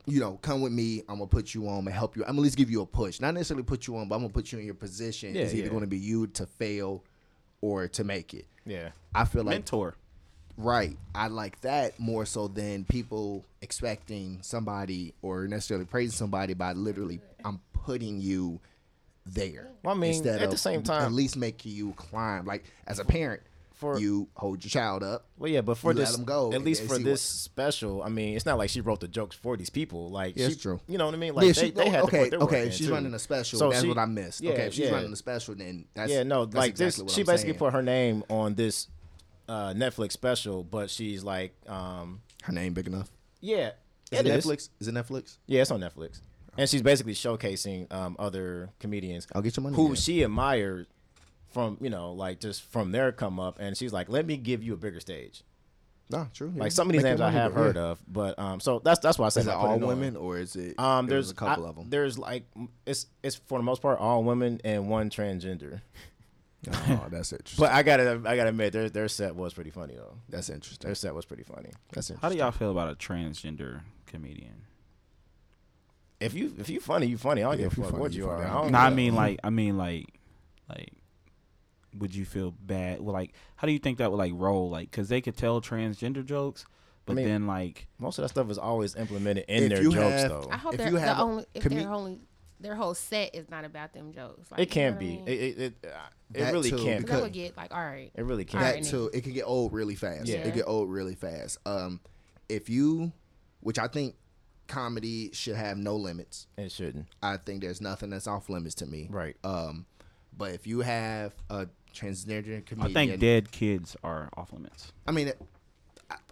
you know, come with me. I'm gonna put you on. I'm gonna help you. I'm gonna at least give you a push. Not necessarily put you on, but I'm gonna put you in your position. Yeah, it's either yeah. gonna be you to fail or to make it. Yeah. I feel like Mentor. Right. I like that more so than people expecting somebody or necessarily praising somebody by literally I'm putting you there. Well, I mean, at the same time- at least make you climb. Like as a parent, For- you hold your child up. Well, yeah, but for You let this, 'em go at least for this special, I mean, it's not like she wrote the jokes for these people. Like, Yeah, she, it's true. You know what I mean? Like, yeah, they, she, they had to okay, work okay. If she's too. running a special, So that's she- what I missed. yeah, okay, if she's yeah. running a special, then that's yeah, no, that's like exactly this. what She I'm basically saying. put her name on this uh, Netflix special, but she's like, um, her name big enough. yeah, Is it. Netflix? Is it Netflix? Yeah, it's on Netflix, and she's basically showcasing um, other comedians I'll get your money. who she admired from, you know, like just from their come up, and she's like, let me give you a bigger stage. Nah, true. yeah. Like some of these Make names I have but yeah. heard of, but um, so that's that's why I said Is it all it on. women or is it? Um, there's there's a couple I- of them. There's like it's it's for the most part all women and one transgender. *laughs* Oh, that's interesting. But I gotta I gotta admit their their set was pretty funny though. that's interesting. Their set was pretty funny. That's interesting. How do y'all feel about a transgender comedian? If you if you funny, you funny. I don't yeah, give a fuck what you funny. are. funny. I don't No, I mean like I mean like like would you feel bad? Well, like how do you think that would like roll? Like because they could tell transgender jokes, But mean- then like Most of that stuff is always implemented in their jokes, have- though. I hope If you have the only if commu- their only their whole set is not about them jokes. Like, It you know can what I be. mean? It it it, uh, it That really too, can. 'Cause because- that would get like all right. It really can. All that right, too, it can get old really fast. Yeah. It get old really fast. Um, if you, which I think comedy should have no limits. It shouldn't. I think there's nothing that's off limits to me. Right. Um, but if you have a transgender comedian, I think dead kids are off limits. I mean,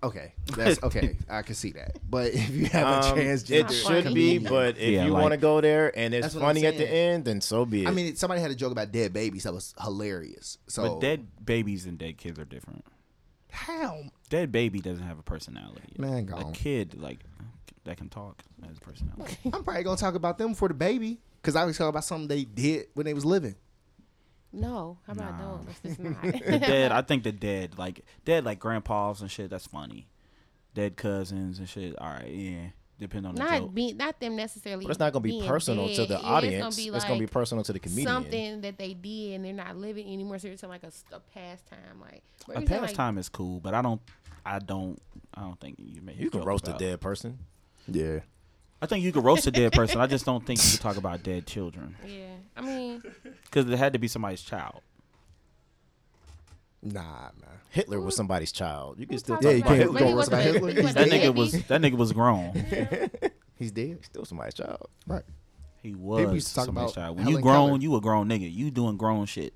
okay, that's *laughs* okay. I can see that. But if you have a Um, transgender, it should funny. be, but if Yeah, you like- want to go there and it's That's what I'm funny at the end, then so be it. I mean, somebody had a joke about dead babies that was hilarious. So But dead babies and dead kids are different. how Dead baby doesn't have a personality. Man, a kid like that can talk has a personality. I'm probably gonna talk about them for the baby because I was talking about something they did when they was living. No, how about Nah. no? It's just not. *laughs* the dead, I think the dead, like dead, like grandpas and shit. That's funny. Dead cousins and shit. All right, yeah. Depend on the not joke. be not them necessarily. but it's not gonna be being personal to the audience. It's It's gonna gonna be, be personal to the comedian. something that they did and they're not living anymore. So it's like a, s- a pastime, like a every time, like, pastime is cool, but I don't, I don't, I don't think you make. You can joke roast a dead person. Yeah. I think you could roast a dead person. I just don't think you could talk about dead children *laughs* Yeah, I mean, because it had to be somebody's child. Nah, man. Hitler was somebody's child. You can still talking talk Yeah, you about can't- Hitler. roast about He Hitler? He's That dead. nigga was that nigga was grown. *laughs* He's dead. Still somebody's child. Right. He was used to talk somebody's about child. When Helen you grown, Keller. you a grown nigga. You doing grown shit.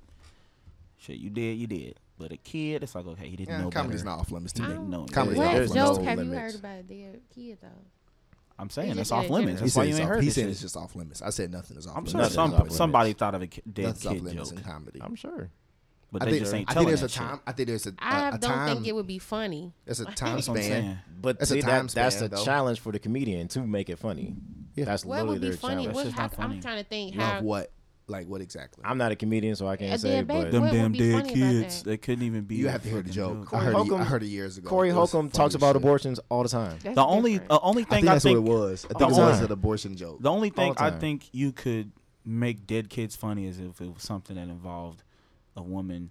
Shit, you did, you did. But a kid, it's like okay, he didn't Yeah, know comedy's better. not off limits to He me. didn't know. Comedy's Yeah, not off no limits. joke have you heard about a dead kid though? I'm saying It's that's off limits. general. He That's why you it's ain't heard he said it's just off limits. I said nothing is off I'm limits. sure Nothing's some off limits. somebody thought of a ki- dead Nothing's off kid limits joke, in comedy. I'm sure. but I they think, just ain't I think telling there's that a shit. time. I think there's a, a, I a don't time. think it would be funny. There's a *laughs* time That's what I'm span. But That's a see, time that, that's span, the though. challenge for the comedian to make it funny. Yeah. That's What literally would be their funny? challenge. What, just how, not funny. I'm trying to think Of how. what? Like what exactly? I'm not a comedian, so I can't uh, say. dead. But Them What would damn be dead funny about kids, that? they couldn't even be. you have to hear the fucking joke. I Corey heard, it, I Holcomb- heard it years ago. Corey It was Holcomb funny talks about shit. abortions all the time. That's The only, different. the only thing I thing think I that's think, what it was. I think the it was only- an abortion joke. the only thing the I time. think you could make dead kids funny is if it was something that involved a woman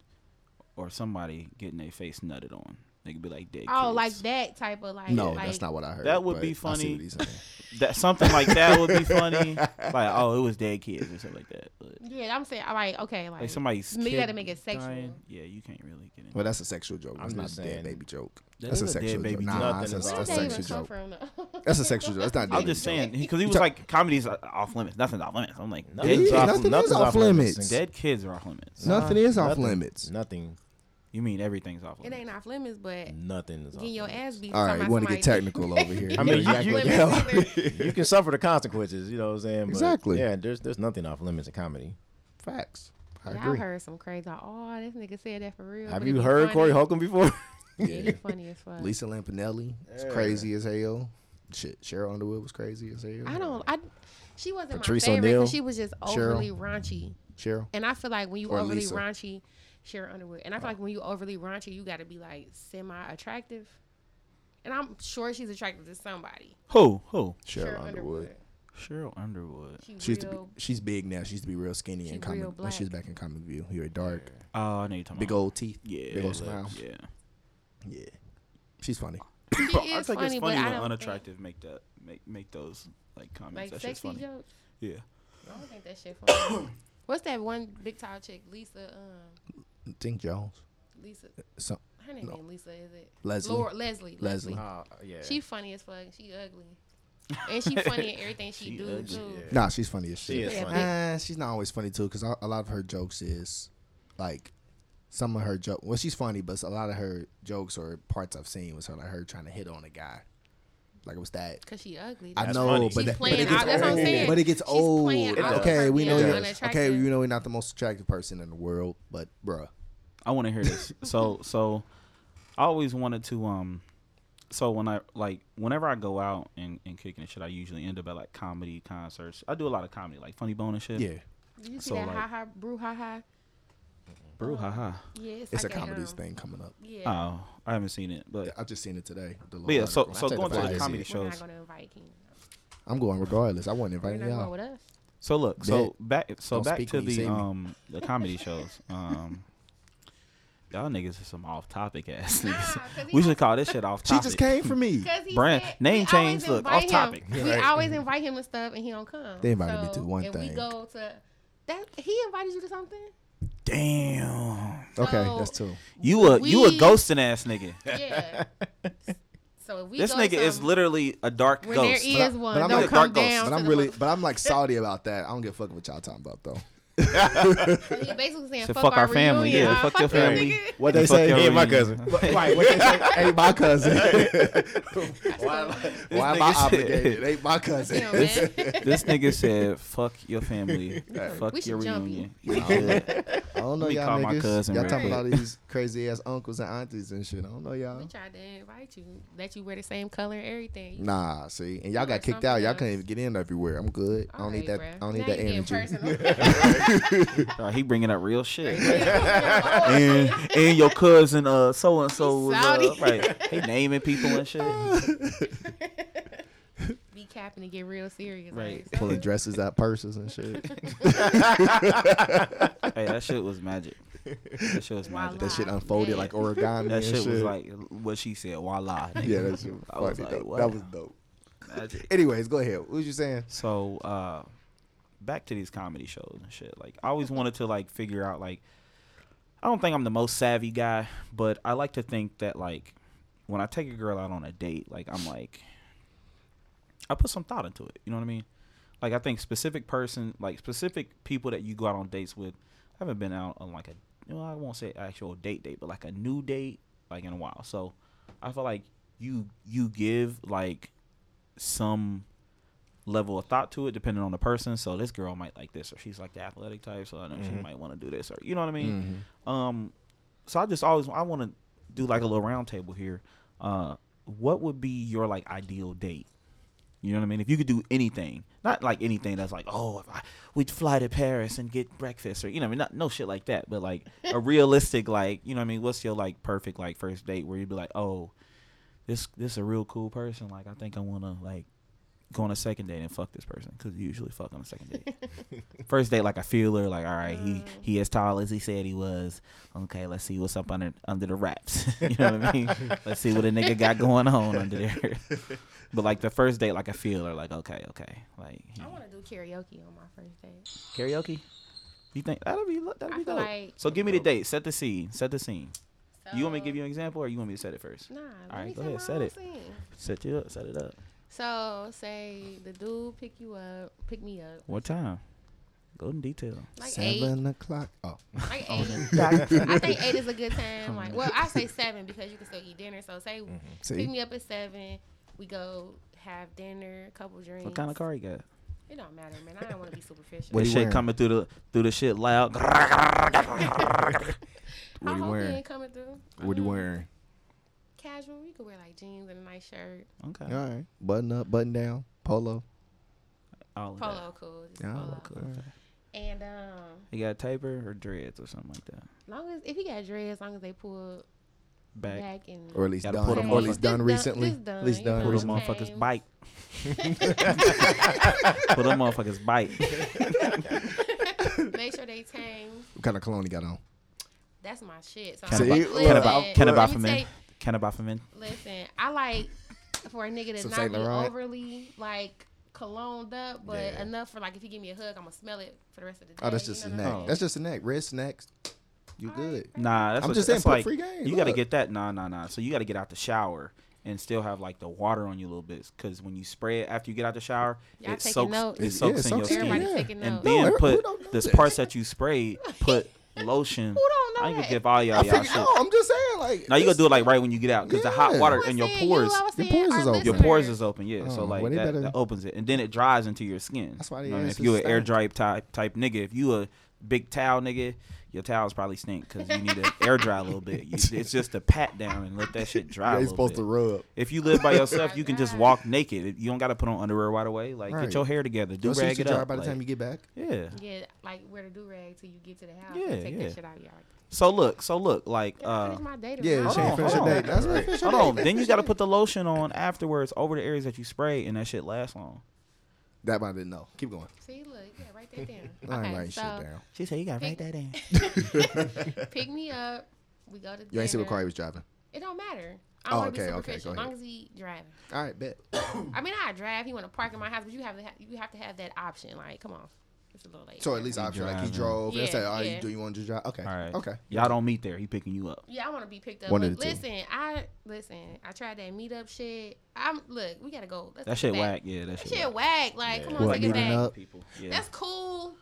or somebody getting their face nutted on. They could be like dead. Oh, kids. like that type of like. no, like, that's not what I heard. That would be funny. what he's saying. *laughs* that something like that would be funny. *laughs* like oh, it was dead kids or something like that. But Yeah, I'm saying like okay, like, like somebody's you kid gotta make it sexual. dying, yeah, you can't really get into. Well, that's a sexual joke. I'm That's not just a dead saying. baby joke. That That's a a sexual baby joke. joke. Nah, Nothing that's, a, that's did a that even sexual joke. from? though? That's a sexual joke. That's not. I'm just saying because he was like comedy's off limits. Nothing's off limits. I'm like Nothing's off, nothing is nothing's off limits. dead kids are off limits. Nothing is off limits. Nothing. You mean everything's off limits? It ain't off limits, but Nothing is off getting your limits. ass beat. All right, talking right, about we want to get technical *laughs* over here. I mean, You you- you- act like- either. you can suffer the consequences. You know what I'm saying? But Exactly. Yeah, there's there's nothing off limits in comedy. Facts. I Y'all agree. heard some crazy. Oh, this nigga said that for real. Have you heard funny. Corey Holcomb before? *laughs* Yeah, he funny as fuck. Lisa Lampanelli. It's Yeah. crazy as hell. Shit, Sheryl Underwood was crazy as hell. I don't. I. She wasn't Patrice my favorite O'Neal. she was just overly raunchy. Sheryl. And I feel like when you Or overly Lisa. raunchy, Sheryl Underwood. And I feel like when you overly raunchy, you got to be like semi attractive. And I'm sure she's attractive to somebody. Who? Who? Sheryl, Underwood. Sheryl Underwood. She, She used to be, she's big now. She used to be real skinny She in comic real when she was back in comic view. Here at dark, Oh, I know you're talking big about. old teeth. Yeah. big old smile. Yeah. Yeah, she's funny. she *coughs* I is think it's funny, funny but when I don't think, unattractive make that make make those like comments. like that shit's sexy funny. jokes. Yeah. I don't think that shit funny. *coughs* What's that one big tall chick? Lisa. Um, Think Jones. Lisa. So, Her name No. ain't Lisa, is it? Leslie. Laura, Leslie. Leslie. Oh, yeah. She funny as fuck. She ugly. *laughs* And she funny in everything she, She do ugly, too. yeah. Nah, she's funny as shit. She is Yeah, funny. Uh, she's not always funny too, because a a lot of her jokes is like some of her joke. Well, she's funny, but a lot of her jokes or parts I've seen was her like her trying to hit on a guy. Like it was that. Cause she ugly. I know, funny. but, that, but it gets out- that's what I'm old. saying. But it gets She's old. playing okay, we know being you're okay. We know you're not the most attractive person in the world, but bruh, I want to hear this. *laughs* so so I always wanted to um so when I like whenever I go out and, and kicking and shit, I usually end up at like comedy concerts. I do a lot of comedy, like funny bone and shit. yeah, Did you see So, that like- ha ha brew ha ha? Brew, haha. Yeah, it's, it's like a comedy um, thing coming up. Yeah. Oh, I haven't seen it, but I just seen it today. the But yeah, so so going to the comedy We're not shows. gonna invite Keenan. I'm going regardless. I wasn't You're inviting y'all. with us. So look, so back so Don't back to the see me. um the comedy shows. *laughs* Um Y'all niggas are some off topic ass Nah, niggas. 'cause he we should call this shit off topic. She just came for me. *laughs* Cause Brand- said- name change, look, off him. topic. We Right. always invite him and stuff, and he don't come. They invited me So, to one and We thing. go to that. He invited you to something. Damn. Okay, So- that's two. You a you a We- ghosting ass nigga. Yeah. *laughs* so if we This go nigga is some- literally a dark when ghost. is But I- one, but I'm don't like come dark ghost, down. But to I'm the really, but I'm like *laughs* salty about that. I don't give a fuck what y'all talking about though. So he basically saying Said fuck, fuck our, our family, reunion, yeah, huh? fuck your that family. nigga. *laughs* What they say? your He and my cousin. *laughs* right? What they say? *laughs* Ain't my cousin. why why This am I nigga obligated? Ain't my cousin. Damn, man. this nigga said, "Fuck your family, fuck your reunion." you. You should. I don't know y'all niggas. cousin y'all talking quick. about these crazy ass uncles and aunties and shit. I don't know y'all. We tried to invite you, let you wear the same color and everything. Nah, see, and y'all got kicked out. something Y'all else. couldn't even get in everywhere. I'm good. I don't need that. Alright, I don't bruh. need that energy. *laughs* getting personal. Uh, he bringing up real shit. *laughs* And and your cousin, uh, so and so was uh, right. He naming people and shit. *laughs* Be capping and get real serious. Right. Like, Pulling dresses out purses and shit. Hey, that shit was magic. That shit was magic. That shit unfolded Man. like origami. That and shit was like what she said. Voila. nigga. Yeah, that shit was I was like, though. That was dope. Magic. Anyways, go ahead. What was you saying? So, uh, back to these comedy shows and shit. Like, I always wanted to like figure out like, I don't think I'm the most savvy guy, but I like to think that like, when I take a girl out on a date, like I'm like, I put some thought into it. You know what I mean? Like, I think specific person, like specific people that you go out on dates with, I haven't been out on like a, you know, I won't say actual date date, but like a new date, like in a while. So, I feel like you you give like some level of thought to it depending on the person. So this girl might like this, or she's like the athletic type, so I know she Mhm. might want to do this, or you know what I mean. Mhm. Um, so I just always I want to do like a little round table here. Uh, what would be your like ideal date? You know what I mean? If you could do anything, not like anything that's like, oh, if I, we'd fly to Paris and get breakfast, or you know, what I mean, not no shit like that, but like a *laughs* realistic, like, you know, what I mean, what's your like perfect like first date where you'd be like, oh, this this a real cool person, like I think I want to like go on a second date and fuck this person because you usually fuck on a second date. *laughs* First date, like I feel her, like all right, he mm. he as tall as he said he was. Okay, let's see what's up under under the wraps. *laughs* you know what I mean? let's see what a nigga got going on under there. *laughs* but like the first date, like I feel her, like okay, okay, like I want to do karaoke on my first date. karaoke. You think that'll be that'll be dope? like so give me the date, set the scene, set the scene. so, You want me to give you an example, or you want me to set it first? Nah, let Alright, me go ahead, set it. Set you up, set it up. So say the dude pick you up, pick me up, What time? Go in detail. like eight, Seven o'clock. Oh, like *laughs* Oh, eight. I think *laughs* eight is a good time. Like, well, I say seven because you can still eat dinner. So say see, pick me up at seven. We go have dinner, a couple drinks. What kind of car you got? It don't matter, man. I don't want to be superficial. What he shit wearing? coming through the through the shit loud. What *laughs* I he hope wearing? coming through. what he Um, wearing? Casual. You could wear like jeans and a nice shirt. Okay. All right, button up, button down, polo. All of that. Polo cool. Just Yeah, polo. cool. Okay. And um, You got a taper or dreads or something like that. long as if he got dreads, as long as they pull Back. back, and Or at least Gotta done. put 'em Or at least done recently. just At least done know, Put them motherfuckers came. bite. *laughs* Put them motherfuckers bite. Make sure they tame. What kind of cologne he got on? That's my shit. So Can See, I'm, look, listen, about- Can I buy let me for men? tell Can I buy for men? you- Listen, I like for a nigga to Some not Saint be Laurent? overly like cologned up, but Yeah. enough for like if you give me a hug, I'm gonna smell it for the rest of the day. Oh, that's you just a neck. I'm That's just a neck. Red snacks. You Alright. good? Nah, that's I'm what- just saying, that's put like free game. you got to get that. Nah, nah, nah. So you got to get out the shower and still have like the water on you a little bit, because when you spray it after you get out the shower, Y'all it taking soaks. notes? It Yeah, soaks in your skin. Yeah. taking and notes. No, then put don't the that? parts that you sprayed, put *laughs* lotion. Who don't know I ain't gonna give all y'all I y'all shit. No, I'm just saying, like. Now you gonna do it like right when you get out, because the hot water I was and your pores, You, Your pores is open. your pores is open. Yeah, oh, so Oh, like well, they that, better- that opens it, and then it dries into your skin. That's why they You know what I mean? ass If you is an air stank. dry type type nigga, if you a big towel nigga, your towels probably stink because you need to air dry a little bit. You, *laughs* it's just a pat down and let that shit dry. Yeah, a he's supposed bit. to rub. If you live by *laughs* yourself, you can just walk naked. You don't got to put on underwear right away. Like Right. get your hair together, do Your shit rag should it dry up. by the like- time you get back. yeah. Yeah, like wear the do rag till you get to the house. Yeah, and take yeah. that shit out of y'all. So look, so look, like Can I uh, finish my date? Yeah, around? she ain't Hold on, hold on. That's right. Finish her hold on. Then you got to put the lotion on afterwards over the areas that you spray, and that shit lasts long. That one I didn't know. Keep going. See, look, yeah, write that down. *laughs* I ain't writing so shit down. She said you got to write Pick- that in. *laughs* pick me up. We go to. You ain't see what car he was driving. It don't matter. I Oh, don't want okay, to be okay, superficial. go as long as he driving. All right, bet. *coughs* I mean, I drive. He want to park in my house, but you have to ha- you have to have that option. Like, come on, it's a little late. So at least He option like he driving. drove. and Yeah, say, "Oh, yeah. you, do you want to drive?" Okay, All right. okay. Y'all don't meet there. He picking you up. Yeah, I want to be picked up. One but of the two. listen, I listen. I tried that meetup shit. I'm look. We gotta go. Let's That take shit it back. whack. Yeah, that That shit. shit whack. whack. Like, Yeah. come on, What, take it meeting back. up? People. Yeah. That's cool.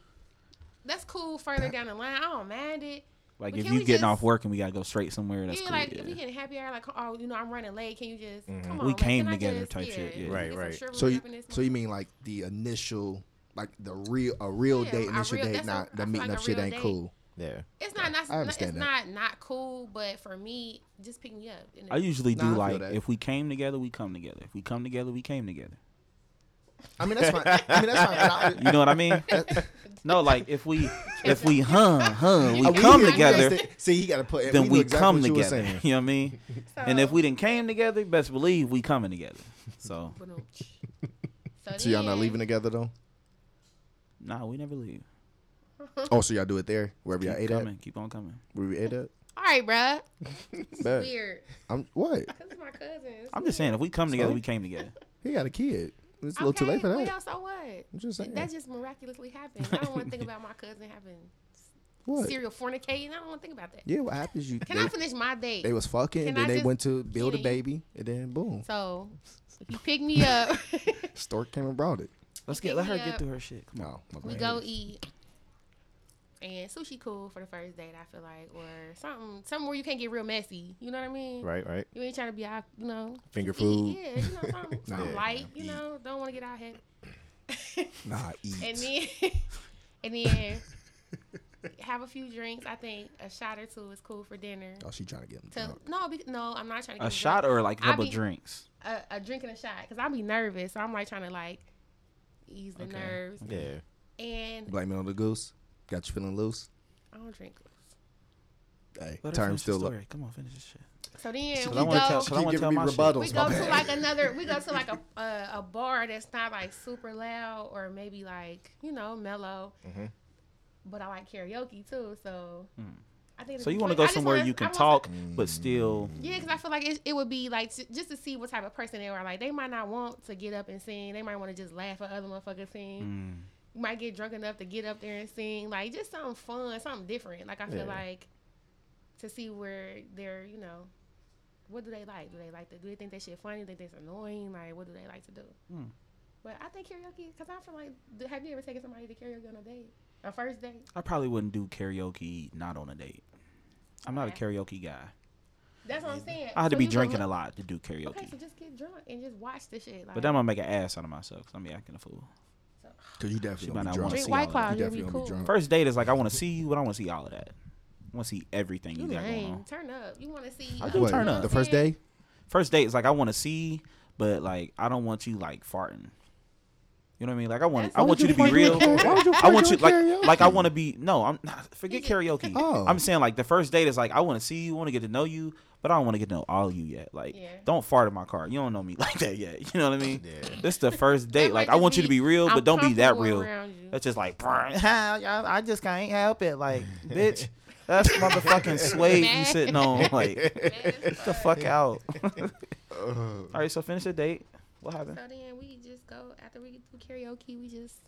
That's cool. Further down the line, I don't mind it. like but if can you we getting just- off work and we gotta go straight somewhere, that's yeah, cool. like yeah. if we getting happy hour, like oh, you know, I'm running late. Can you just Mhm. come We on? man, came can I together just- type shit, yeah. Right, get some right. shriveled So you up in this so you mean like the initial, like the real a real Yeah, date, a initial real- date, that's a- not the feel meeting like up shit ain't date. cool. Yeah. It's not. not I understand it's that. not not cool, but for me, just pick me up. I usually do I feel like if we came together, we come together. If we come together, we came together. I mean that's fine. I mean that's fine. I- *laughs* You know what I mean? *laughs* no, like if we if we *laughs* hum hum, we uh, I- come together, See, he got to put. then knew we exactly come what you together. saying. You know what I mean? And if we didn't came together, best believe we coming together. So so, So y'all not leaving together though? Nah, we never leave. *laughs* Oh, so y'all do it there wherever y'all Keep ate coming, keep on coming. at. Where we ate at? All right, bruh. *laughs* Bet. Weird. I'm what? *laughs* Cause it's my cousin. It's I'm just saying, if we come together, So? we came together. He got a kid. It's a little too late for Well, that. so what? I'm just saying. That just miraculously happened. I don't want to think about my cousin having What? serial fornicating. I don't want to think about that. Yeah, what happens? You Can they, I finish my date? they was fucking, Can and then I they went to build a baby, and then boom, so if you pick me up, stork came and brought it. Let's get let her me get up. through her shit. Come on. No, my we go eat. And sushi cool for the first date, I feel like, or something, something where you can't get real messy. You know what I mean? Right, right. You ain't trying to be out, you know. Finger just eat, food. Yeah, you know, something, *laughs* something Yeah. light. You Eat. know, don't want to get out here. *laughs* Nah, *laughs* eat. and then and then have a few drinks. I think a shot or two is cool for dinner. oh, she trying to get him To, drunk. no, be, no, I'm not trying to get A him shot drunk. or like a I couple be- drinks. a, a drink and a shot because I'll be nervous. So I'm like trying to like ease the Okay. nerves. Yeah. And Blame it on the goose. Got you feeling loose. I don't drink. Loose. Hey, Let her term finish the still look. story. Come on, finish this shit. So then Cause we I want tell. go. Cause I want to tell giving me rebuttals. We go to like another. We go to like a, *laughs* a a bar that's not like super loud or maybe like you know mellow. Mhm. But I like karaoke too, so Mm. I think. So you want to go somewhere wanna- you can talk, Mm. but still. Yeah, because I feel like it, it would be like t- just to see what type of person they are. Like they might not want to get up and sing. They might want to just laugh at other motherfuckers sing. Mm. You might get drunk enough to get up there and sing. Like just something fun, something different. Like I feel Yeah. like to see where they're, you know, what do they like? Do they like to? Do they think that shit funny? Do they think it's annoying? Like what do they like to do? Hmm. But I think karaoke because I feel like have you ever taken somebody to karaoke on a date, a first date? I probably wouldn't do karaoke not on a date. I'm not a karaoke guy. That's what I'm saying. I had to be drinking look- a lot to do karaoke. Okay, so just get drunk and just watch the shit. Like, But then I'm gonna make an ass out of myself because I'm be acting a fool. Cause you She definitely might not wanna see White all of that. You you'll be definitely gonna be cool. drunk. First date is like I want to see you, but I want to see all of that. I want to see everything you, You got going on. Turn up. You want to see? I do What, turn up. The first saying? day. First date is like I want to see, but like I don't want you like farting. You know what I mean? Like I want I want you to be real. I want you like like I want to be no. I'm not, forget karaoke. Oh. I'm saying like the first date is like I want to see you, want to get to know you, but I don't want to get to know all of you yet. Like Yeah. don't fart in my car. You don't know me *laughs* like that yet. You know what I mean? Yeah. This is the first date. Like I just want you to be real, I'm but don't be that real. That's just like *laughs* I just can't help it. Like *laughs* bitch, that's motherfucking suede you sitting on. Like get the fuck out. all right, so finish the date. What happened? So then we just go after we do karaoke. We just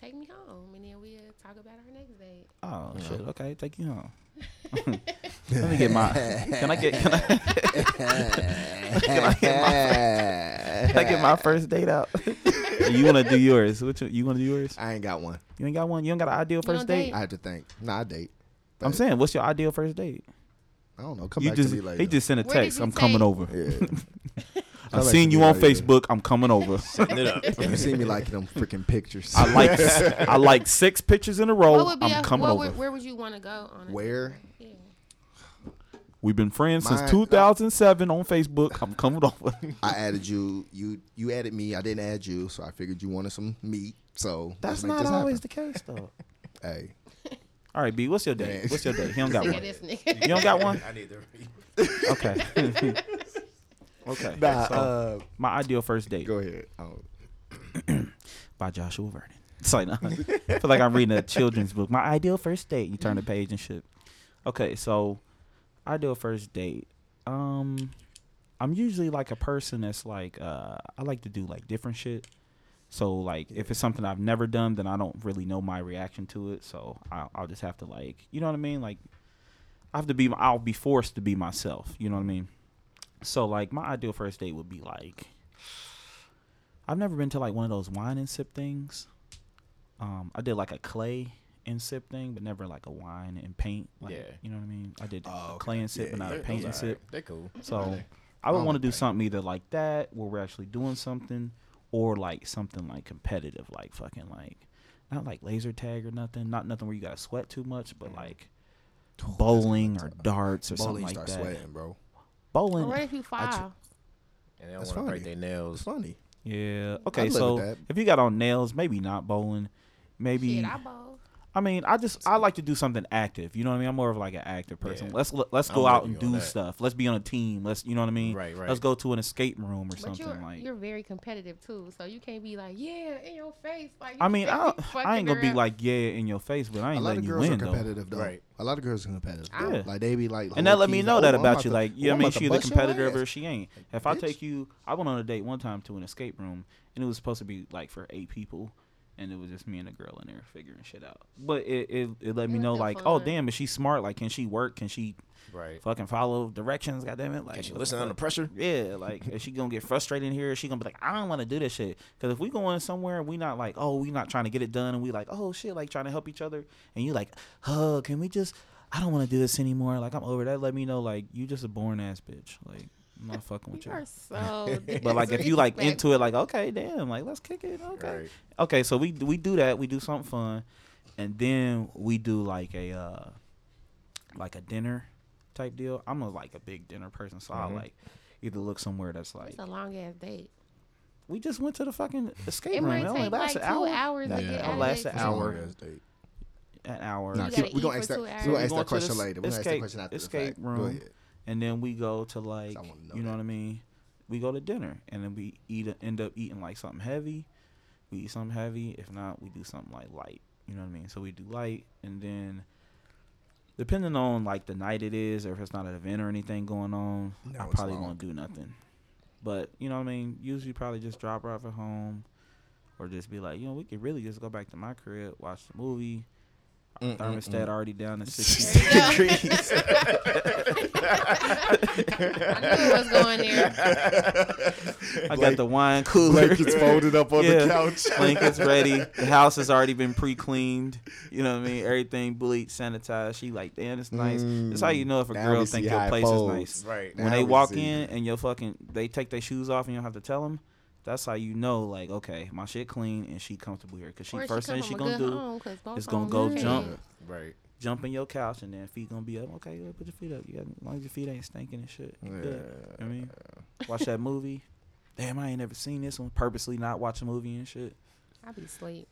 take me home, and then we uh, talk about our next date. Oh shit. Okay, take you home. *laughs* Let me get my. Can I get? Can I, can I get my? Can I get my first date out? *laughs* you want to do yours? Which one- you want to do yours? I ain't got one. You ain't got one. You ain't got an ideal first date. date? I have to think. Nah, I date. I'm saying, what's your ideal first date? I don't know. Come you back just to me later. he just sent a Where text. I'm say- coming over. Yeah. *laughs* I Come back seen you on later. Facebook. I'm coming over. *laughs* *laughs* you see me liking them freaking pictures. I like *laughs* I like six pictures in a row. what would be I'm a, coming what over. would- where would you want to go on? Where? Yeah. We've been friends Mine- since uh, 2007 on Facebook. I'm coming over. I added you. You you added me. I didn't add you, so I figured you wanted some meat. So That's not always happen. the case though. Hey, All right, B. What's your day? What's your day? He don't got one. of this nigga. You don't got one. I need to. Okay. Okay. nah. so, uh, my ideal first date go ahead. Oh, *clears throat* by Joshua Vernon. *laughs* It's like, no, *laughs* I feel like I'm reading a children's book. My ideal first date. You turn the page and shit. Okay, so ideal first date. Um, I'm usually like a person that's like uh, I like to do like different shit. So like if it's something I've never done, then I don't really know my reaction to it. So I'll, I'll just have to like you know what I mean. Like I have to be. I'll be forced to be myself. You know what I mean. So like my ideal first date would be like I've never been to like one of those wine and sip things. Um, I did like a clay and sip thing, but never like a wine and paint. Like, Yeah. you know what I mean. I did Oh, a clay and sip, Yeah, but not a paint and sip. They're cool. So I would want to do something either like that, where we're actually doing something, or like something like competitive, like fucking like not like laser tag or nothing, not nothing where you gotta sweat too much, but like bowling or darts or Bowling something like start that. sweating, bro. Bowling, What if you I tr- fall? And they don't That's want to break funny. their nails. It's funny. yeah. Okay, live with so that. if you got on nails, maybe not bowling. Maybe Shit, I bowl. I mean, I just I like to do something active. You know what I mean? I'm more of like an active person. Yeah. Let's let's go out and do stuff. Let's be on a team. Let's you know what I mean? Right, right. Let's go to an escape room or But something you're like. you're very competitive too, so you can't be like, yeah, in your face. Like I mean, *laughs* I, can't don't- be I ain't gonna be like yeah in your face, but I ain't lot letting of you win are though. competitive though. Right. A lot of girls are competitive. Yeah. Like they be like, And that let low-key, me know oh, that I'm about you. to- Like, oh, yeah, I I'm mean, about to she either bust competitive or she ain't. If I take you, I went on a date one time to an escape room, and it was supposed to be like for eight people, and it was just me and a girl in there figuring shit out. But it it, it let me know like, still oh damn, is she smart? Like, can she work? Can she Right. fucking follow directions? God damn it! Like, Can she listen fuck? under pressure? Yeah, like is she gonna get frustrated in here? Is she gonna be like, I don't want to do this shit? Because if we going somewhere and we not like, oh, we not trying to get it done, and we like, oh shit, like trying to help each other, and you like, huh? Can we just? I don't want to do this anymore. Like I'm over that. Let me know. Like you just a born ass bitch. Like I'm not fucking with You you. are *laughs* so. But *laughs* like if you like into it, like okay, damn, like let's kick it. Okay, Right. okay. So we we do that. We do something fun, and then we do like a uh like a dinner type deal. I'm a like a big dinner person, so I Mhm. like either look somewhere that's like It's a long ass date. we just went to the fucking escape It room. might It only take like lasts two an hour. hours Yeah. to get It lasts an hour. date. An hour. Nah, You keep- gotta we eat gonna ask that. We hours. gonna ask that question later. We gonna ask that question after escape the fact. Go room. ahead. And then we go to like know you know that. what I mean. We go to dinner, and then we eat. End up eating like something heavy. We eat something heavy. If not, we do something like light. You know what I mean. So we do light, and then depending on like the night it is, or if it's not an event or anything going on, No, I probably won't do nothing. But you know what I mean. Usually, probably just drop her off at home, or just be like, you know, we could really just go back to my crib, watch the movie. Our Mm, mm, thermostat mm. already down to *laughs* sixty degrees. *laughs* I knew it was going *laughs* there. I got the wine cooler. Blankets folded up on Yeah. the couch. Blankets ready. The house has already been pre-cleaned. You know what I mean? Everything bleached, sanitized. She like, damn, it's nice. That's how you know if a Now girl we think see your how it place is nice. Right. When Now they we walk see. in and your fucking they take their shoes off and you don't have to tell them. That's how you know, like, okay, my shit clean and she comfortable here. Cause she Or first come thing she gonna do, home, 'cause is gonna go are jump. bad. Right. jump in your couch, and then feet gonna be up. Okay, yeah, put your feet up. You got as long as your feet ain't stinking and shit. You good. You know what I mean, watch that movie. Damn, I ain't never seen this one. Purposely not watch a movie and shit. I be asleep.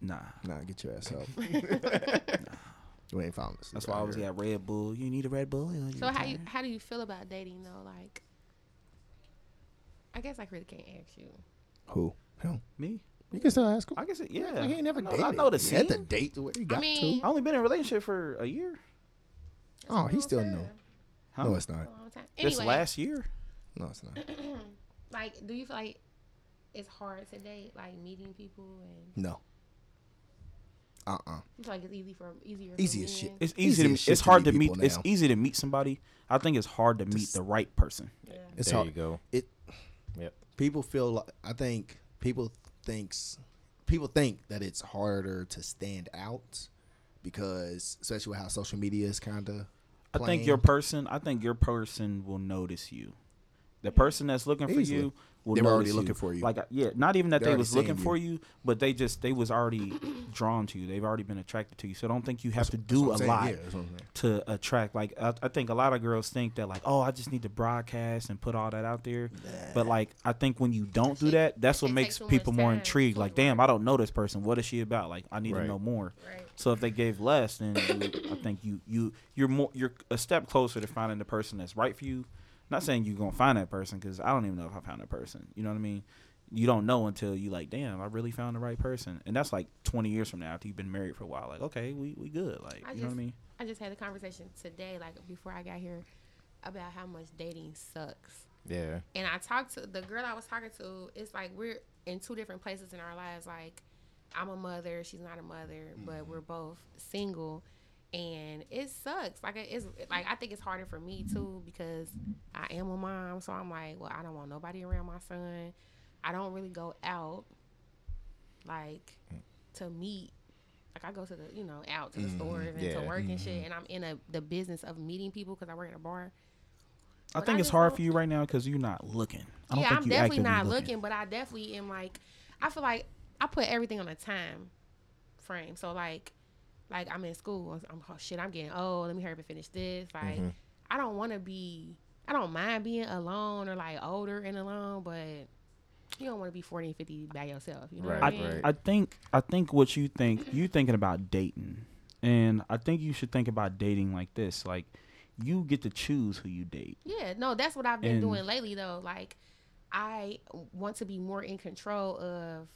Nah. Nah, get your ass up. *laughs* We ain't found this. That's why I always got Red Bull. You need a Red Bull. You So how you how do you feel about dating though? Like, I guess I really can't ask you. Who? Him. me? You can still ask him. I guess it, yeah. He ain't never I know, dated. I know the He had to date to where he got I mean- I only been in a relationship for a year. That's Oh, a he still time. know. Huh? No, it's not. A. This Anyway, last year. No, it's not. *clears throat* like, do you feel like it's hard to date, like meeting people, and No. Uh uh you feel like it's easy for easier? Easy for as shit. It's Easy easy. to, shit it's to hard meet to meet. people It's easy to meet somebody. I think it's hard to meet Just- the right person. Yeah. It's there hard. you go. It. Yep. People feel. Like, I think people thinks people think that it's harder to stand out because, especially with how social media is kind of. I think your person. I think your person will notice you. The person that's looking for you will They were already notice looking you. for you. Like uh, yeah, not even that They're they was looking seeing for you, but they just they was already *clears throat* drawn to you. They've already been attracted to you. So I don't think you have to do a saying. lot Yeah, that's what I'm saying. to attract. Like I, I think a lot of girls think that like oh I just need to broadcast and put all that out there. But like I think when you don't do that, that's what It makes people more intrigued. Like damn, I don't know this person. What is she about? Like I need Right. to know more. Right. So if they gave less, then you, I think you you you're more you're a step closer to finding the person that's right for you. Not saying you're gonna find that person because I don't even know if I found that person. You know what I mean? you don't know until you like, damn, I really found the right person, and that's like twenty years from now after you've been married for a while. Like, okay, we we good. Like, I you know what I mean? I just had a conversation today, like before I got here, about how much dating sucks. Yeah. And I talked to the girl I was talking to. It's like we're in two different places in our lives. Like I'm a mother, she's not a mother, but mm-hmm. we're both single, and it sucks. Like it's like I think it's harder for me too because I am a mom. So I'm like, well, I don't want nobody around my son. I don't really go out like to meet. Like I go to the you know out to the mm-hmm. stores and yeah. to work and shit, mm-hmm. and I'm in a the business of meeting people because I work at a bar. I But think I it's hard for you right now because you're not looking. I don't yeah, think I'm you definitely not looking. looking. but I definitely am like, I feel like I put everything on a time frame. So like, like I'm in school. I'm oh, shit. I'm getting old. Let me hurry up and finish this. Like, Mm-hmm. I don't want to be. I don't mind being alone or like older and alone, but you don't want to be 40 and 50 by yourself. You know what I Right, mean? right. I think I think what you think you thinking about dating, and I think you should think about dating like this. Like, you get to choose who you date. Yeah, no, that's what I've been And- doing lately though. Like I want to be more in control of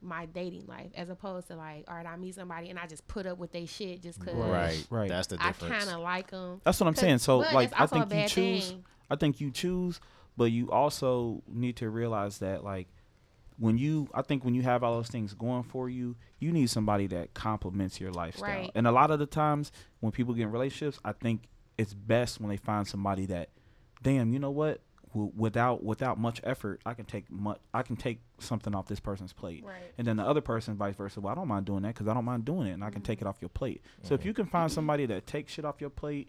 my dating life as opposed to like, all right, I meet somebody and I just put up with they shit just cause Right. Right. That's the difference. I kind of like them. That's what I'm saying. So like I think you choose. thing. I think you choose, but you also need to realize that like when you I think when you have all those things going for you, you need somebody that complements your lifestyle. Right. And a lot of the times when people get in relationships, I think it's best when they find somebody that damn, you know what? W- Without without much effort, I can take much. I can take something off this person's plate, Right. and then the other person, vice versa. Well, I don't mind doing that because I don't mind doing it, and I can take Mm-hmm. it off your plate. So if you can find somebody that takes shit off your plate,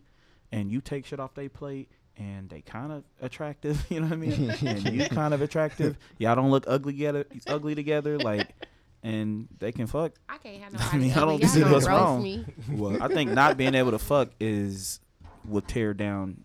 and you take shit off their plate, and they kind of attractive, *laughs* you know what I mean? and you *laughs* kind of attractive. Y'all don't look ugly together, ugly together, like, and they can fuck. I can't have *laughs* I mean, I don't see what's roast wrong. Me. What? I think not being able to fuck is would tear down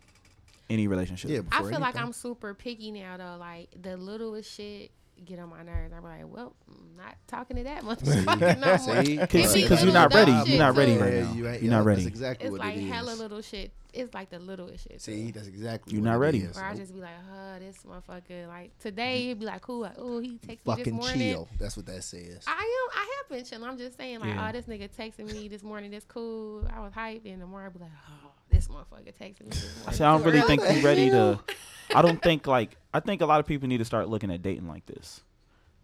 any relationship. Yeah, I before feel like. I'm super picky now though. Like the littlest shit get on my nerves. I'm like, well, I'm not talking to that *laughs* motherfucker no *laughs* more. See? *laughs* Cause, you're not ready. You're not ready too. right now. you ain't- You're not ready. That's exactly It's what like it is. hella little shit. It's like the littlest shit. See, that's exactly. You're what not ready. is. Or I just be like, huh, this motherfucker. Like today, he'd be like, cool. Like, oh, he texted me this fucking morning. chill. That's what that says. I am. I have been chilling. I'm just saying, like, Yeah. oh, this nigga texted me this morning. This cool. I was hyped, and tomorrow I'd be like, oh, this motherfucker texted me. I say I don't really think you're ready to. *laughs* I don't think like I think a lot of people need to start looking at dating like this.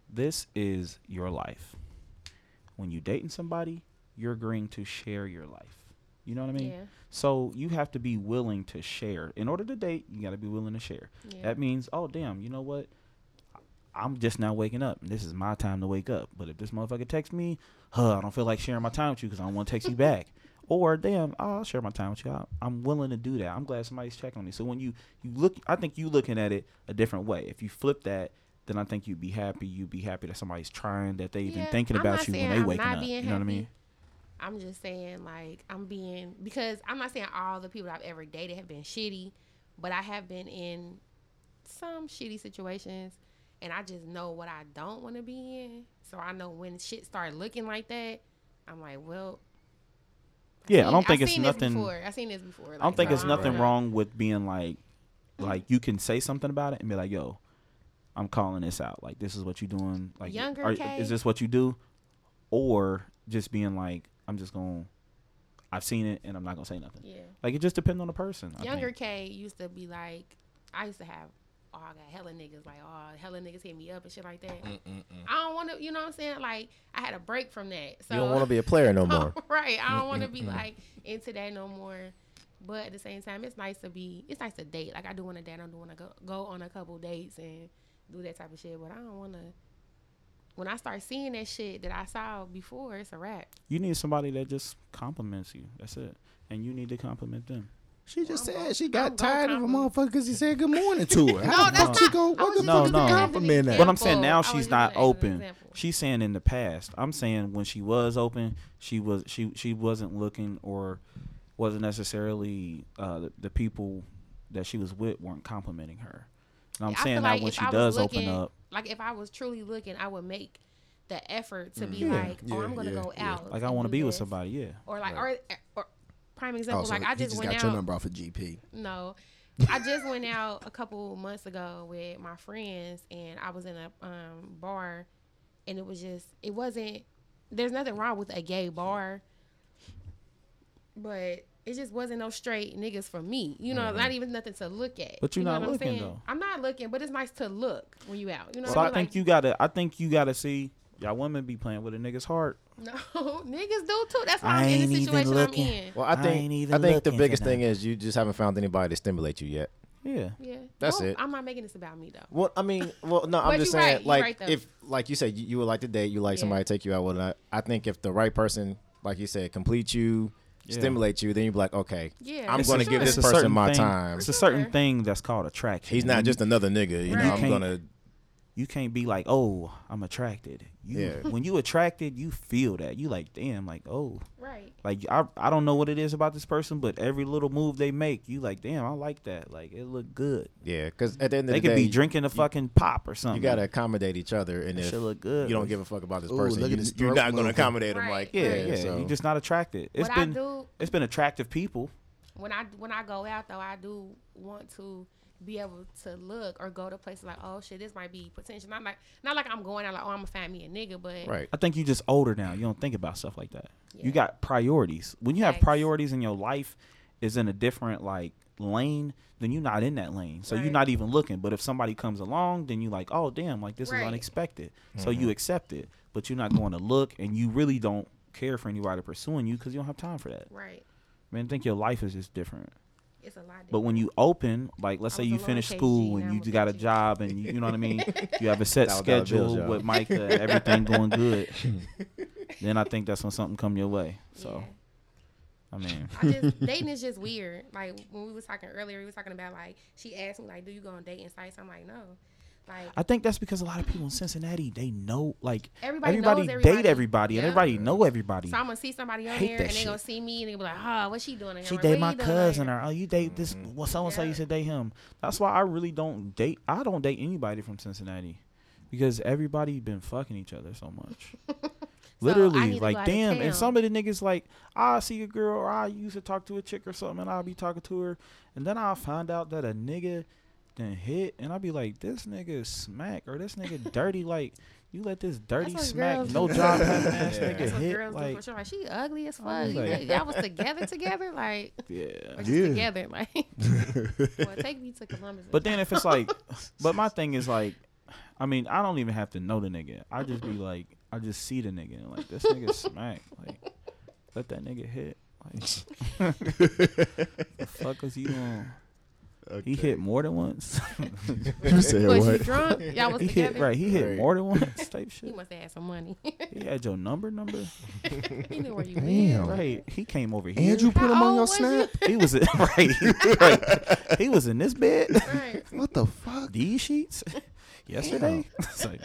This is your life. When you dating somebody, you're agreeing to share your life. You know what I mean? Yeah. So you have to be willing to share. In order to date, you got to be willing to share. Yeah. That means, oh damn, you know what? I'm just now waking up. This is my time to wake up. But if this motherfucker texts me, huh, I don't feel like sharing my time with you because I don't want to text you back. Or damn, I'll share my time with you. I, I'm willing to do that. I'm glad somebody's checking on me. So when you you look, I think you looking at it a different way. If you flip that, then I think you'd be happy. You'd be happy that somebody's trying, that they even Yeah, thinking about you when they I'm waking not up. You know what I mean? I'm just saying, like, I'm being because I'm not saying all the people I've ever dated have been shitty, but I have been in some shitty situations, and I just know what I don't want to be in. So I know when shit start looking like that, I'm like, well. Yeah, I don't think I've it's nothing- Before. I seen this before. I don't think so it's nothing wanna- wrong with being like, mm-hmm. like you can say something about it and be like, "Yo, I'm calling this out. Like this is what you doing. Like, Younger are- K. is this what you do?" Or just being like, "I'm just going. to I've seen it and I'm not gonna say nothing." Yeah. Like it just depends on the person. Younger. K used to be like, I used to have, oh, I got hella niggas, like, oh, hella niggas hit me up and shit like that. Mm, mm, mm. I don't want to, you know what I'm saying? Like, I had a break from that. So you don't want to be a player no *laughs* more. *laughs* right. I don't want to be like into that no more. But at the same time, it's nice to be. It's nice to date. Like I do want to date. I do want to go go on a couple dates and do that type of shit. But I don't want to. When I start seeing that shit that I saw before, it's a wrap. You need somebody that just compliments you. That's it. And you need to compliment them. She just I'm said go- she I'm got go tired of a motherfucker because he said good morning to her. *laughs* How No, the that's fuck she not- go? I What the just No, fuck is no. the using compliment an at? But I'm saying now she's not using that as an open. She's saying in the past. I'm saying when she was open, she was she she wasn't looking or wasn't necessarily uh, the, the people that she was with weren't complimenting her. And I'm I saying feel now like when she I does looking- open up, Like if I was truly looking, I would make the effort to be Yeah, like, oh, yeah, I'm gonna yeah, go yeah. out. like I want to do be with somebody, yeah. Or like, Right. or, or prime Oh, example, so like I he just, just went got out. your number off of GP. No, I just went out a couple months ago with my friends, and I was in a um, bar, and it was just it wasn't. There's nothing wrong with a gay bar, but it just wasn't no straight niggas for me. You know, not even nothing to look at. Mm-hmm. But you're you know not what I'm looking, saying? though. I'm not looking, but it's nice to look when you out. You know, So I what think you gotta. I think you gotta see y'all women be playing with a nigga's heart. No, *laughs* niggas do too. That's why I I'm in the situation looking. I'm in. Well, I I think ain't I, think the biggest thing is you just haven't found anybody to stimulate you yet. Yeah. Yeah, That's Well, it. I'm not making this about me though. Well, I mean, *laughs* well, no, I'm just saying, right, like, right, if, like you said, you, you would like to date, you like Yeah. somebody to take you out, whatnot. I think if the right person, like you said, complete you, Yeah. stimulate you, then you be like, okay, Yeah, I'm going a- to give this person my thing- time. It's a certain Sure. thing that's called attraction. He's not just another nigga, you Right. know. I'm gonna, you can't be like, oh, I'm attracted. You Yeah. when you attracted, you feel that. You like, damn, like, oh, right. like I I don't know what it is about this person, but every little move they make, you like, damn, I like that. Like it look good. yeah, because at the end of They the day. They could be drinking a fucking pop or something. you gotta accommodate each other, and That if look good. you don't give a fuck about this Ooh, person, look you, at his you're not gonna accommodate him. Right. Like, yeah, yeah, yeah. so- You're just not attracted. It's what been I do it's been attractive people. when I when I go out though, I do want to be able to look or go to places like, oh shit, this might be potential. Not like not like I'm going out like, oh, I'm gonna find me a nigga, but right. I think you just older now. You don't think about stuff like that. Yeah. You got priorities. When you have Facts. priorities in your life is in a different like lane, then you're not in that lane. So you're not even looking. But if somebody comes along, then you like, oh damn, like this Right. is unexpected. So mm-hmm. you accept it. But you're not going to look and you really don't care for anybody pursuing you because you don't have time for that. right, Man, I think your life is just different. It's a lot. Different. But when you open, like let's I say you finish school now and you got a job and you, you know what I mean, *laughs* you have a set Dollar dollar schedule y'all. with Micah, everything *laughs* going good. *laughs* then I think that's when something come your way. So Yeah. I mean, I just dating is just weird. Like when we was talking earlier, we was talking about like she asked me like, "Do you go on dating sites?" I'm like, "No." Like I think that's because a lot of people in Cincinnati they know like everybody, everybody, knows everybody. date everybody and everybody know everybody. So I'm gonna see somebody on Hate there and they gonna see me and they be like, "Oh, what's she doing?" She date my cousin or oh you date this mm-hmm. well so and so Yeah. you should date him. That's why I really don't date I don't date anybody from Cincinnati. Because everybody been fucking each other so much. *laughs* *laughs* Literally, need to go like damn, and some of the niggas like I see a girl or I used to talk to a chick or something, and I'll be talking to her, and then I'll find out that a nigga then hit, and I'll be like, this nigga is smack or this nigga dirty. Like you let this dirty smack, no do. job *laughs* having ass Yeah. nigga That's what hit. girls do for Like sure. Like she ugly as I fuck. was You- like- y'all was together together, like *laughs* yeah. or just Yeah. together, *laughs* like. well, take me to Columbus. But then if it's like, but my thing is like, I mean, I don't even have to know the nigga. I just be like, I just see the nigga and like this nigga smack. Like, let that nigga hit. Like, the fuck is he doing? He hit more than once. *laughs* You said *laughs* was you what? drunk? Y'all was he together. hit right. He hit Right. more than once. *laughs* Type shit. He must have had some money. He had your number, number. he knew where you Damn. lived. Right. He came over here. And you put How him on your snap? you? He was right. right. He was in this bed. Right. What the fuck? These sheets. Yesterday. It's like,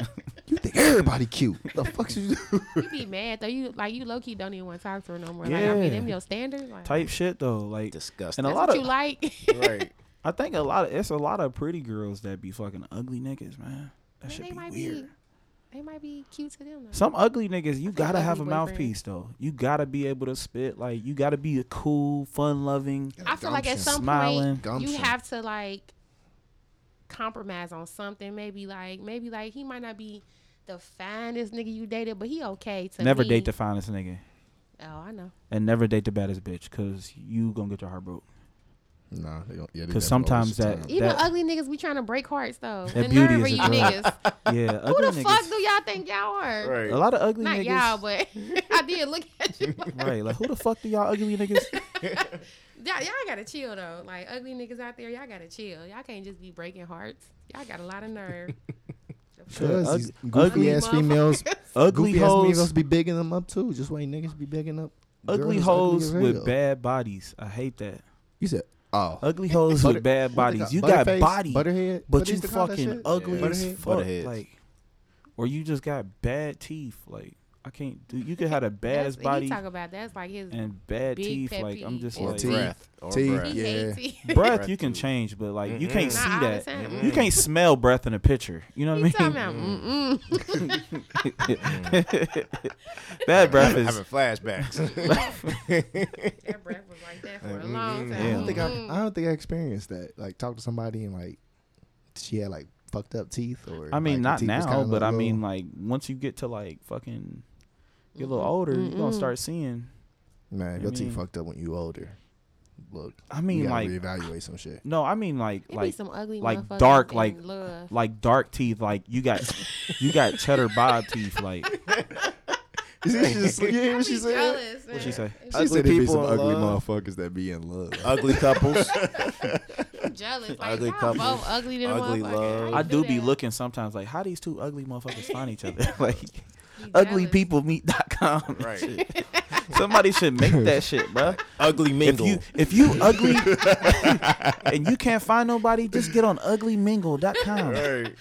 You think everybody cute? the fuck should you do? You be mad though. You like you low key don't even want to talk to her no more. Like I mean, Yeah. them your standards. Like, type shit though. Like Disgusting. and a that's lot what of you like. right. I think a lot of it's a lot of pretty girls that be fucking ugly niggas, man. That Man, should they be might weird. be. They might be cute to them. Though. Some ugly niggas, you think gotta have a boyfriend. mouthpiece though. You gotta be able to spit. Like you gotta be a cool, fun loving. I feel like at Gumption. some Smiling. point Gumption. you have to like compromise on something. Maybe like maybe like he might not be the finest nigga you dated, but he okay to never me. date the finest nigga. Oh, I know. And never date the baddest bitch, cause you gonna get your heart broke. Nah, they don't. Yeah, they 'Cause definitely sometimes waste that- time. Even That- ugly niggas be trying to break hearts though. That the beauty nerve is you niggas. *laughs* Yeah, Who ugly the fuck do y'all think y'all are? Right. A lot of ugly Not niggas. y'all, but *laughs* I did look at you. right, like who the fuck do y'all ugly niggas? *laughs* Y'all, y'all gotta chill though. Like ugly niggas out there, y'all gotta chill. Y'all can't just be breaking hearts. Y'all got a lot of nerve. The fuck? Cause Ug- ugly ass females, ugly goofy ass hoes. females be bigging them up too. Just wait, niggas be bigging up. ugly girls hoes with bad bodies. I hate that. You said, oh, Ugly hoes Butter- with bad bodies. You got body, butterhead, but you they used to call that fucking ugly Yeah. as fuck. Like, or you just got bad teeth. Like, I can't do. You could have the *laughs* baddest That's, body He talk about that's like his and bad big teeth. pet Like, I'm just Or Or like teeth. breath. Or Teeth. breath. Yeah. hates *laughs* it. breath. Breath You can change, but like you Mm-mm. can't Not see all the that. You can't smell breath in a picture. You know He what I talking mean? about mm-mm. *laughs* Bad breath Having flashbacks. That breath was like that for a long time. I don't think I, Mm. I don't think I experienced that. Like talk to somebody and like she had like fucked up teeth or I mean, like, not now, kinda but I mean, like once you get to like fucking get a little Mm-mm. older, you're gonna start seeing. man, I your teeth mean- fucked up when you older. Look, I you mean, gotta like reevaluate some shit. no, I mean like It be like some ugly like motherfuckers dark, in like- love. like dark teeth. Like you got you got *laughs* cheddar bob teeth. Like You see, she just- you hear I what she be said? jealous, What she say? If She Ugly said there be people some in ugly love. motherfuckers that be in love. *laughs* Ugly couples. I'm jealous. Like, Ugly y'all couples, both ugly to the ugly motherfucker. love. How you I do be that? looking sometimes like how these two ugly motherfuckers find each other. *laughs* like Be jealous. uglypeoplemeet.com. and Right. shit. Somebody should make that *laughs* shit, bruh. Ugly mingle. If you if you ugly *laughs* and you can't find nobody, just get on uglymingle.com. right.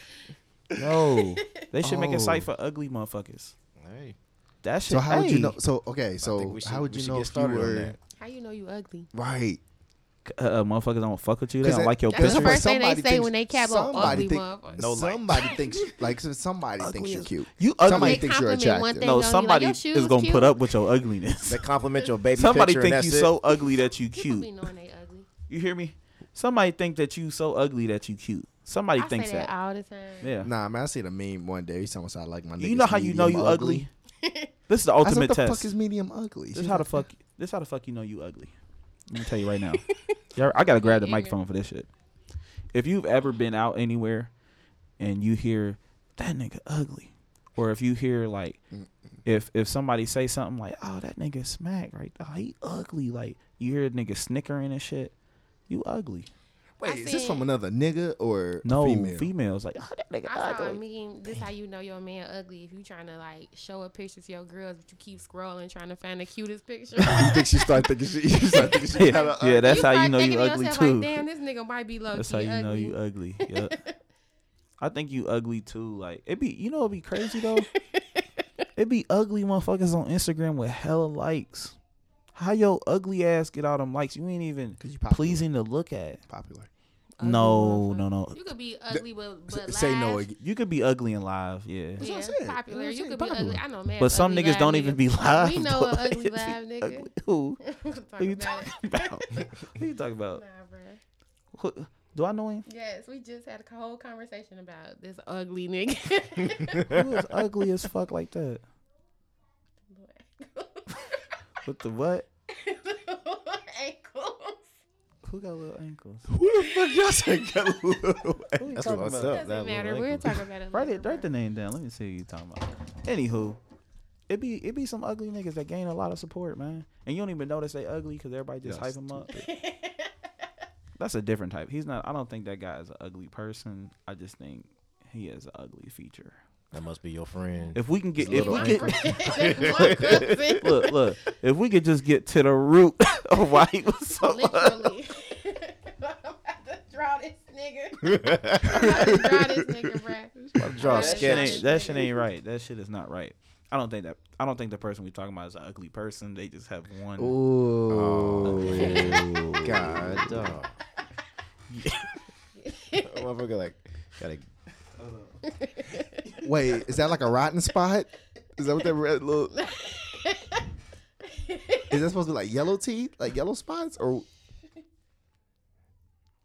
Yo, they should make a Oh. site for ugly motherfuckers. Hey. That shit. So how would you hey, know? So okay, so we should- how would we you should know get if you started on were that. How you know you ugly? right? Uh, uh, motherfuckers don't fuck with you? They 'Cause don't like your That's the picture. Because first thing they say when they cap on somebody ugly think- motherfuckers. No light. somebody *laughs* thinks like so somebody thinks you're cute. You ugly. Somebody thinks you're attractive. no, on you, like, somebody is gonna cute. put up with your ugliness. They compliment your baby Somebody picture think and you that's so ugly that you *laughs* cute. they ugly. You hear me? Somebody think that you so ugly that you cute. Somebody I thinks say that, that. all the time. Yeah. Nah, man, I seen a meme one day. Someone said I like my. You know how you know you ugly? This is the *laughs* I said, ultimate what the fuck is medium ugly? This how the fuck. This how the fuck you know you ugly. Let me tell you right now. Y'all- I gotta grab the microphone for this shit. If you've ever been out anywhere and you hear that nigga ugly, or if you hear like, if if somebody say something like, "Oh, that nigga smack right, oh he ugly," like you hear a nigga snickering and shit, you ugly. Wait, I is this from another nigga or No, female? females like, "Oh, that nigga I saw a ugly." meme. This how you know your man ugly. If you trying to like show a picture to your girls, but you keep scrolling trying to find the cutest picture. *laughs* you think she start thinking she? You start thinking she Yeah, kinda *laughs* yeah, that's how you start know you thinking to ugly yourself, too. Like, Damn, this nigga might be low That's key how you ugly. know you ugly. Yep. *laughs* I think you ugly too. Like it be, you know, it'd be crazy though. it be ugly motherfuckers on Instagram with hella likes. How your ugly ass get all them likes? You ain't even Cause you popular. pleasing to look at. popular. Ugly No, motherfucker. no, no. You could be ugly, but, but S- Say no again. You could be ugly and live, yeah. That's what Yeah, I'm popular. That's You could saying, be ugly. popular. I know, man. But some niggas don't niggas. even be live. We know an ugly *laughs* live you nigga. ugly- *laughs* Who? Talk Who you talking it. about? *laughs* Who you talking about? Nah, bruh. Who- Do I know him? Yes, we just had a whole conversation about this ugly nigga. Who is ugly as fuck like that? What the what? *laughs* Ankles. Who got little ankles? Who the fuck y'all say got little? *laughs* Who you That's talking what's about? up. Doesn't That matter. We're ankle. talking about it. Write it. Write the name down. Let me see who you talking about. Anywho, it be it be some ugly niggas that gain a lot of support, man, and you don't even notice they ugly because everybody just Yes. hype them up. *laughs* That's a different type. He's not. I don't think that guy is an ugly person. I just think he has an ugly feature. That must be your friend. If we can get, if we little get, *laughs* *laughs* *laughs* look, look, if we could just get to the root of why he was so ugly. Literally. I'm about to draw this nigga. I'm about to draw this nigga, bruh. Draw a that shit ain't that shit ain't right. That shit is not right. I don't think that I don't think the person we're talking about is an ugly person. They just have one. Ooh. Um, God, dog. Motherfucker, like, gotta. *laughs* Wait, is that like a rotten spot? Is that what that red little? *laughs* Is that supposed to be like yellow teeth, like yellow spots, or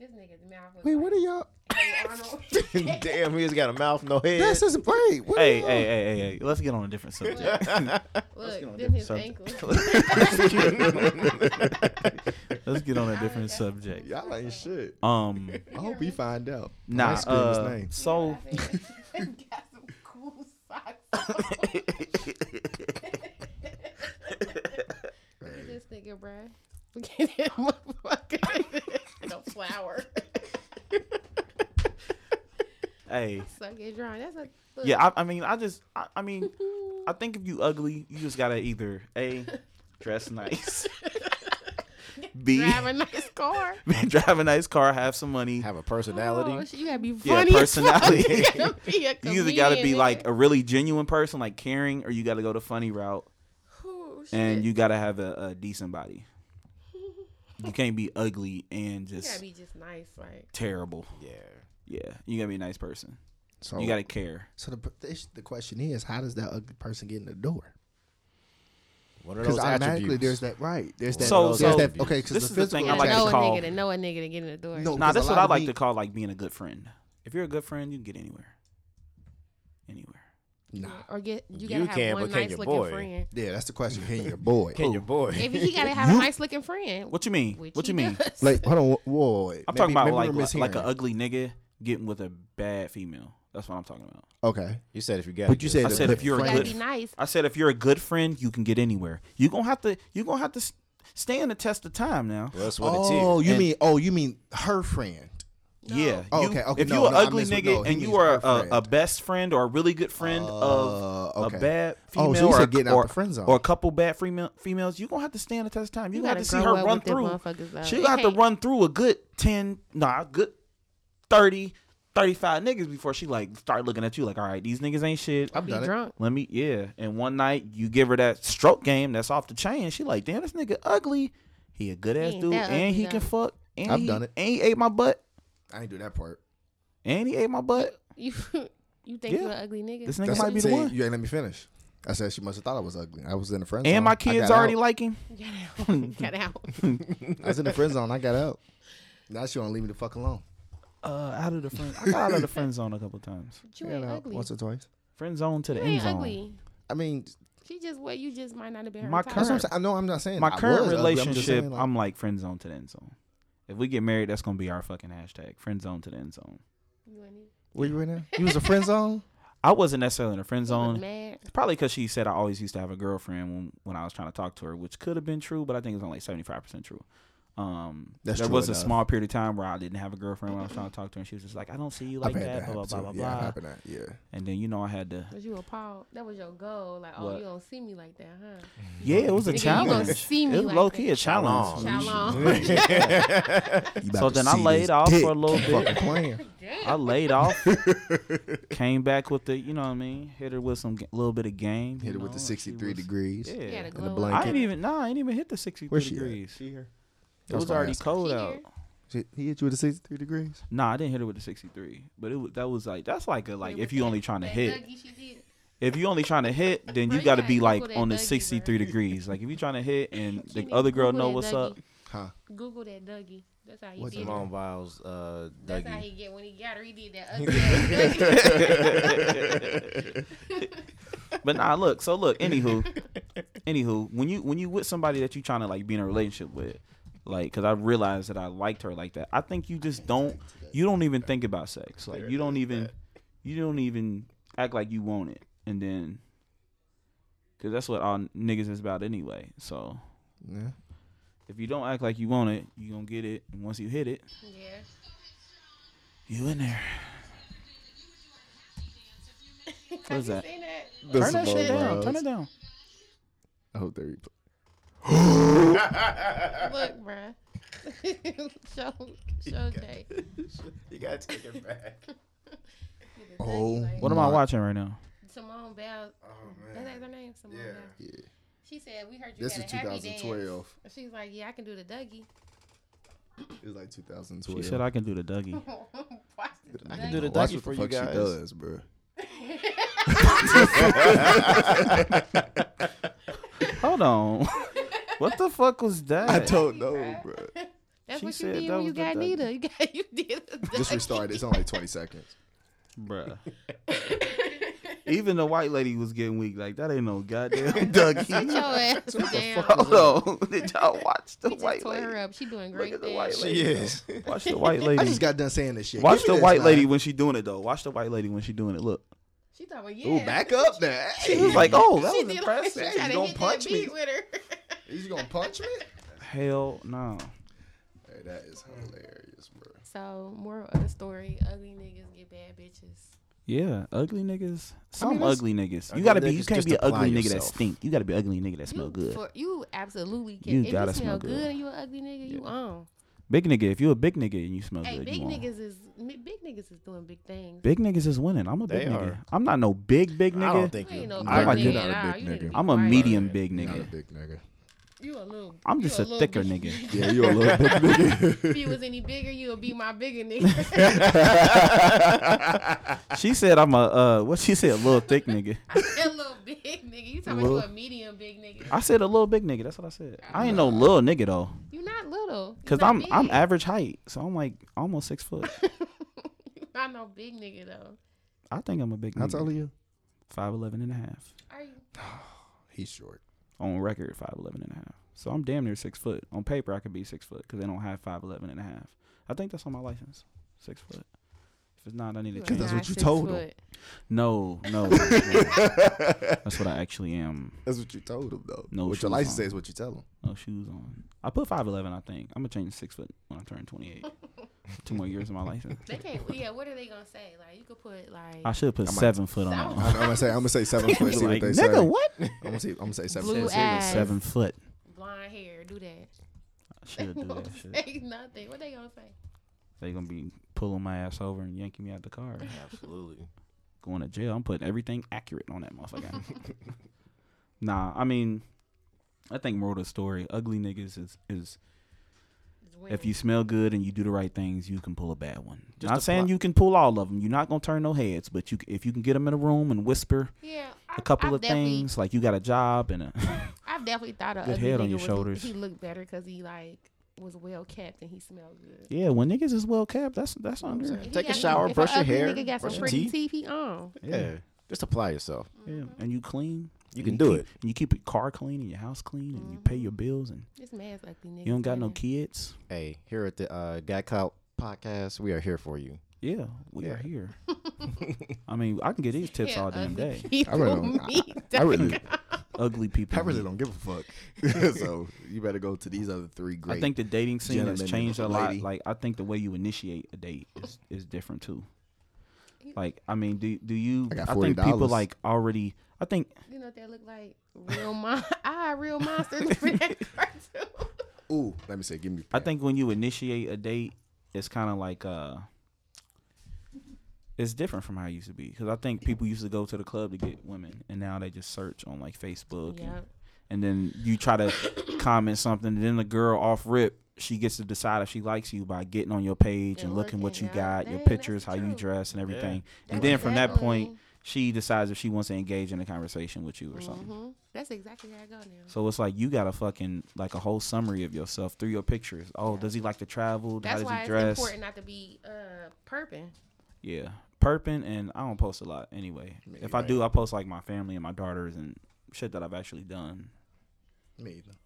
This nigga's mouth was wait? like, What are y'all? *laughs* Damn, he just got a mouth, no head. That's just wait. What Hey, hey, hey, hey, hey, let's get on a different subject. *laughs* Look, get on them his different ankles. *laughs* let's get on a different subject. Y'all ain't shit. Um, I hope he find out. I nah. might his Uh, name. so got some cool socks. Look at this nigga, bruh. Look at that motherfucker. no flower. Hey, *laughs* Suck it drawing. That's a look. yeah. I, I mean, I just, I, I mean, I think if you ugly, you just gotta either a *laughs* dress nice, *laughs* b drive a nice car. drive a nice car, have some money. Have a personality. Oh, you gotta be funny. as fuck. personality. You gotta be a You either gotta be like a really genuine person, like caring, or you gotta go the funny route, Ooh, and you gotta have a, a decent body. You can't be ugly and You just gotta be just nice, like. terrible. Yeah. Yeah, you gotta be a nice person. So You gotta care. So the the, question is, how does that ugly person get in the door? One of Because those automatically attributes. there's that right. There's that. So- there's so that. Okay, because this the is the thing physical I You like know to a call- nigga to know a nigga to get in the door. No, Nah, 'cause that's a what I like me- to call like being a good friend. If you're a good friend, you can get anywhere. Anywhere. Nah. Or get you You gotta have can, one nice looking boy? friend. Yeah, that's the question. Can your boy? Can your boy? If he gotta have a nice looking friend. What you mean? which What you mean? does. Like, hold on. Whoa, whoa, wait. I'm Maybe- talking about like like, like an ugly nigga getting with a bad female. That's what I'm talking about. Okay, You said if you got, but you said I said if you're a You gotta good be nice. I said if you're a good friend, you can get anywhere. You gonna have to you gonna have to s- stand the test of time now. Well, that's what it's Oh, here. you And- mean? Oh, you mean her friend? Yeah. Oh, you- okay, okay, If no, you're an no, ugly nigga no, and you are a, a best friend or a really good friend of Uh, okay. a bad Oh, female so you or, said getting out or, the friend zone. or a couple bad female females, you gonna have to stand the test of time. You, You gonna gotta have to see her run through. motherfuckers. She It gonna have to run through a good ten, nah, good 30, 35 niggas before she like start looking at you like, all right, these niggas ain't shit. I've Be done drunk. Let me, yeah. And one night you give her that stroke game that's off the chain. She like, damn, this nigga ugly. He a good ass dude, and ugly, he can fuck. And I've he, done it. And he ate my butt. I ain't do that part. And he ate my butt. You you *laughs* think Yeah. you're an ugly nigga? This nigga That's might be I'm the saying. one. You ain't let me finish. I said she must have thought I was ugly. I was in the friend zone. And my kids already out. like him. *laughs* Get out. *laughs* Get out. I was in the friend zone. I got out. Now she want to leave me the fuck alone. Uh, out of the friend. I got out of the friend zone a couple times. But *laughs* you ain't out ugly. once or twice. Friend zone to the You end ain't zone. ugly. I mean, She just what you just might not have been her My type. that's what I'm Current- saying. I know I'm not saying My I current was ugly. I'm just relationship, saying, like, I'm like friend zone to the end zone. If we get married, that's gonna be our fucking hashtag. Friend zone to the end zone. You ain't even- where you right now? You was a friend *laughs* zone. I wasn't necessarily in a friend you was zone. mad. Probably because she said I always used to have a girlfriend when, when I was trying to talk to her, which could have been true, but I think it's only seventy five percent true. Um, That's there true was a small period of time where I didn't have a girlfriend when I was trying to talk to her, and she was just like, "I don't see you like that." that Blah blah blah blah Yeah, blah. happened that. Yeah. And then you know I had to. Was you appalled? That was your goal. Like, oh, you don't see me like that, huh? Yeah, it was a Nigga, you gonna challenge. see me it was like low key that. a challenge. Shalom. Shalom. *laughs* *laughs* So then *laughs* I laid off dick. for a little bit. playing. I laid off, came back with the, you know what I mean, hit her with some g- little bit of game. Hit you it with the 63 degrees. Yeah, You had a In the glow up. blanket. I ain't even. No, I ain't even hit the sixty-three degrees. At? She here. It was That's already cold out. he hit you with the 63 degrees. Nah, I didn't hit her with the sixty-three, but it was that was like that's like a like if you that- only trying to hit. Dougie she did. If you only trying to hit, *laughs* then you you got to be like on the sixty-three degrees. Like if you trying to hit and the other girl know what's up. Huh? Google that Dougie. That's how he What's did it. Simone Biles, uh, That's how he get when he got her. He did that *laughs* ugly. But nah, look. So look. Anywho, *laughs* anywho, when you when you with somebody that you trying to like be in a relationship with, like, cause I realized that I liked her like that. I think you just don't. You don't even think about sex. Like you don't even. You don't even act like you want it, and then. Cause that's what all niggas is about anyway. So Yeah. if you don't act like you want it, you gonna get it, and once you hit it, yeah. you in there. *laughs* Have is you that? that? Turn that shit down. Turn it down. I hope they replay. *gasps* Look, bruh. *laughs* show, show Jay. *laughs* You gotta take it back. *laughs* Oh, What am I watching right now? Simone Biles. Oh That's her name. Simone Yeah. Biles. Yeah. She said, "We heard you This had is a happy dance." 2012. She's like, "Yeah, I can do the Dougie." It was like 2012. She said I can do the Dougie. Watch the I can do the Watch Dougie what for the you fuck guys. she does, bro. Hold on. What the fuck was that? I don't know, bro. *laughs* That's She what you said did that when you was the got Dougie. Nita. You got you did the Just Dougie. restart. It's only like 20 seconds. Bruh. *laughs* Even the white lady was getting weak. Like that ain't no goddamn Dougie. Sit your ass *laughs* down. Hold on. Did y'all watch the He just white tore her lady? up. She doing Look great at the things. white She lady. is. Watch the white I lady. just got done saying this shit. Watch Give the me this, white lady man. when she doing it though. Watch the white lady when she doing it. Look. She thought, about yeah. Ooh, back up now. She was like, oh, that She was did impressive. Like, she tried You to gonna hit punch me? beat with her. He's gonna punch me? *laughs* Hell no. Hey, that is hilarious, bro. So, moral of the story: ugly niggas get bad bitches. Yeah, ugly niggas. Some that's- ugly niggas. You gotta be. You niggas can't be an apply ugly nigga that stink. You gotta be an ugly nigga that smell you, good. For, you absolutely can. You if gotta you smell smell good. good and you an ugly nigga, you on. Big nigga. If you a big nigga and you smell Hey, good, big you on. niggas is big niggas is doing big things. Big niggas is winning. I'm a big They nigga. are. I'm not no big big nigga. I nigga. don't think You you. ain't no I big like nigga you're at not a all. big You need to nigga. be I'm a medium big Not a big nigga. You a little. I'm just a, little thicker big- nigga. Yeah, you a little big nigga. *laughs* if you was any bigger, you would be my bigger nigga. *laughs* She said I'm a uh what she said, a little thick *laughs* nigga. I said a little big nigga. You talking about a medium big nigga? I said a little big nigga. That's what I said. I ain't no little nigga though, You're not little. You cause not I'm I'm average height, so I'm like almost six foot. You not no big nigga though. I think I'm a big nigga. How tall are you? Five eleven and a half. Are you? *sighs* He's short. On record, five eleven and a half. So I'm damn near six foot. On paper, I could be six foot because they don't have five eleven and a half. I think that's on my license. Six foot. If it's not, I need to You are change. that's what you told him. No, no. *laughs* no. That's what I actually am. That's what you told him though. No what your license on. says what you tell him. No shoes on. I put five eleven. I think I'm gonna change six foot when I turn twenty eight. Two more years of my license. *laughs* They can't. Yeah. What are they gonna say? Like you could put like. I should put I might- seven foot on I'm, I'm gonna say I'm gonna say seven *laughs* foot. See like, what they nigga, say. what? I'm gonna see. I'm gonna say seven Blue foot. ass. Seven foot. blonde hair. Do that. I should do that shit. Say nothing. What they gonna say? They gonna be pulling my ass over and yanking me out the car, *laughs* Absolutely. going to jail. I'm putting everything accurate on that motherfucker. *laughs* nah, I mean, I think moral of the story: ugly niggas is is if you smell good and you do the right things, you can pull a bad one. Just Not apply- saying you can pull all of them. You're not gonna turn no heads, but you if you can get them in a room and whisper Yeah. I, a couple I've of things, like you got a job and a *laughs* I've definitely thought of Good head on your was- shoulders. He looked better because he like was well kept and he smelled good. yeah, when niggas is well kept, that's that's I'm under. saying. Take a shower, brush your hair, Nigga got brush some your pretty teeth. teeth. He on. Yeah. Just apply yourself. Yeah, and you clean. You and can do keep- it. And you keep your car clean and your house clean, and you pay your bills, and This man's ugly nigga. you don't got no kids. Hey, here at the uh, Guy Clout podcast, we are here for you. Yeah, we are here. *laughs* I mean, I can get these tips all damn day. I really don't. I, I really, *laughs* Ugly people. I really don't give a fuck. *laughs* so you better go to these other three great. I think the dating scene has changed a lot. lady. Like I think the way you initiate a date is, is different too. Like I mean, do do you? I got think people like already. I think You know what that look like? Real mon. *laughs* I real monsters for *laughs* that cartoon. Ooh, let me say, give me. I think when you initiate a date, it's kind of like uh, it's different from how it used to be. Because I think people used to go to the club to get women, and now they just search on like Facebook, and, and then you try to comment something, and then the girl off rip. She gets to decide if she likes you by getting on your page and, And looking what you yeah. got, your pictures, how you dress, and everything. And That's then from that point, she decides if she wants to engage in a conversation with you or something. Mhm. That's exactly how I go now. So it's like you got a fucking like a whole summary of yourself through your pictures. Oh, Yeah. does he like to travel? That's How does why he it's dress? important not to be uh perping. Yeah, perping, and I don't post a lot anyway. Me if I do, I post like my family and my daughters and shit that I've actually done. Me either.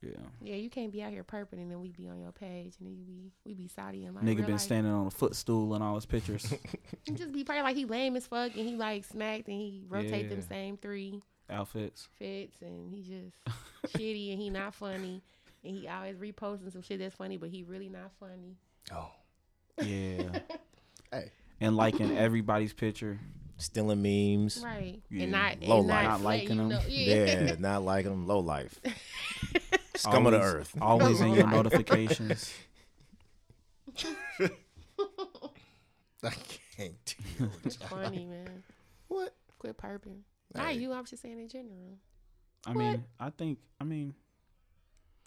Yeah, Yeah, you can't be out here perping and then we be on your page and then you be we be Saudi and like nigga been life. standing on a footstool in all his pictures, *laughs* *laughs* He just be probably like he lame as fuck and he like smacked and he rotate them same three outfits. fits and he just *laughs* shitty and he not funny and he always reposting some shit that's funny but he really not funny. Oh, Yeah, hey, and liking everybody's picture. Stealing memes. Right. Yeah. And not Low and life. not, Not liking them. know- *laughs* Yeah. Yeah, not liking them. Low life. *laughs* Scum of the earth. Always *laughs* in your notifications. I can't deal. with y'all. funny, man. What? Quit perping. Not Hey. you, I was just saying in general. I mean, I think. I mean,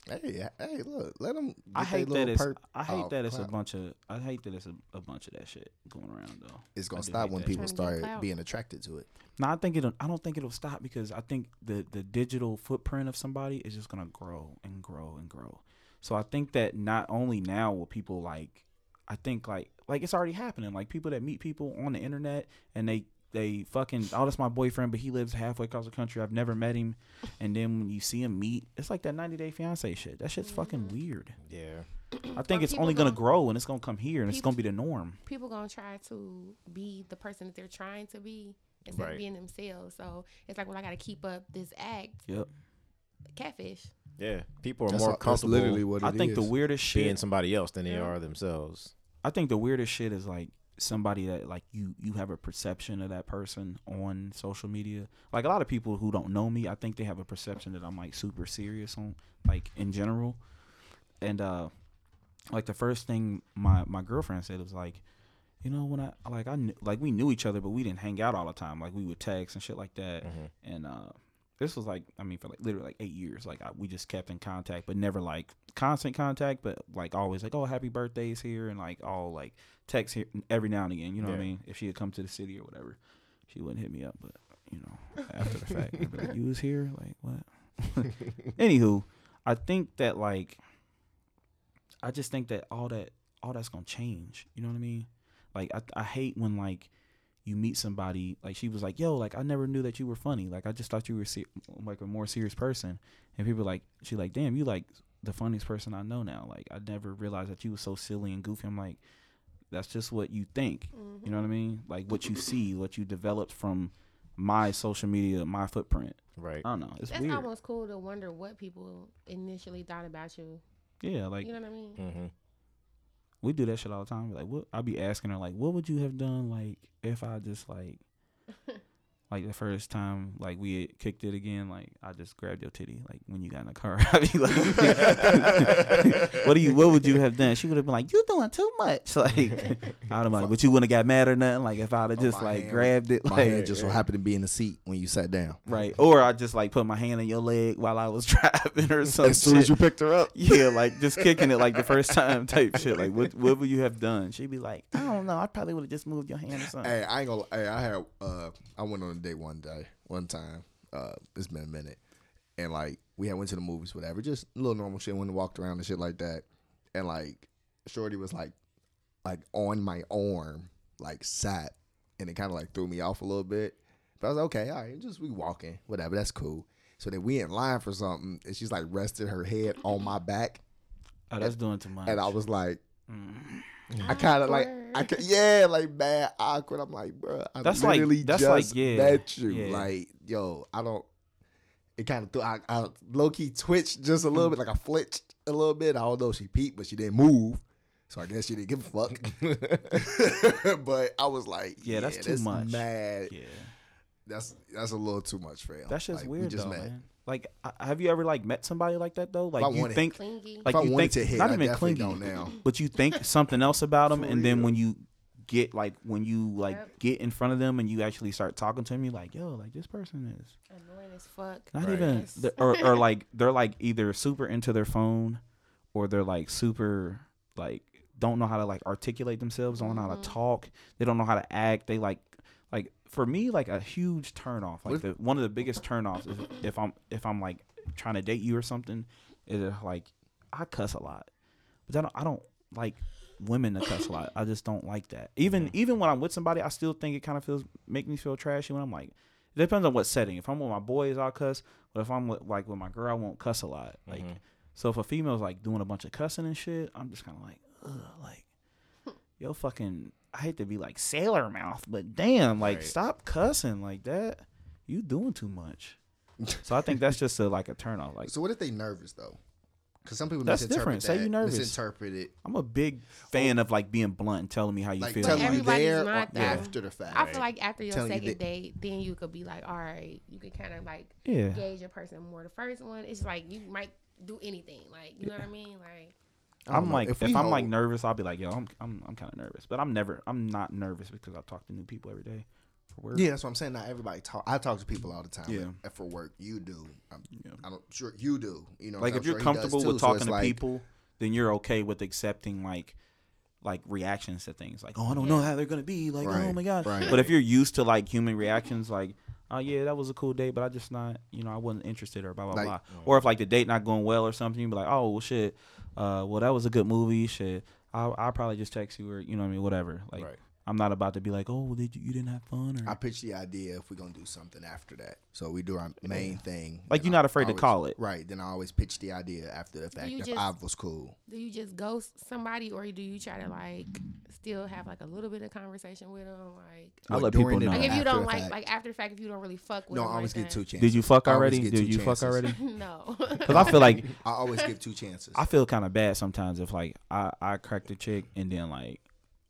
Hey, hey, look, let them. I hate that it's. I hate that it's a bunch of. I hate that it's a, a bunch of that shit going around though. It's gonna I stop when people Trying to get start being attracted to it. No, I think it'll. I don't think it'll stop because I think the the digital footprint of somebody is just gonna grow and grow and grow. So I think that not only now will people like, I think like like it's already happening. Like people that meet people on the internet and they they fucking oh that's my boyfriend, but he lives halfway across the country. I've never met him, and then when you see him meet, it's like that 90 Day Fiance shit. That shit's fucking mm-hmm. weird. Yeah. I think it's only gonna gonna- grow and it's gonna come here and it's gonna be the norm. People gonna try to be the person that they're trying to be instead Right. of being themselves. So it's like well I gotta keep up this act, Yep. catfish. Yeah. People are That's, more all- that's comfortable literally what it I think the weirdest shit being somebody else than they Yeah. are themselves. I think the weirdest shit is like somebody that like you you have a perception of that person on social media. Like a lot of people who don't know me, I think they have a perception that I'm like super serious on like in general. And uh like the first thing my my girlfriend said was like, you know, when I like I knew, like we knew each other, but we didn't hang out all the time. Like we would text and shit like that. Mhm. And uh this was like I mean for like literally like eight years. Like I, we just kept in contact, but never like constant contact. But like always like oh happy birthdays here and like all like text here every now and again. You know what I mean? If she had come to the city or whatever, she wouldn't hit me up. But you know after the fact, like, you was here like what? *laughs* Anywho, I think that like I just think that all that all that's gonna change. You know what I mean? Like I I hate when like you meet somebody like she was like yo like I never knew that you were funny. Like I just thought you were se- like a more serious person. And people like she like damn you like the funniest person I know now. Like I never realized that you was so silly and goofy. I'm like that's just what you think. You know what I mean? Like what you see what you developed from my social media my footprint. Right. I don't know. It's That's weird. almost cool to wonder what people initially thought about you. yeah like You know what I mean? Mm-hmm. We do that shit all the time. Like, what? I'll be asking her like, what would you have done like if I just like, *laughs* like the first time like we had kicked it again, like I just grabbed your titty like when you got in the car. *laughs* I'd be like, *laughs* what do you? What would you have done? She would have been like, you doing too much. *laughs* Like, I don't know, but you wouldn't have got mad or nothing. Like if I'd have Oh, just my like hand- grabbed it, My like hand just so happened to be in the seat when you sat down. right, or I just like put my hand in your leg while I was driving or something. as soon as you picked her up. Yeah, like just kicking it like the first time type shit. Like what what would you have done? She'd be like, I don't know. I probably would have just moved your hand or something. Hey, I ain't gonna. Hey, I had. Uh, I went on one day, one time. Uh, it's been a minute, and like we had went to the movies, whatever, just a little normal shit. Went and walked around and shit like that, and like Shorty was like, like on my arm, like sat, and it kind of like threw me off a little bit. But I was like, okay, all right, just we walking, whatever, that's cool. So then we in line for something, and she's like rested her head on my back, Oh, that's doing too much. and I was like. Mm. I kind of like, I Awkward. ca- yeah, like bad, awkward. I'm like, bro, I That's like- literally that's just like, yeah, met you. yeah. Like, yo, I don't. It kind of threw. I, I low key twitched just a little bit, like I flinched a little bit. I don't know if she peeped, but she didn't move. So I guess she didn't give a fuck. *laughs* but I was like, Yeah, that's too much. Mad. yeah, That's that's a little too much for him. that's just Like, we weird just though, met. man. Like, have you ever like met somebody like that though? Like I you wanted- think, Clingy. like if I you wanted think to hit, not I even definitely clingy, don't now. *laughs* but you think something else about them, For and then real. when you get like when you like Yep. get in front of them and you actually start talking to them, you're like, yo, like this person is Annoying as fuck. Not Right. even, Yes. the- or or like they're like either super into their phone, or they're like super like don't know how to like articulate themselves, don't know how Mhm. to talk, they don't know how to act. They like like for me like a huge turnoff. Like the one of the biggest turnoffs is if I'm if I'm like trying to date you or something, is if, like I cuss a lot, but I don't I don't like women to cuss a lot. I just don't like that. Even even when I'm with somebody, I still think it kind of feels make me feel trashy when I'm like. It depends on what setting. If I'm with my boys, I'll cuss. But if I'm with, like with my girl, I won't cuss a lot. Like, Mhm. so if a female's like doing a bunch of cussing and shit, I'm just kind of like, ugh, like, *laughs* yo, fucking. I hate to be like sailor mouth, but damn, like, Right. stop cussing like that. You doing too much. so I think that's just a like a turn off. Like, So what if they nervous though? Because some people That's misinterpret different. Say you nervous. Misinterpret it I'm a big fan of like being blunt and telling me how you like feel. telling you Everybody's there or not, though. after the fact. I feel like after your Telling you second that- date, then you could be like, all right, you could kind of like yeah. gauge a person more. The first one, it's like you might do anything, like you know what I mean, like. I'm like if, we I'm like nervous, I'll be like, yo, I'm I'm I'm kind of nervous, but I'm never I'm not nervous because I talk to new people every day for work. Yeah, that's what I'm saying. Not everybody talk. I talk to people all the time. Yeah. and for work, you do. I'm, Yeah. I don't sure you do. You know, like I'm if you're sure comfortable too, with so talking it's to like, people, then you're okay with accepting like like reactions to things. Like, oh, I don't know how they're gonna be. Like, oh my god. right. But if you're used to like human reactions, like, oh yeah, that was a cool date, but I just not, you know, I wasn't interested or blah blah Like- blah. Or if like the date not going well or something, you be like, oh well, shit. Uh, well, that was a good movie. Shit, I'll, I'll probably just text you or you know what I mean, whatever. Like, Right. I'm not about to be like, oh, did you, you didn't have fun or I pitch the idea if we're gonna do something after that. So we do our main thing. Like, you're I not afraid to call it. right? Then I always pitch the idea after the fact you if just- I was cool. Do you just ghost somebody, or do you try to like still have like a little bit of conversation with them? Like, I What, let people know. like if you after don't the like, fact. like after the fact, if you don't really fuck with No, them, I always like get two chances. Did you fuck already? Did two you fuck already? *laughs* no. *laughs* Because I feel like I always give two chances. I feel kind of bad sometimes if like I I cracked a chick and then like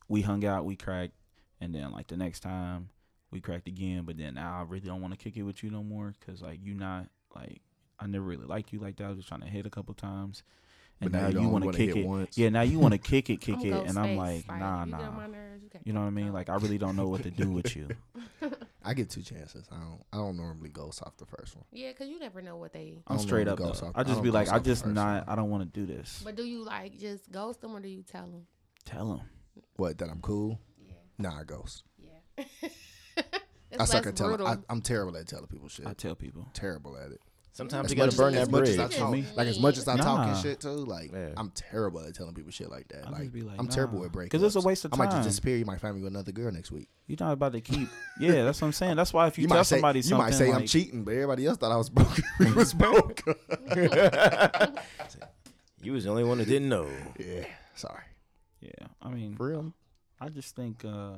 we hung out, we cracked, and then like the next time we cracked again, but then now I really don't want to kick it with you no more because like you not like I never really liked you like that. I was just trying to hit a couple times, and But now now, you you want to kick it. once. Yeah, now you want to *laughs* kick it, kick it, and I'm Ghostface. like, nah, if you nah. my nerves, you, You know what I mean? Like I really don't know what to do with you. *laughs* I get two chances. I don't. I don't normally ghost off the first one. Yeah, because you never know what they. I'm straight up. ghost off- I I just don't be like, I just not. one. I don't want to do this. But do you like just ghost them or do you tell them? Tell him. What? That I'm cool? Yeah. Nah, I ghost. Yeah. *laughs* I it's suck at telling. brutal. I, I'm terrible at telling people shit. I tell people. terrible at it. Sometimes As you gotta burn as, that as much bridge. as I talk, like as much as I talk Nah. and shit too, like Yeah. I'm terrible at telling people shit like that. I'll Like, just be like, I'm terrible nah. at breaking. 'Cause it's a waste of time. I might time. just disappear. You might find me with another girl next week. You're not about to keep. Yeah, that's what I'm saying. That's why if you, You, tell might say somebody you something might say I'm like- cheating, but everybody else thought I was broke. *laughs* we was broke. *laughs* You was the only one that didn't know. yeah, sorry. Yeah, I mean, For real. I just think uh,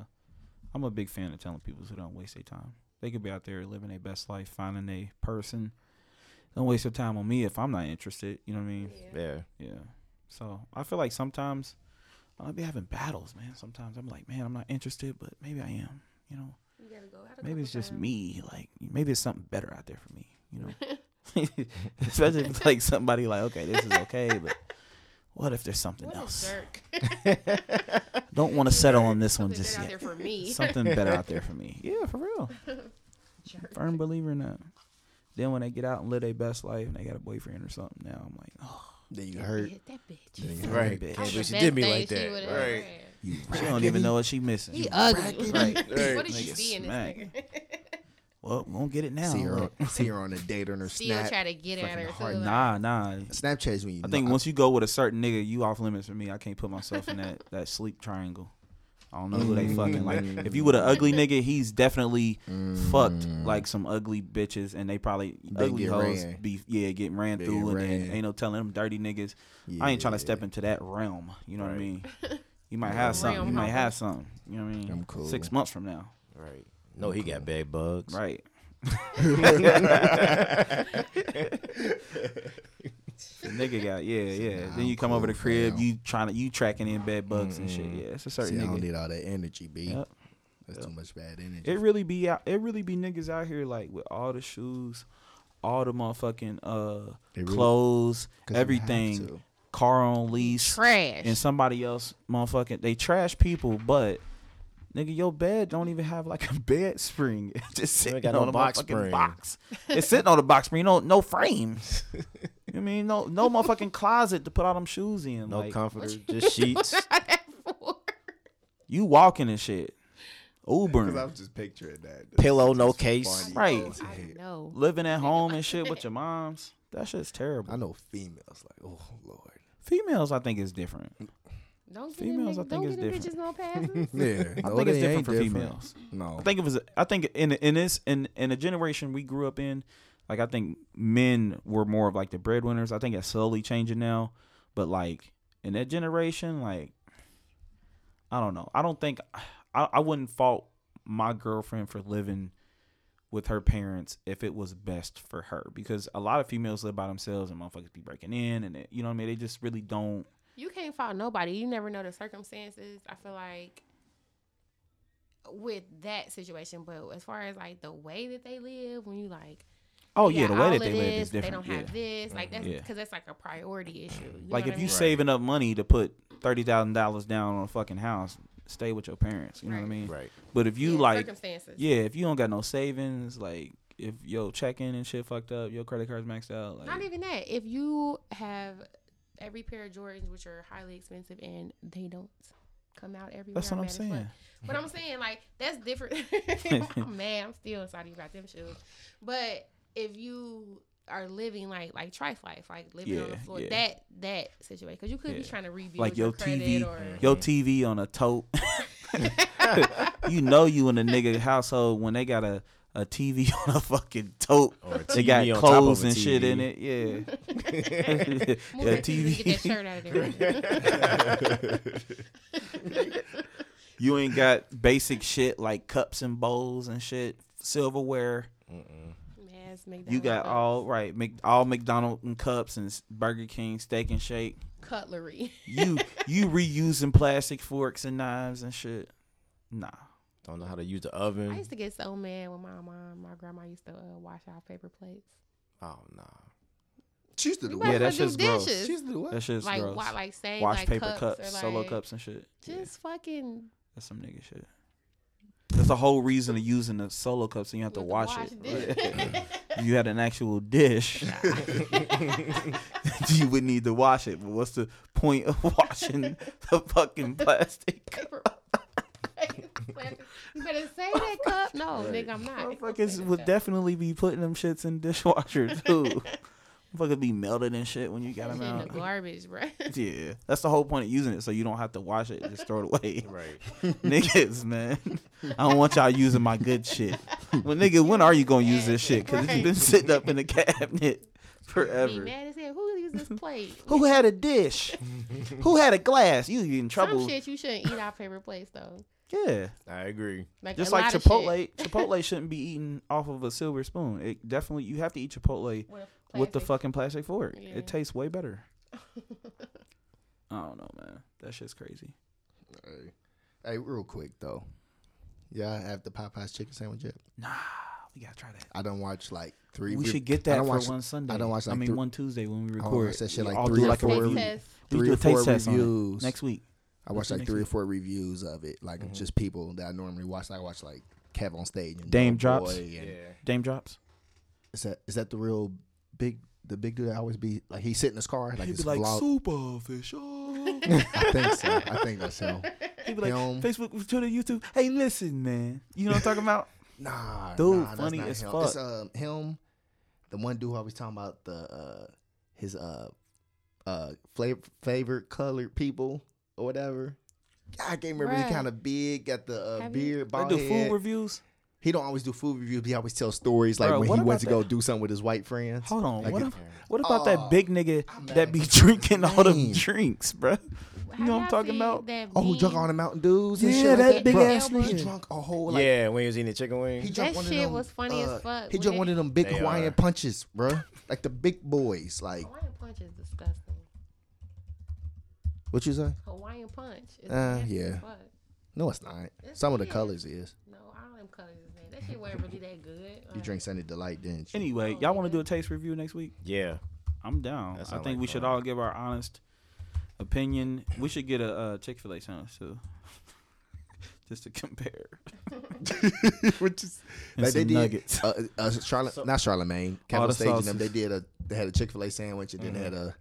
I'm a big fan of telling people who don't waste their time. They could be out there living their best life, finding a person. Don't waste your time on me if I'm not interested. You know what I mean? Yeah. Yeah. So I feel like sometimes I'll be having battles, man. Sometimes I'm like, man, I'm not interested, but maybe I am. You know, You gotta go out maybe it's just times. me. Like maybe it's something better out there for me. You know, *laughs* *laughs* especially if it's like somebody like, okay, this is okay, but what if there's something What a else? jerk. *laughs* *laughs* Don't want to settle on this one just good out yet. there for me. *laughs* Something better out there for me. Yeah, for real. Jerk. Firm believer in that. Then when they get out and live their best life and they got a boyfriend or something, now I'm like, oh, Then you hurt. hit that bitch. Then you Right. bitch. Can't believe she did me like that. Right. had. You she don't even know what she missing. He ugly. Right. What did you Nigga see in this nigga? Well, we won't get it now. see her, on, see her on a date on her *laughs* Still snap. try to get at her. hard Nah, nah. Snapchat is when you. I think know, once you go with a certain nigga, you off limits for me. I can't put myself in that *laughs* that sleep triangle. I don't know who they mm. fucking like. If you *laughs* with an ugly nigga, he's definitely mm. fucked like some ugly bitches, and they probably They ugly hoes ran. be yeah getting ran They through, get and ran. ain't no telling them dirty niggas. I ain't trying to step into that realm. You know what I mean? You might have something. You might have something. You know what I mean? I'm cool. Six months from now, Right. No, he got bed bugs. right? *laughs* The nigga got yeah, yeah. Nah, then you I'm come over cool, the crib, fam. you trying to you tracking in bed bugs and shit. Yeah, it's a See, certain I don't nigga. need all that energy, b. Yep. That's Yep. too much bad energy. It really be out. It really be niggas out here like with all the shoes, all the motherfucking uh It really- clothes, 'cause you have everything, to. car on lease, Trash. and somebody else motherfucking they trash people, but. Nigga, your bed don't even have like *laughs* a bed spring. It's just sitting ain't got no on a box spring. box. *laughs* It's sitting on a box spring. No, no frame. *laughs* you know what I mean no, no motherfucking closet to put all them shoes in. No like, comforter, just sheets. You walking and shit. Uber. Because I'm just picturing that. Pillow, no case. funny. Right. as I know. Living at home and shit with your moms. That shit's terrible. I know females like, oh lord. Females, I think, is different. Don't give Females, I think don't it's give them bitches no *laughs* passes. Yeah, I no, think it's different for different. females. No, I think it was. I think in in this in in the generation we grew up in, like I think men were more of like the breadwinners. I think it's slowly changing now, but like in that generation, like I don't know. I don't think I I wouldn't fault my girlfriend for living with her parents if it was best for her because a lot of females live by themselves and motherfuckers be breaking in and it, you know what I mean. They just really don't. You can't fault nobody. You never know the circumstances. I feel like with that situation, but as far as like the way that they live, when you like, Oh yeah, the way that of they live is different. They don't yeah. have this, like that's Yeah. because that's like a priority issue. You like if what I you mean? saving up money to put thirty thousand dollars down on a fucking house, stay with your parents. You know what I mean? Right. But if you Yeah, like, circumstances. yeah, if you don't got no savings, like if your checking and shit fucked up, your credit card's maxed out, like Not even that. If you have every pair of Jordans, which are highly expensive, and they don't come out everywhere, that's what I'm mad as fuck. saying. But I'm saying like that's different. *laughs* I'm mad. I'm still salty about them shoes. But if you are living like like trife life, like living on the floor, yeah. that that situation, because you could be trying to rebuild Like your, your TV, or your TV on a tote. *laughs* *laughs* you know you in a nigga household when they got a, a TV *laughs* on a fucking tote. Or a They TV got on top of clothes a and shit in it. Yeah. *laughs* *laughs* move yeah, that TV. Get that shirt out of there. You ain't got basic shit like cups and bowls and shit, silverware. Mm-mm. You got all right, Mc, all McDonald and cups and Burger King steak and shake. cutlery. You you reusing plastic forks and knives and shit. Nah, I don't know how to use the oven. I used to get so mad when my mom, my grandma used to uh, wash our paper plates. Oh nah. she used to do might Yeah, what? as that's just do gross. She used to do what? that shit's like gross. wa- like saying Wash like paper cups, cups, or solo cups and shit. Yeah, Just fucking that's some nigga shit. That's That's the whole reason of using the solo cups, so you have to With the wash, wash it. *laughs* you had an actual dish, *laughs* you would need to wash it. But what's the point of *laughs* washing the fucking plastic? cup? You better say that *laughs* cup. No, nigga, I'm not. Motherfuckers would definitely be putting them shits in dishwasher *laughs* too. Motherfuckers be melted and shit when you got them shit in the garbage, bro. *laughs* Yeah, that's the whole point of using it, so you don't have to wash it. Just throw it away. Right. Niggas, man. I don't want y'all using my good shit. Well, nigga, when are you gonna use this shit? Because it's Right. been sitting up in the cabinet Be forever. mad as hell. Who used this plate? Who had a dish? Who had a glass? You in trouble? Some shit you shouldn't eat off paper plates though. Yeah, I agree. Like just like Chipotle. *laughs* Chipotle shouldn't be eaten off of a silver spoon. It definitely you have to eat Chipotle with, with the fucking plastic fork. Yeah. It tastes way better. *laughs* I don't know, man. That shit's crazy. Hey, hey, real quick though. Yeah, I have the Popeyes chicken sandwich yet. Nah, we gotta try that. I don't watch like three. We re- should get that for watch- one Sunday. I don't watch that. I mean, thr- one Tuesday when we I record. watch that shit like I'll three or like a four review. Taste test. We three do or a taste four test on it reviews next week. I watched like next three or four reviews of it, like just people that I normally watch. I watch like KevOnStage and Dame Lil drops? Boy and- Daym Drops. Is that is that the real big the big dude that always be like he sit in his car like He'd be like vlog? super official. *laughs* I think so. I think that's him. He'd be like Him. Facebook, Twitter, YouTube. Hey, listen, man. You know what I'm talking about? *laughs* Nah, Dude, nah, that's funny not as him. fuck. It's um him, the one dude who always talking about the uh his uh uh flavor favorite colored people or whatever. I can't remember. He Bruh. kind of big, got the uh, Have you- beard, They bald do head. food reviews. He don't always do food reviews. But he always tell stories like Bruh, when he went about to go do something with his white friends. Hold on. Like what, it- what about Oh, that big nigga that be at drinking all the drinks, bruh? You know what I'm talking about? Oh, who drunk on the Mountain Dews? and Yeah, shit like that that big Bruh, ass He drunk a whole like yeah, when he was eating the chicken He drunk That one of shit them, was funny as uh, fuck He when drunk one of them big They Hawaiian are. punches, bro. Like the big boys. Like Hawaiian punch is disgusting. What you say? Hawaiian punch. Is Uh, yeah. fuck. No, it's not. Yes, Some of the is. colors is. No, all them colors is in. That shit wasn't really that good. You drink Sunny Delight, didn't you? Anyway, Oh, y'all want to do a taste review next week? Yeah. I'm down. I think like we should all give our honest opinion. We should get a uh, Chick Fil A sandwich too, *laughs* just to compare. *laughs* Which is And like they some did. nuggets. Uh, uh, Charlotte, not Charlemagne. All Kevin the Stage and them. They did a. They had a Chick Fil A sandwich and then Mhm. had a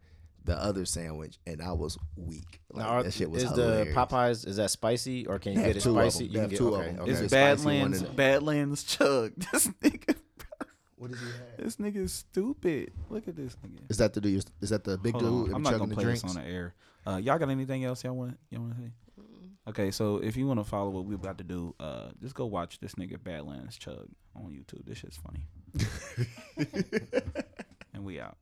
the other sandwich, and I was weak. Like, Now, that shit was is hilarious. the Popeyes is that spicy or can you They get have it two of spicy? them. You They can have get two of okay. them. okay. It's the spicy one Badlands. and- Badlands chug. *laughs* This nigga. What does he have? This nigga is stupid. Look at this nigga. Is that the dude? Is that the big Hold dude? on. I'm not gonna play drinks? this on the air. Uh, y'all got anything else y'all want? Y'all want to say? Okay, so if you want to follow what we're about to do, uh, just go watch this nigga Badlands chug on YouTube. This shit's funny. *laughs* and we out.